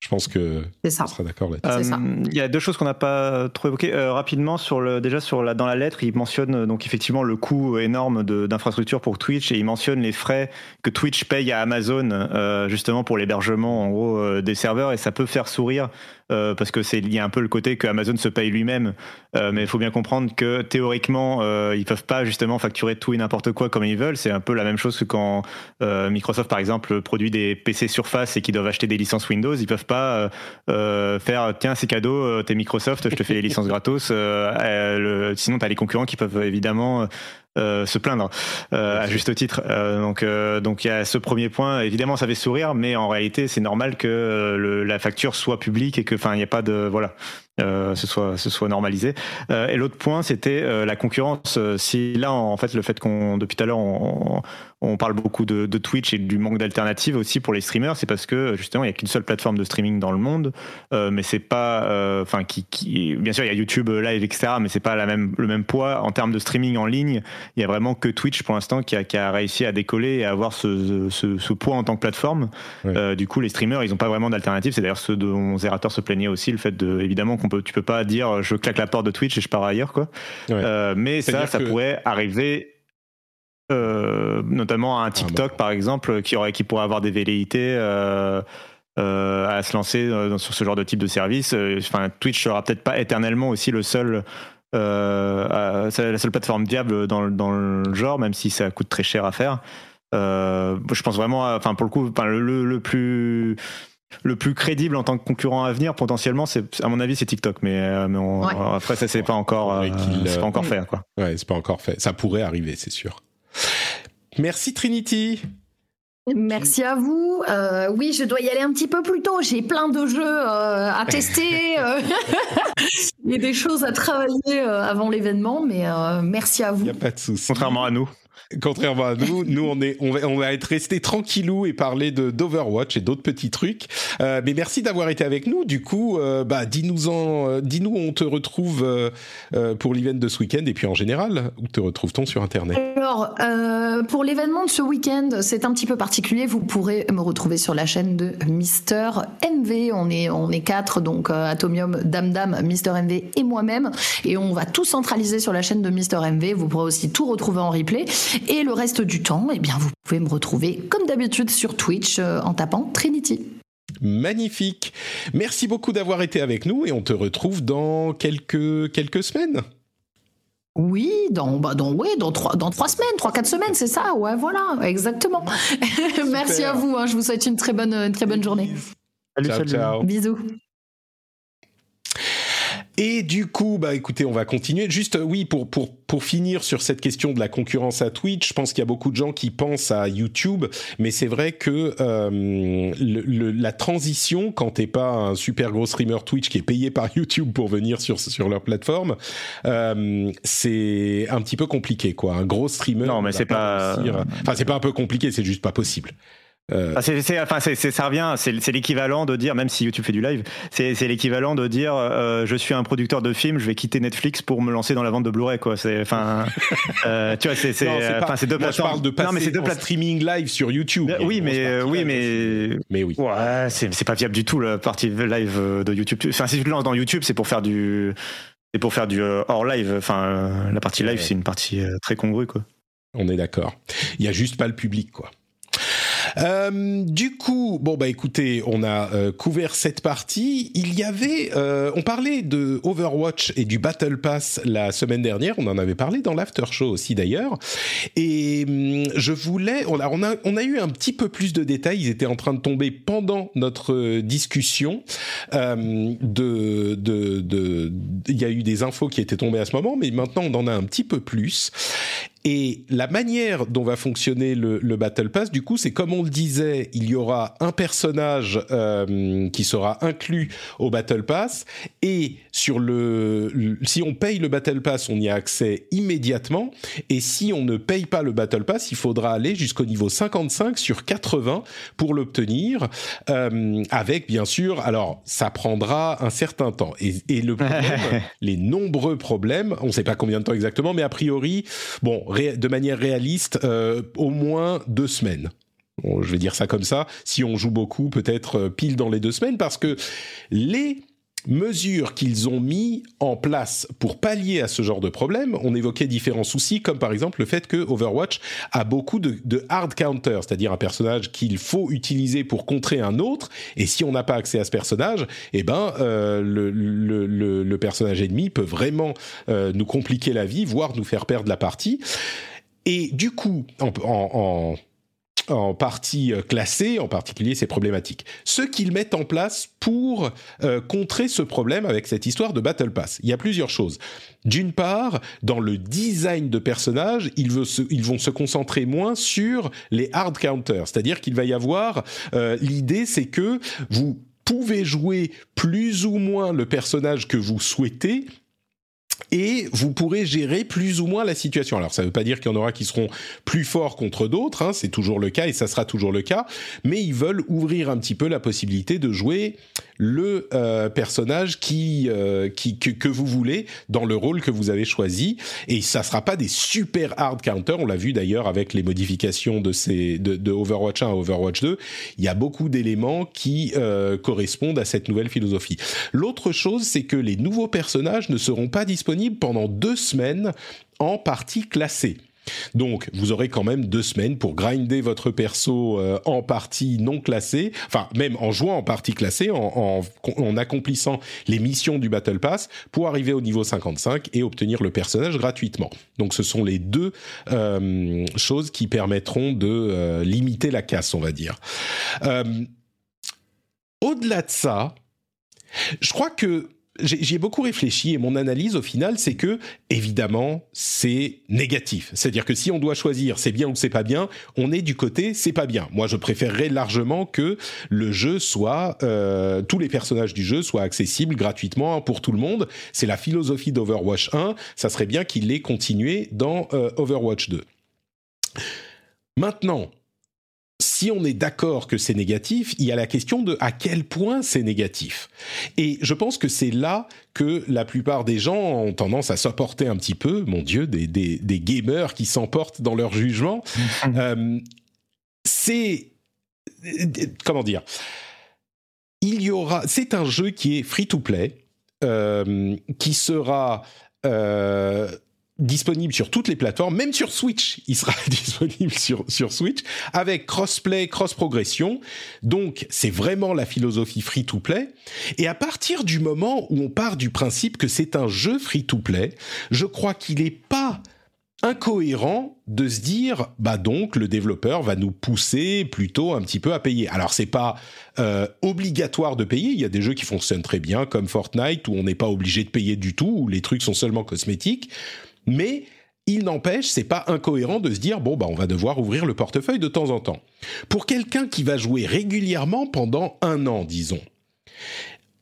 Je pense que C'est ça. on sera d'accord là-dessus. Euh, Il y a deux choses qu'on n'a pas trop évoquées Euh, rapidement sur le déjà sur la dans la lettre il mentionne euh, donc effectivement le coût énorme de- d'infrastructure pour Twitch et il mentionne les frais que Twitch paye à Amazon euh, justement pour l'hébergement en gros euh, des serveurs et ça peut faire sourire euh, parce que c'est a un peu le côté que Amazon se paye lui-même. Euh, mais il faut bien comprendre que théoriquement euh, ils peuvent pas justement facturer tout et n'importe quoi comme ils veulent. C'est un peu la même chose que quand Microsoft par exemple produit des PC Surface et qu'ils doivent acheter des licences Windows. Ils peuvent pas faire tiens c'est cadeau t'es Microsoft je te fais les licences gratos sinon t'as les concurrents qui peuvent évidemment euh, se plaindre euh, à juste titre. Euh, donc euh, donc il y a ce premier point. Évidemment ça fait sourire mais en réalité c'est normal que le- la facture soit publique et que enfin il n'y a pas de voilà euh, ce soit ce soit normalisé Euh, et l'autre point c'était euh, la concurrence si là en fait le fait qu'on depuis tout à l'heure on, on parle beaucoup de, de Twitch et du manque d'alternatives aussi pour les streamers, c'est parce que justement il y a qu'une seule plateforme de streaming dans le monde, mais c'est pas, enfin qui, qui, bien sûr il y a YouTube Live etc, mais c'est pas la même le même poids en termes de streaming en ligne. Il y a vraiment que Twitch pour l'instant qui a, qui a réussi à décoller et à avoir ce, ce, ce poids en tant que plateforme. Du coup les streamers ils ont pas vraiment d'alternative. C'est d'ailleurs ce dont Zerator se plaignait aussi, le fait de évidemment qu'on peut, tu peux pas dire je claque la porte de Twitch et je pars ailleurs quoi. Ouais. Euh, mais ça, ça que- pourrait arriver euh, notamment à un TikTok par exemple qui aurait qui pourrait avoir des velléités euh, euh, à se lancer dans- sur ce genre de type de service. Enfin, Twitch sera peut-être pas éternellement aussi le seul. À- la seule plateforme viable dans, le- dans le genre, même si ça coûte très cher à faire. Je pense vraiment, enfin pour le coup, enfin, le, le- le plus le plus crédible en tant que concurrent à venir potentiellement, c'est à mon avis c'est TikTok, mais, euh, mais on- Ouais. après ça c'est pas encore euh, qu'il, c'est pas encore fait quoi. Ouais, c'est pas encore fait. Ça pourrait arriver, c'est sûr. Merci Trinity. Merci à vous. Euh, oui, je dois y aller un petit peu plus tôt. J'ai plein de jeux euh, à tester. euh. Il y a des choses à travailler euh, avant l'événement, mais euh, merci à Il vous. n'y a pas de souci. Contrairement à nous. Contrairement à nous, nous on est, on va, on va être resté tranquillou et parler de d'Overwatch et d'autres petits trucs. Euh, mais merci d'avoir été avec nous. Du coup, euh, bah dis-nous en, euh, dis-nous où on te retrouve euh, euh, pour l'event de ce week-end et puis en général, où te retrouve-t-on sur Internet? Alors, euh, pour l'événement de ce week-end, c'est un petit peu particulier. Vous pourrez me retrouver sur la chaîne de Mister MV. On est, on est quatre, donc euh, Atomium, Dame Dame, Mister MV et moi-même. Et on va tout centraliser sur la chaîne de Mister MV. Vous pourrez aussi tout retrouver en replay. Et le reste du temps, eh bien, vous pouvez me retrouver comme d'habitude sur Twitch euh, en tapant Trinity. Magnifique. Merci beaucoup d'avoir été avec nous et on te retrouve dans quelques quelques semaines. Oui, dans, bah, dans, ouais, dans, trois, dans trois semaines, trois, quatre semaines, c'est ça. Ouais, voilà, exactement. Merci à vous. hein, je vous souhaite une très bonne, une très bonne journée. Salut, ciao, salut. ciao. Bisous. Et du coup, bah écoutez, on va continuer. Juste, euh, oui, pour pour pour finir sur cette question de la concurrence à Twitch, je pense qu'il y a beaucoup de gens qui pensent à YouTube, mais c'est vrai que euh, le, le- la transition, quand t'es pas un super gros streamer Twitch qui est payé par YouTube pour venir sur sur leur plateforme, euh, c'est un petit peu compliqué, quoi. Un gros streamer. Non, mais c'est pas- réussir- Enfin, c'est pas un peu compliqué, c'est juste pas possible. Euh, Ah, c'est, enfin, ça revient, c'est, l'équivalent de dire, même si YouTube fait du live, c'est, l'équivalent de dire, euh, je suis un producteur de films, je vais quitter Netflix pour me lancer dans la vente de Blu-ray, quoi. C'est, enfin, euh, tu vois, c'est, deux moi, je plateformes. parle de passer non, mais c'est deux en plateformes. streaming live sur YouTube. Oui, mais, oui, live mais, mais oui. ouais, c'est, pas viable du tout, la partie live de YouTube. Enfin, si tu te lances dans YouTube, c'est pour faire du, c'est pour faire du hors live. Enfin, la partie live, Ouais. c'est une partie très congrue, quoi. On est d'accord. Il y a juste pas le public, quoi. Euh, du coup, bon bah écoutez, on a euh, couvert cette partie. Il y avait, euh, on parlait de Overwatch et du Battle Pass la semaine dernière. On en avait parlé dans l'after show aussi d'ailleurs. Et hum, je voulais, on a, on a, on a eu un petit peu plus de détails. Ils étaient en train de tomber pendant notre discussion. Euh, de, de, il y a eu des infos qui étaient tombées à ce moment, mais maintenant on en a un petit peu plus. Et la manière dont va fonctionner le, le Battle Pass, du coup, c'est comme on le disait, il y aura un personnage euh, qui sera inclus au Battle Pass, et sur le, le- si on paye le Battle Pass, on y a accès immédiatement, et si on ne paye pas le Battle Pass, il faudra aller jusqu'au niveau 55 sur 80 pour l'obtenir, euh, avec bien sûr, alors ça prendra un certain temps. Et, et le problème, les nombreux problèmes, on ne sait pas combien de temps exactement, mais a priori, bon, de manière réaliste, euh, au moins deux semaines. Bon, je vais dire ça comme ça. Si on joue beaucoup, peut-être euh, pile dans les deux semaines, parce que les mesures qu'ils ont mis en place pour pallier à ce genre de problème, on évoquait différents soucis, comme par exemple le fait que Overwatch a beaucoup de, hard counters, c'est-à-dire un personnage qu'il faut utiliser pour contrer un autre, et si on n'a pas accès à ce personnage, eh ben euh, le, personnage ennemi peut vraiment euh, nous compliquer la vie, voire nous faire perdre la partie. Et du coup, en en partie euh, classée, en particulier ces problématiques. Ce qu'ils mettent en place pour euh, contrer ce problème avec cette histoire de Battle Pass. Il y a plusieurs choses. D'une part, dans le design de personnages, ils, ils vont se concentrer moins sur les hard counters, c'est-à-dire qu'il va y avoir euh, l'idée, c'est que vous pouvez jouer plus ou moins le personnage que vous souhaitez et vous pourrez gérer plus ou moins la situation. Alors ça ne veut pas dire qu'il y en aura qui seront plus forts contre d'autres, hein, c'est toujours le cas et ça sera toujours le cas, mais ils veulent ouvrir un petit peu la possibilité de jouer le euh, personnage qui, euh, qui que, que vous voulez dans le rôle que vous avez choisi et ça sera pas des super hard counters, on l'a vu d'ailleurs avec les modifications de ces de, de Overwatch 1 à Overwatch 2, il y a beaucoup d'éléments qui euh, correspondent à cette nouvelle philosophie. L'autre chose, c'est que les nouveaux personnages ne seront pas disponibles pendant deux semaines en partie classée. Donc, vous aurez quand même deux semaines pour grinder votre perso euh, en partie non classée, enfin même en jouant en partie classée, en, accomplissant les missions du Battle Pass pour arriver au niveau 55 et obtenir le personnage gratuitement. Donc, ce sont les deux euh, choses qui permettront de euh, limiter la casse, on va dire. Au-delà de ça, je crois que j'y ai beaucoup réfléchi et mon analyse au final, c'est que évidemment c'est négatif. C'est-à-dire que si on doit choisir c'est bien ou c'est pas bien, on est du côté c'est pas bien. Moi, je préférerais largement que le jeu soit euh, tous les personnages du jeu soient accessibles gratuitement pour tout le monde. C'est la philosophie d'Overwatch 1. Ça serait bien qu'il l'ait continué dans euh, Overwatch 2. Maintenant, si on est d'accord que c'est négatif, il y a la question de à quel point c'est négatif. Et je pense que c'est là que la plupart des gens ont tendance à s'emporter un petit peu, mon Dieu, des, des, des gamers qui s'emportent dans leur jugement. Euh, c'est... Comment dire Il y aura... C'est un jeu qui est free-to-play, euh, qui sera... euh, disponible sur toutes les plateformes, même sur Switch, il sera disponible sur, sur Switch, avec crossplay, cross-progression. Donc, c'est vraiment la philosophie free-to-play. Et à partir du moment où on part du principe que c'est un jeu free-to-play, je crois qu'il n'est pas incohérent de se dire bah donc le développeur va nous pousser plutôt un petit peu à payer. Alors c'est pas euh, obligatoire de payer, il y a des jeux qui fonctionnent très bien comme Fortnite où on n'est pas obligé de payer du tout où les trucs sont seulement cosmétiques, mais il n'empêche, c'est pas incohérent de se dire bon bah on va devoir ouvrir le portefeuille de temps en temps. Pour quelqu'un qui va jouer régulièrement pendant un an, disons,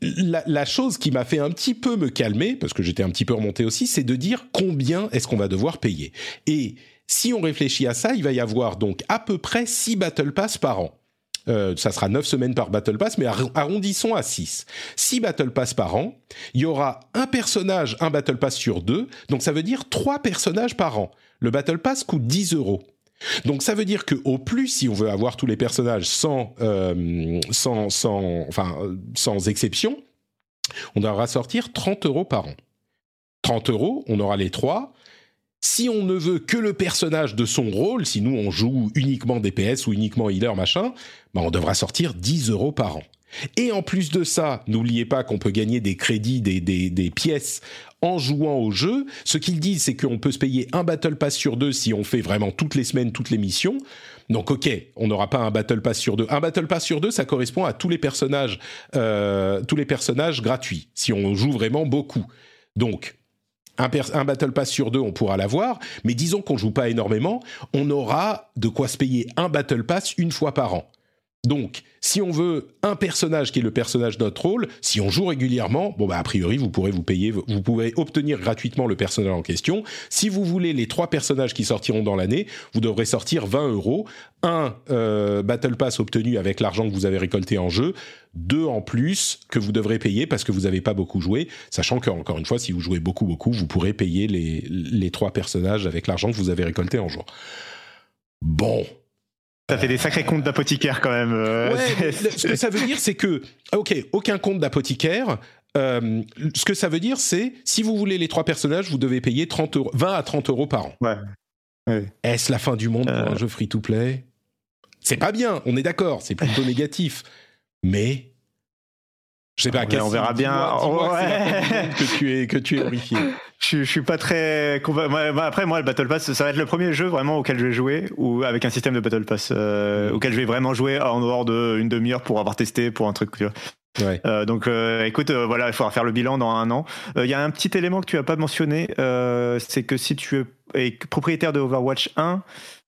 la, la chose qui m'a fait un petit peu me calmer, parce que j'étais un petit peu remonté aussi, c'est de dire combien est-ce qu'on va devoir payer. Et si on réfléchit à ça, il va y avoir donc à peu près 6 Battle Pass par an. Euh, ça sera 9 semaines par Battle Pass, mais arr- arrondissons à 6. 6 Battle Pass par an, il y aura un personnage, un Battle Pass sur deux, donc ça veut dire 3 personnages par an. Le Battle Pass coûte 10 euros. Donc ça veut dire que au plus, si on veut avoir tous les personnages sans, euh, sans, sans, enfin, sans exception, on devra sortir 30 euros par an. 30 euros, on aura les trois. Si on ne veut que le personnage de son rôle, si nous on joue uniquement DPS ou uniquement healer machin, bah on devra sortir 10 euros par an. Et en plus de ça, n'oubliez pas qu'on peut gagner des crédits, des, pièces en jouant au jeu. Ce qu'ils disent, c'est qu'on peut se payer un Battle Pass sur deux si on fait vraiment toutes les semaines, toutes les missions. Donc ok, on n'aura pas un Battle Pass sur deux. Un Battle Pass sur deux, ça correspond à tous les personnages, euh, tous les personnages gratuits, si on joue vraiment beaucoup. Donc, un, Battle Pass sur deux, on pourra l'avoir, mais disons qu'on joue pas énormément, on aura de quoi se payer un Battle Pass une fois par an. Donc, si on veut un personnage qui est le personnage de notre rôle, si on joue régulièrement, bon bah a priori vous pourrez vous payer, vous pouvez obtenir gratuitement le personnage en question. Si vous voulez les trois personnages qui sortiront dans l'année, vous devrez sortir 20 euros, un euh, Battle Pass obtenu avec l'argent que vous avez récolté en jeu, deux en plus que vous devrez payer parce que vous n'avez pas beaucoup joué, sachant que encore une fois, si vous jouez beaucoup beaucoup, vous pourrez payer les, les trois personnages avec l'argent que vous avez récolté en jour. Bon, ça fait des sacrés comptes d'apothicaire quand même. Euh, ce que ça veut dire, c'est que, ok, aucun compte d'apothicaire. Euh, ce que ça veut dire, c'est si vous voulez les trois personnages, vous devez payer 30 euros, 20 à 30 euros par an. Ouais. Est-ce la fin du monde pour un jeu free-to-play C'est pas bien, on est d'accord, c'est plutôt négatif. Mais je sais pas, on verra bien. que tu es que tu es horrifié. Je, je suis pas très. Après, moi, le Battle Pass, ça va être le premier jeu vraiment auquel je vais jouer, ou avec un système de Battle Pass, euh, auquel je vais vraiment jouer en dehors d'une demi-heure pour avoir testé pour un truc. Tu vois. Ouais. Euh, donc, euh, écoute, euh, voilà, il faudra faire le bilan dans un an. Il y a un petit élément que tu as pas mentionné, c'est que si tu es propriétaire de Overwatch 1,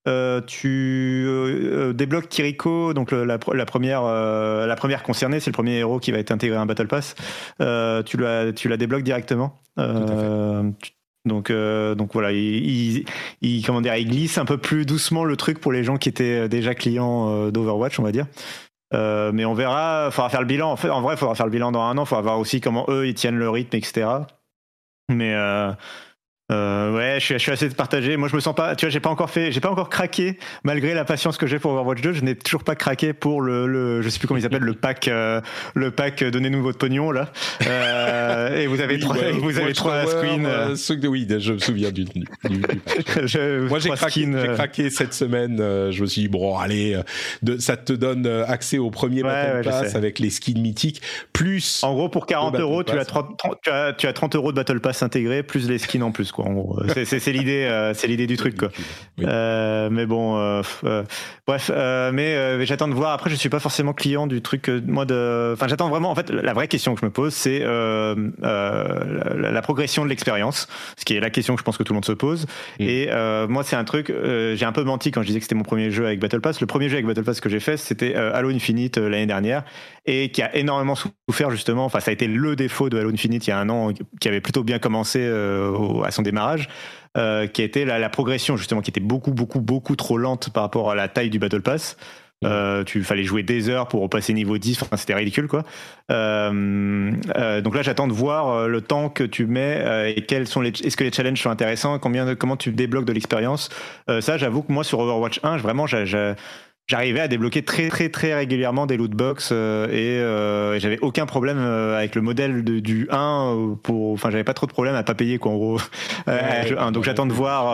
euh, tu euh, débloques Kiriko, donc la, la, première, euh, la première concernée, c'est le premier héros qui va être intégré à un Battle Pass. tu, la, tu la débloques directement. donc, donc voilà, il, il, comment dire, il glisse un peu plus doucement le truc pour les gens qui étaient déjà clients d'Overwatch, on va dire. mais on verra, il faudra faire le bilan. En, fait, en vrai, il faudra faire le bilan dans un an. Il faudra voir aussi comment eux ils tiennent le rythme, etc. Mais euh, ouais, je suis, je suis, assez partagé. Moi, je me sens pas. Tu vois, j'ai pas encore fait, j'ai pas encore craqué malgré la patience que j'ai pour Overwatch 2. Je n'ai toujours pas craqué pour le, le, je sais plus comment il s'appelle, le pack, euh, le pack. Euh, donnez-nous votre pognon là. Euh, et vous avez trois, bah, vous avez trois screens. Euh, oui, je me souviens du. du, du, je, moi, j'ai craqué, craqué, cette semaine. je me suis dit bon, allez, de, ça te donne accès au premier ouais, Battle ouais, Pass avec les skins mythiques, plus. En gros, pour 40 euros, tu as, 30, tu as, tu as 30 euros de Battle Pass intégrés plus les skins en plus. C'est l'idée, euh, c'est l'idée du truc, quoi. Euh, mais bon, euh, euh bref, mais j'attends de voir. Après, je suis pas forcément client du truc. moi, de, enfin, j'attends vraiment. En fait, la vraie question que je me pose, c'est la, la, progression de l'expérience, ce qui est la question que je pense que tout le monde se pose. Mm. Et moi, c'est un truc. j'ai un peu menti quand je disais que c'était mon premier jeu avec Battle Pass. Le premier jeu avec Battle Pass que j'ai fait, c'était Halo Infinite l'année dernière, et qui a énormément souffert justement. Enfin, ça a été le défaut de Halo Infinite il y a un an, qui avait plutôt bien commencé à son démarrage. Euh, qui a été la, la, progression justement, qui était beaucoup, beaucoup, beaucoup trop lente par rapport à la taille du Battle Pass. Euh, tu fallait jouer des heures pour repasser niveau 10, enfin c'était ridicule quoi. Euh, euh, donc là j'attends de voir le temps que tu mets et quels sont les est-ce que les challenges sont intéressants, combien de, comment tu débloques de l'expérience? ça j'avoue que moi sur Overwatch 1, vraiment j'ai j'arrivais à débloquer très très très régulièrement des loot box euh, et, euh, j'avais aucun problème euh, avec le modèle de, du 1 pour enfin j'avais pas trop de problème à pas payer quoi en gros ouais, donc j'attends de voir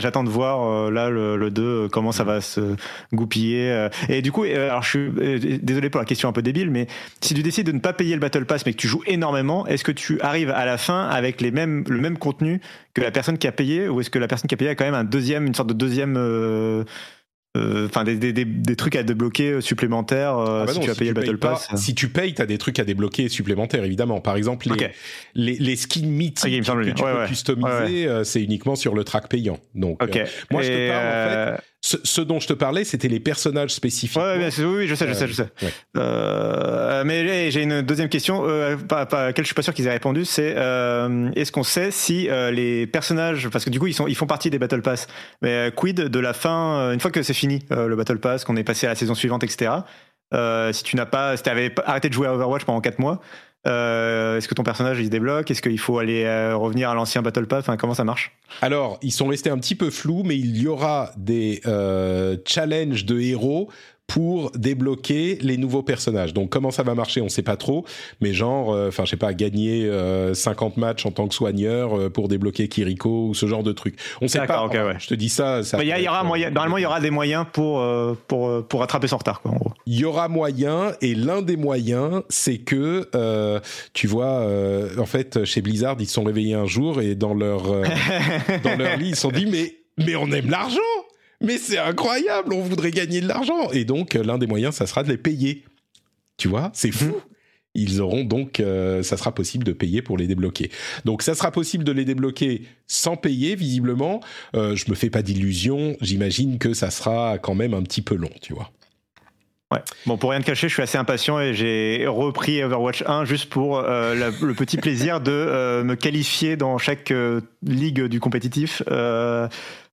j'attends de voir là le, le, 2 comment ça va se goupiller et du coup alors je suis désolé pour la question un peu débile mais si tu décides de ne pas payer le battle pass mais que tu joues énormément est-ce que tu arrives à la fin avec les mêmes le même contenu que la personne qui a payé ou est-ce que la personne qui a payé a quand même un deuxième une sorte de deuxième euh, enfin des, des, des, trucs à débloquer euh, supplémentaires euh, ah bah si tu as payé le Battle Pass. si tu payes, tu as des trucs à débloquer supplémentaires évidemment. Par exemple, les, les, les, skins mythiques okay, que tu ouais, peux ouais. customiser, ouais, c'est uniquement sur le track payant. Donc, okay. moi, je te parle en fait ce, ce, dont je te parlais, c'était les personnages spécifiques. Ouais, oui, oui, je sais, je sais, je sais. Ouais. Euh, mais j'ai une deuxième question, euh, pas, pas, à laquelle je suis pas sûr qu'ils aient répondu. C'est euh, est-ce qu'on sait si euh, les personnages, parce que du coup ils sont, ils font partie des Battle Pass, mais quid de la fin, une fois que c'est fini le Battle Pass, qu'on est passé à la saison suivante, etc. si tu n'as pas, si tu avais arrêté de jouer à Overwatch pendant 4 mois, euh, Est-ce que ton personnage il se débloque? Est-ce qu'il faut aller euh, revenir à l'ancien Battle Pass? Comment ça marche? Alors, ils sont restés un petit peu flous, mais il y aura des euh, challenges de héros pour débloquer les nouveaux personnages. Donc comment ça va marcher, on sait pas trop, mais genre, euh, enfin euh, je sais pas, gagner euh, 50 matchs en tant que soigneur euh, pour débloquer Kiriko ou ce genre de truc. On sait pas. Okay, ouais. Je te dis ça. ça il y, y, aura moyen. Normalement, il y aura des moyens pour pour pour rattraper son retard, quoi. En gros. Il y aura moyen, et l'un des moyens, c'est que tu vois, en fait, chez Blizzard, ils se sont réveillés un jour et dans leur dans leur lit, ils se sont dit mais mais on aime l'argent mais c'est incroyable, on voudrait gagner de l'argent. Et donc, l'un des moyens, ça sera de les payer. Tu vois, c'est fou. ils auront donc, euh, ça sera possible de payer pour les débloquer. Donc ça sera possible de les débloquer sans payer, visiblement. Euh, je me fais pas d'illusions, j'imagine que ça sera quand même un petit peu long, tu vois. Ouais. Bon, pour rien te cacher, je suis assez impatient et j'ai repris Overwatch 1 juste pour euh, la- le petit plaisir de euh, me qualifier dans chaque euh, ligue du compétitif.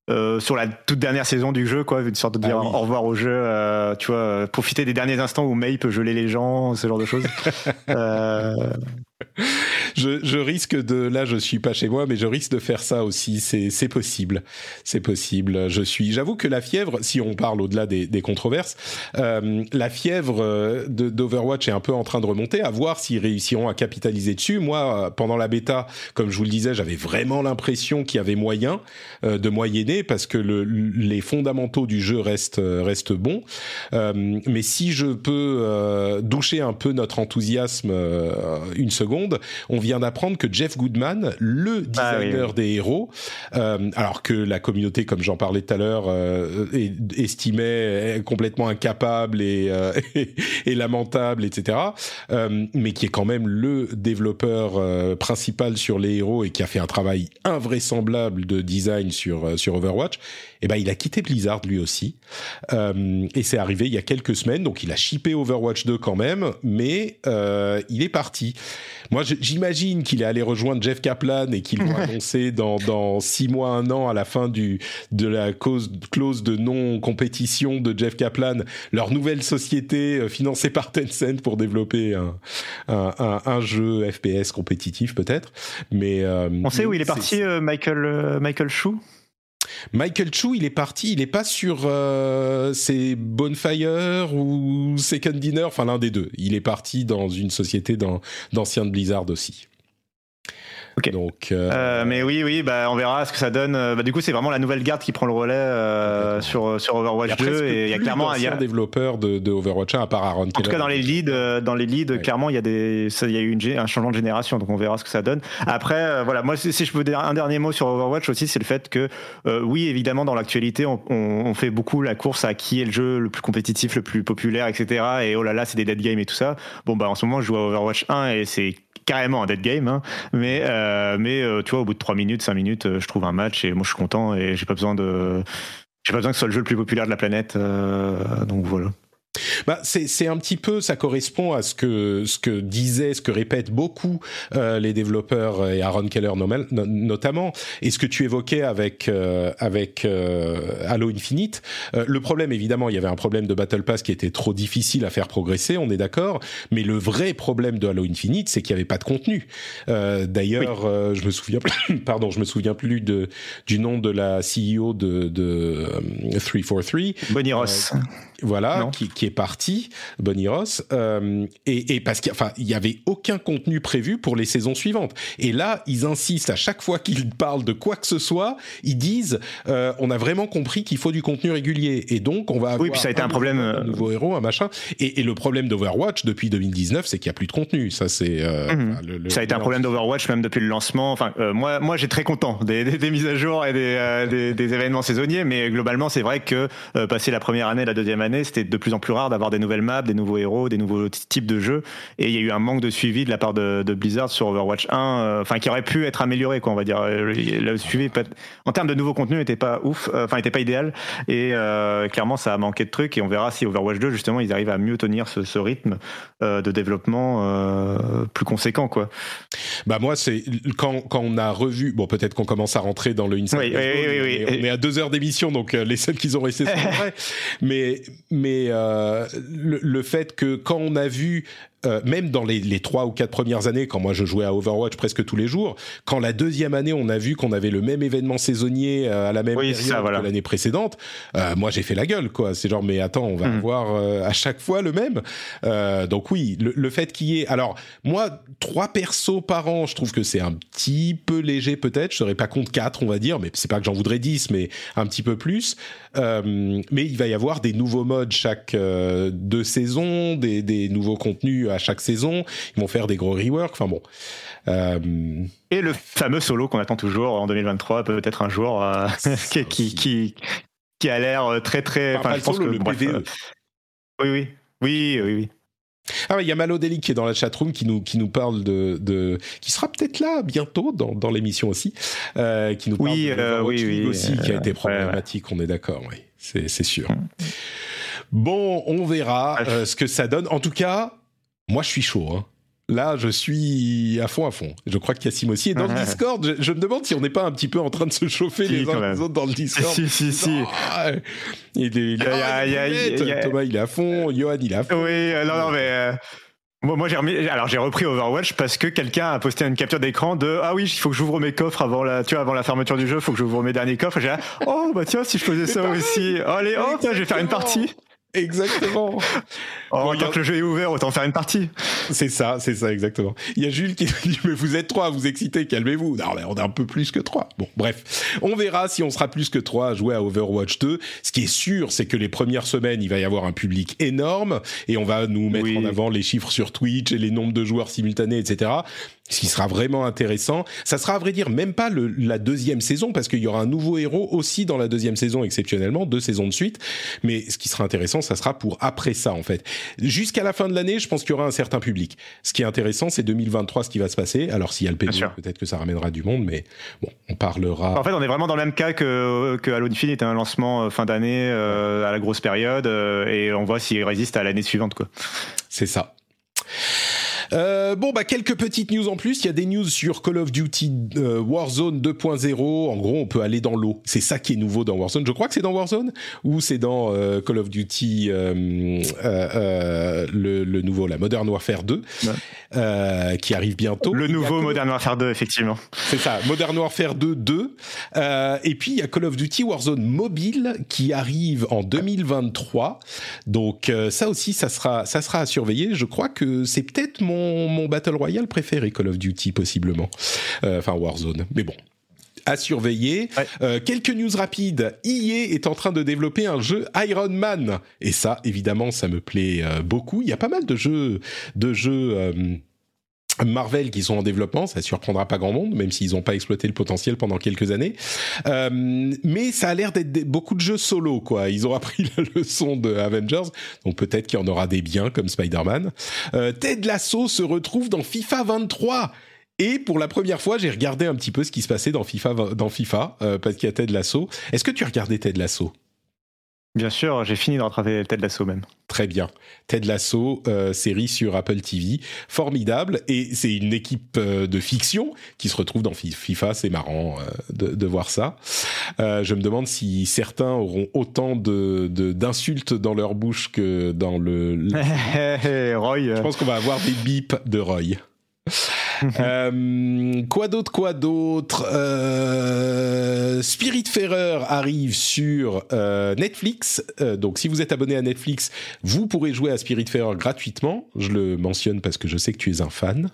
Euh, sur la toute dernière saison du jeu, quoi, une sorte de dire Ah oui. au revoir au jeu, euh, tu vois, euh, profiter des derniers instants où May peut geler les gens, ce genre de choses. euh, Je, je risque de, là je suis pas chez moi, mais je risque de faire ça aussi. C'est possible, c'est possible. Je suis, j'avoue que la fièvre, si on parle au-delà des, des controverses, euh, la fièvre euh, d'Overwatch est un peu en train de remonter. À voir s'ils réussiront à capitaliser dessus. Moi, euh, pendant la bêta, comme je vous le disais, j'avais vraiment l'impression qu'il y avait moyen euh, de moyenner parce que le, les fondamentaux du jeu restent euh, restent bons. Euh, mais si je peux doucher un peu notre enthousiasme une seconde, on vient d'apprendre que Jeff Goodman, le Ah oui, designer des héros, euh, alors que la communauté, comme j'en parlais tout à l'heure, euh, est- estimait complètement incapable et, euh, et lamentable, etc., euh, mais qui est quand même le développeur euh, principal sur les héros et qui a fait un travail invraisemblable de design sur euh, sur Overwatch, et ben il a quitté Blizzard lui aussi. Euh, et c'est arrivé il y a quelques semaines, donc il a shippé Overwatch 2 quand même, mais euh, il est parti. Moi, j'imagine qu'il est allé rejoindre Jeff Kaplan et qu'ils vont annoncer dans, dans six mois, un an, à la fin du, de la cause, clause de non-compétition de Jeff Kaplan, leur nouvelle société euh, financée par Tencent pour développer un, un, un, un jeu FPS compétitif peut-être. Mais euh, on sait où il est parti, euh, Michael, euh, Michael Chou? Michael Chu, il est parti, il est pas sur euh, Bonfire ou Second Dinner, enfin l'un des deux. Il est parti dans une société d'an- d'anciens de Blizzard aussi. Ok. Donc, euh, Euh, mais oui, oui, bah, on verra ce que ça donne. Euh, Bah, du coup, c'est vraiment la nouvelle garde qui prend le relais euh, sur, sur Overwatch a 2 presque et il y a clairement d'anciens développeurs de, de Overwatch 1 à part Aaron En tout cas, dans les leads, euh, dans les leads, Ouais. clairement, il y a des, ça, il y a eu une, un changement de génération, donc on verra ce que ça donne. Après, euh, voilà, moi, si, si je peux dire un dernier mot sur Overwatch aussi, c'est le fait que, euh, oui, évidemment, dans l'actualité, on, on- on fait beaucoup la course à qui est le jeu le plus compétitif, le plus populaire, etc. Et oh là là, c'est des dead games et tout ça. Bon, bah, en ce moment, je joue à Overwatch 1 et c'est carrément un dead game, hein. mais euh, euh, tu vois, au bout de 3 minutes, 5 minutes, euh, je trouve un match et moi, je suis content et j'ai pas besoin de j'ai pas besoin que ce soit le jeu le plus populaire de la planète, donc voilà. Bah, c'est c'est un petit peu, ça correspond à ce que ce que disaient, ce que répètent beaucoup euh, les développeurs et Aaron Keller notamment, et ce que tu évoquais avec euh, avec euh, Halo Infinite. Euh, le problème, évidemment, il y avait un problème de Battle Pass qui était trop difficile à faire progresser, on est d'accord. Mais le vrai problème de Halo Infinite, c'est qu'il n'y avait pas de contenu. Euh, D'ailleurs, euh, je me souviens, pardon, je me souviens plus de du nom de la CEO de de euh, 343 Bonnie Ross. voilà, Non. qui, qui est parti, Bonnie Ross, euh, et, et parce qu'il enfin, y avait aucun contenu prévu pour les saisons suivantes. Et là, ils insistent à chaque fois qu'ils parlent de quoi que ce soit, ils disent, euh, on a vraiment compris qu'il faut du contenu régulier, et donc on va avoir Oui, puis ça a été un problème, un euh, nouveau héros, un machin. Et, et le problème d'Overwatch depuis 2019, c'est qu'il y a plus de contenu. Ça, c'est euh, Mhm. enfin, le- le- Ça a été un problème d'Overwatch même depuis le lancement. Enfin, moi, moi, j'ai très content des, des, des mises à jour et des, des, des événements saisonniers, mais globalement, c'est vrai que passé la première année, la deuxième année, c'était de plus en plus rare d'avoir des nouvelles maps, des nouveaux héros, des nouveaux types de jeux, et il y a eu un manque de suivi de la part de, de Blizzard sur Overwatch 1, euh, enfin, qui aurait pu être amélioré, quoi, on va dire. Euh, Le, suivi, en termes de nouveau contenu, n'était pas ouf, euh, enfin, n'était pas idéal, et clairement, ça a manqué de trucs, et on verra si Overwatch 2, justement, ils arrivent à mieux tenir ce, ce rythme de développement plus conséquent, quoi. Bah moi, c'est quand, quand on a revu. Bon, peut-être qu'on commence à rentrer dans le Inside Oui, oui, oui. On est à deux heures d'émission, donc les seuls qui ont resté sont vrais. Mais mais euh, le, le fait que quand on a vu euh, même dans les, les trois ou quatre premières années, quand moi je jouais à Overwatch presque tous les jours, quand la deuxième année on a vu qu'on avait le même événement saisonnier euh, à la même Oui, période ça, voilà. que l'année précédente, euh, moi j'ai fait la gueule quoi. C'est genre mais attends, on va Mhm. avoir à chaque fois le même. Donc oui, le, le fait qu'il y ait, alors moi trois persos par an, je trouve que c'est un petit peu léger peut-être. Je serais pas contre quatre, on va dire, mais c'est pas que j'en voudrais 10, mais un petit peu plus. Mais il va y avoir des nouveaux modes chaque deux saisons, des, des nouveaux contenus à chaque saison. Ils vont faire des gros reworks. Enfin bon. Euh, Et le fameux solo qu'on attend toujours en 2023, peut-être un jour, euh, qui, qui, qui, qui a l'air très très. Enfin, je pense solo, que le bref, PVE. euh, oui, oui, oui, oui, oui. Ah il y a Malodeli qui est dans la chatroom qui nous qui nous parle de, de qui sera peut-être là bientôt dans, dans l'émission aussi, euh, qui nous parle Oui, de euh, oui, oui, aussi qui a été ouais, problématique. On est d'accord, oui, c'est sûr. Bon, on verra euh, ce que ça donne. En tout cas, moi je suis chaud. Hein. Là, je suis à fond, à fond. Je crois que Cassim aussi. Et dans le Discord, je, je me demande si on n'est pas un petit peu en train de se chauffer Si, les uns les autres dans le Discord. Si, si, si. Il est, il il a- Thomas, il est à fond. Johan, il est à fond. Oui, euh, non, non, mais. euh, Moi, moi j'ai remis, alors j'ai repris Overwatch parce que quelqu'un a posté une capture d'écran de ah oui il faut que j'ouvre mes coffres avant la tu vois avant la fermeture du jeu il faut que j'ouvre mes derniers coffres et j'ai oh bah tiens si je faisais ça aussi allez oh tiens je vais faire une partie Exactement. Bon, en a- tant que le jeu est ouvert autant faire une partie C'est ça, c'est ça exactement. Il y a Jules qui dit mais vous êtes trois, vous excitez, calmez-vous. Non mais on est un peu plus que trois. Bon bref, on verra si on sera plus que trois à jouer à Overwatch 2. Ce qui est sûr, c'est que les premières semaines, il va y avoir un public énorme et on va nous mettre Oui. en avant les chiffres sur Twitch et les nombres de joueurs simultanés, etc. Ce qui sera vraiment intéressant. Ça sera à vrai dire même pas le, la deuxième saison parce qu'il y aura un nouveau héros aussi dans la deuxième saison exceptionnellement, deux saisons de suite. Mais ce qui sera intéressant, ça sera pour après ça en fait. Jusqu'à la fin de l'année, je pense qu'il y aura un certain public. Ce qui est intéressant, c'est 2023 ce qui va se passer. Alors s'il y a le sûr. peut-être que ça ramènera du monde, mais bon, on parlera. en fait on est vraiment dans le même cas que que Halo Infinite un lancement euh, fin d'année euh, à la grosse période euh, et on voit s'il résiste à l'année suivante quoi C'est ça. Euh, bon bah quelques petites news en plus. Il y a des news sur Call of Duty euh, Warzone 2.0. En gros, on peut aller dans l'eau. C'est ça qui est nouveau dans Warzone. Je crois que c'est dans Warzone ou c'est dans euh, Call of Duty euh, euh, euh, le, le nouveau, la Modern Warfare 2, Ouais. euh, qui arrive bientôt. le nouveau Modern Warfare 2 effectivement C'est ça, Modern Warfare 2 2. Euh, et puis il y a Call of Duty Warzone mobile qui arrive en 2023. Donc euh, ça aussi, ça sera, ça sera à surveiller. Je crois que c'est peut-être mon, mon Battle Royale préféré, Call of Duty possiblement. Euh, Enfin Warzone. Mais bon. À surveiller. Ouais. Euh, quelques news rapides. EA est en train de développer un jeu Iron Man. Et ça, évidemment, ça me plaît euh, beaucoup. Il y a pas mal de jeux, de jeux euh, Marvel qui sont en développement, ça surprendra pas grand monde, même s'ils n'ont pas exploité le potentiel pendant quelques années. Euh, mais ça a l'air d'être beaucoup de jeux solo, quoi. Ils ont appris la leçon de Avengers, donc peut-être qu'il y en aura des biens comme Spider-Man. Euh, Ted Lasso se retrouve dans FIFA 23. Et pour la première fois, j'ai regardé un petit peu ce qui se passait dans FIFA, dans FIFA euh, parce qu'il y a Ted Lasso. Est-ce que tu regardé Ted Lasso? Bien sûr j'ai fini de rattraper Ted Lasso même Très bien. Ted Lasso, euh, série sur Apple TV, formidable. Et c'est une équipe euh, de fiction qui se retrouve dans Fi- FIFA. C'est marrant euh, de, de voir ça. Euh, je me demande si certains auront autant de de- d'insultes dans leur bouche que dans le. le- Roy euh, Je pense qu'on va avoir des bips de Roy. Euh, quoi d'autre, quoi d'autre? Euh, Spiritfarer arrive sur euh, Netflix. Donc, si vous êtes abonné à Netflix, vous pourrez jouer à Spiritfarer gratuitement. Je le mentionne parce que je sais que tu es un fan.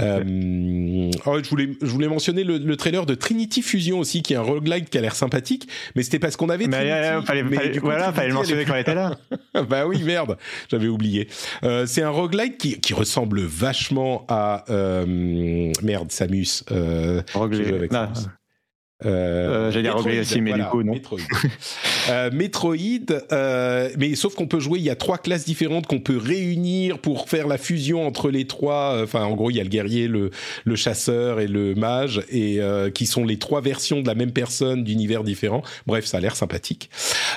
Euh, oh, je, voulais, je voulais mentionner le, le trailer de Trinity Fusion aussi, qui est un roguelike qui a l'air sympathique, mais c'était parce qu'on avait mais Trinity, euh, fallait, mais fallait- coup, voilà Trinity, fallait le mentionner quand elle était là bah oui, merde, j'avais oublié. Euh, c'est un roguelike qui, qui ressemble vachement à... euh, merde, Samus. Euh, Euh, Euh, j'allais Rogue Legacy, mais du coup, non. Metroid. Euh, Metroid, euh, mais sauf qu'on peut jouer, il y a trois classes différentes qu'on peut réunir pour faire la fusion entre les trois. Enfin, en gros, il y a le guerrier, le, le chasseur et le mage, et euh, qui sont les trois versions de la même personne d'univers différents. Bref, ça a l'air sympathique.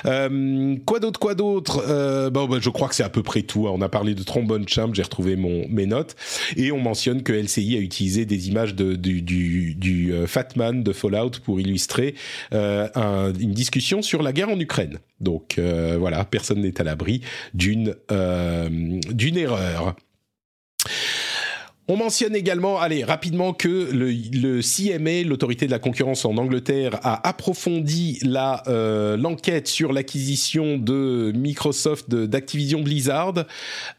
Euh, quoi d'autre, quoi d'autre? Euh, bon, bah, je crois que c'est à peu près tout. hein. On a parlé de trombone champ, j'ai retrouvé mon mes notes, et on mentionne que LCI a utilisé des images de, du du, du euh, Fatman de Fallout pour illustrer euh, un- une discussion sur la guerre en Ukraine. Donc euh, voilà, personne n'est à l'abri d'une euh, d'une erreur. On mentionne également, allez, rapidement, que le, le CMA, l'autorité de la concurrence en Angleterre, a approfondi la euh, l'enquête sur l'acquisition de Microsoft d'Activision Blizzard.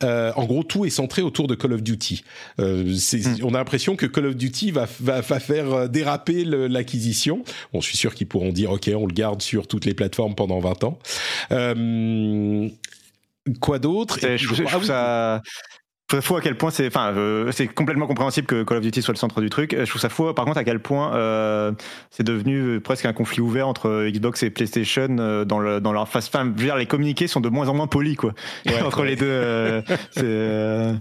Euh, en gros, tout est centré autour de Call of Duty. Euh, c'est- On a l'impression que Call of Duty va, va, va faire euh, déraper l'acquisition. Bon, je suis sûr qu'ils pourront dire, OK, on le garde sur toutes les plateformes pendant 20 ans. Euh, quoi d'autre? Je, je ah oui, ça trouve ça fou à quel point c'est, enfin, euh, c'est complètement compréhensible que Call of Duty soit le centre du truc. Je trouve ça fou, par contre, à quel point euh, c'est devenu presque un conflit ouvert entre Xbox et PlayStation euh, dans, le, dans leur face. Enfin, je veux dire, les communiqués sont de moins en moins polis, quoi, Ouais, entre ouais. les deux. euh, c'est,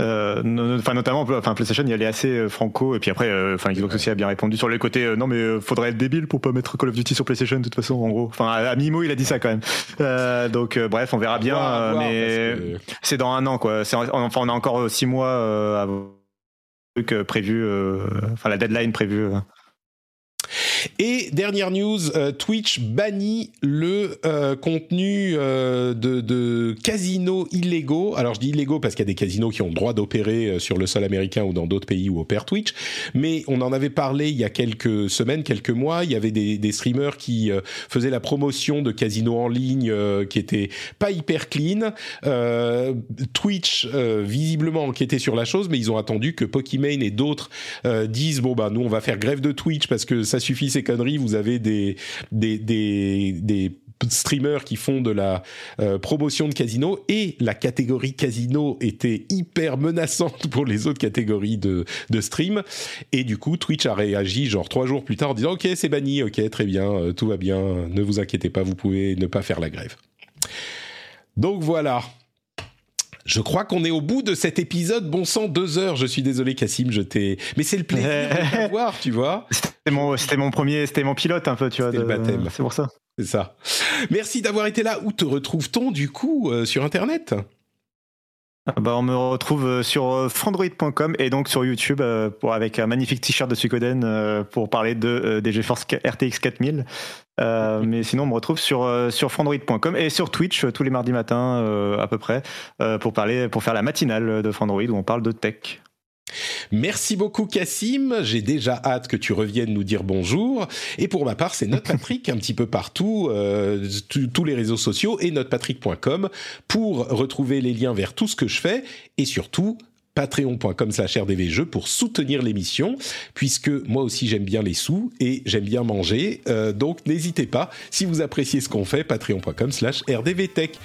euh, euh, enfin notamment enfin PlayStation il y allait assez euh, franco et puis après euh, enfin Xbox aussi a bien répondu sur le côté euh, non mais euh, faudrait être débile pour pas mettre Call of Duty sur PlayStation de toute façon en gros. Enfin à, à mi-mot il a dit ça quand même. Euh, donc euh, bref on verra bien voir, à euh, mais que- c'est dans un an quoi. Enfin on a encore euh, six mois euh, le truc euh, prévu euh, enfin la deadline prévue euh. Et dernière news, euh, Twitch bannit le euh, contenu euh, de, de casinos illégaux. Alors je dis illégaux parce qu'il y a des casinos qui ont le droit d'opérer euh, sur le sol américain ou dans d'autres pays où opère Twitch. Mais on en avait parlé il y a quelques semaines, quelques mois. Il y avait des, des streamers qui euh, faisaient la promotion de casinos en ligne euh, qui étaient pas hyper clean. Twitch visiblement enquêtait sur la chose, mais ils ont attendu que Pokimane et d'autres disent bon bah nous on va faire grève de Twitch parce que ça suffit ces conneries. Vous avez des des des, des streamers qui font de la euh, promotion de casino et la catégorie casino était hyper menaçante pour les autres catégories de, de stream et du coup Twitch a réagi genre trois jours plus tard en disant ok c'est banni ok très bien euh, tout va bien ne vous inquiétez pas vous pouvez ne pas faire la grève donc voilà je crois qu'on est au bout de cet épisode. Bon sang, deux heures. Je suis désolé, Cassim, je t'ai. Mais c'est le plaisir de t'avoir, tu vois. c'était mon c'était mon premier c'était mon pilote un peu tu vois C'était le de- baptême. c'est pour ça C'est ça. Merci d'avoir été là. Où te retrouve-t-on du coup euh, sur Internet? Bah, on me retrouve euh, sur euh, frandroid.com et donc sur YouTube euh, pour, avec un magnifique t-shirt de Suikoden euh, pour parler de, euh, des GeForce RTX 4000. Euh, mais sinon, on me retrouve sur, sur frandroid.com et sur Twitch tous les mardis matins euh, à peu près euh, pour, parler, pour faire la matinale de Frandroid où on parle de tech. Merci beaucoup, Cassim. J'ai déjà hâte que tu reviennes nous dire bonjour. Et pour ma part, c'est Note Patrick un petit peu partout, euh, tous les réseaux sociaux et notepatrick.com pour retrouver les liens vers tout ce que je fais et surtout patreon.com slash rdvjeux pour soutenir l'émission puisque moi aussi j'aime bien les sous et j'aime bien manger. Euh, donc n'hésitez pas si vous appréciez ce qu'on fait patreon.com slash rdvtech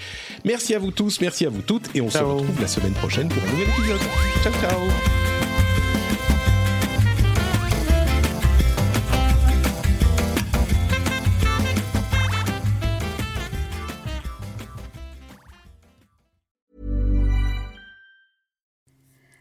merci à vous tous merci à vous toutes et on se retrouve la semaine prochaine pour un nouvel épisode. Ciao ciao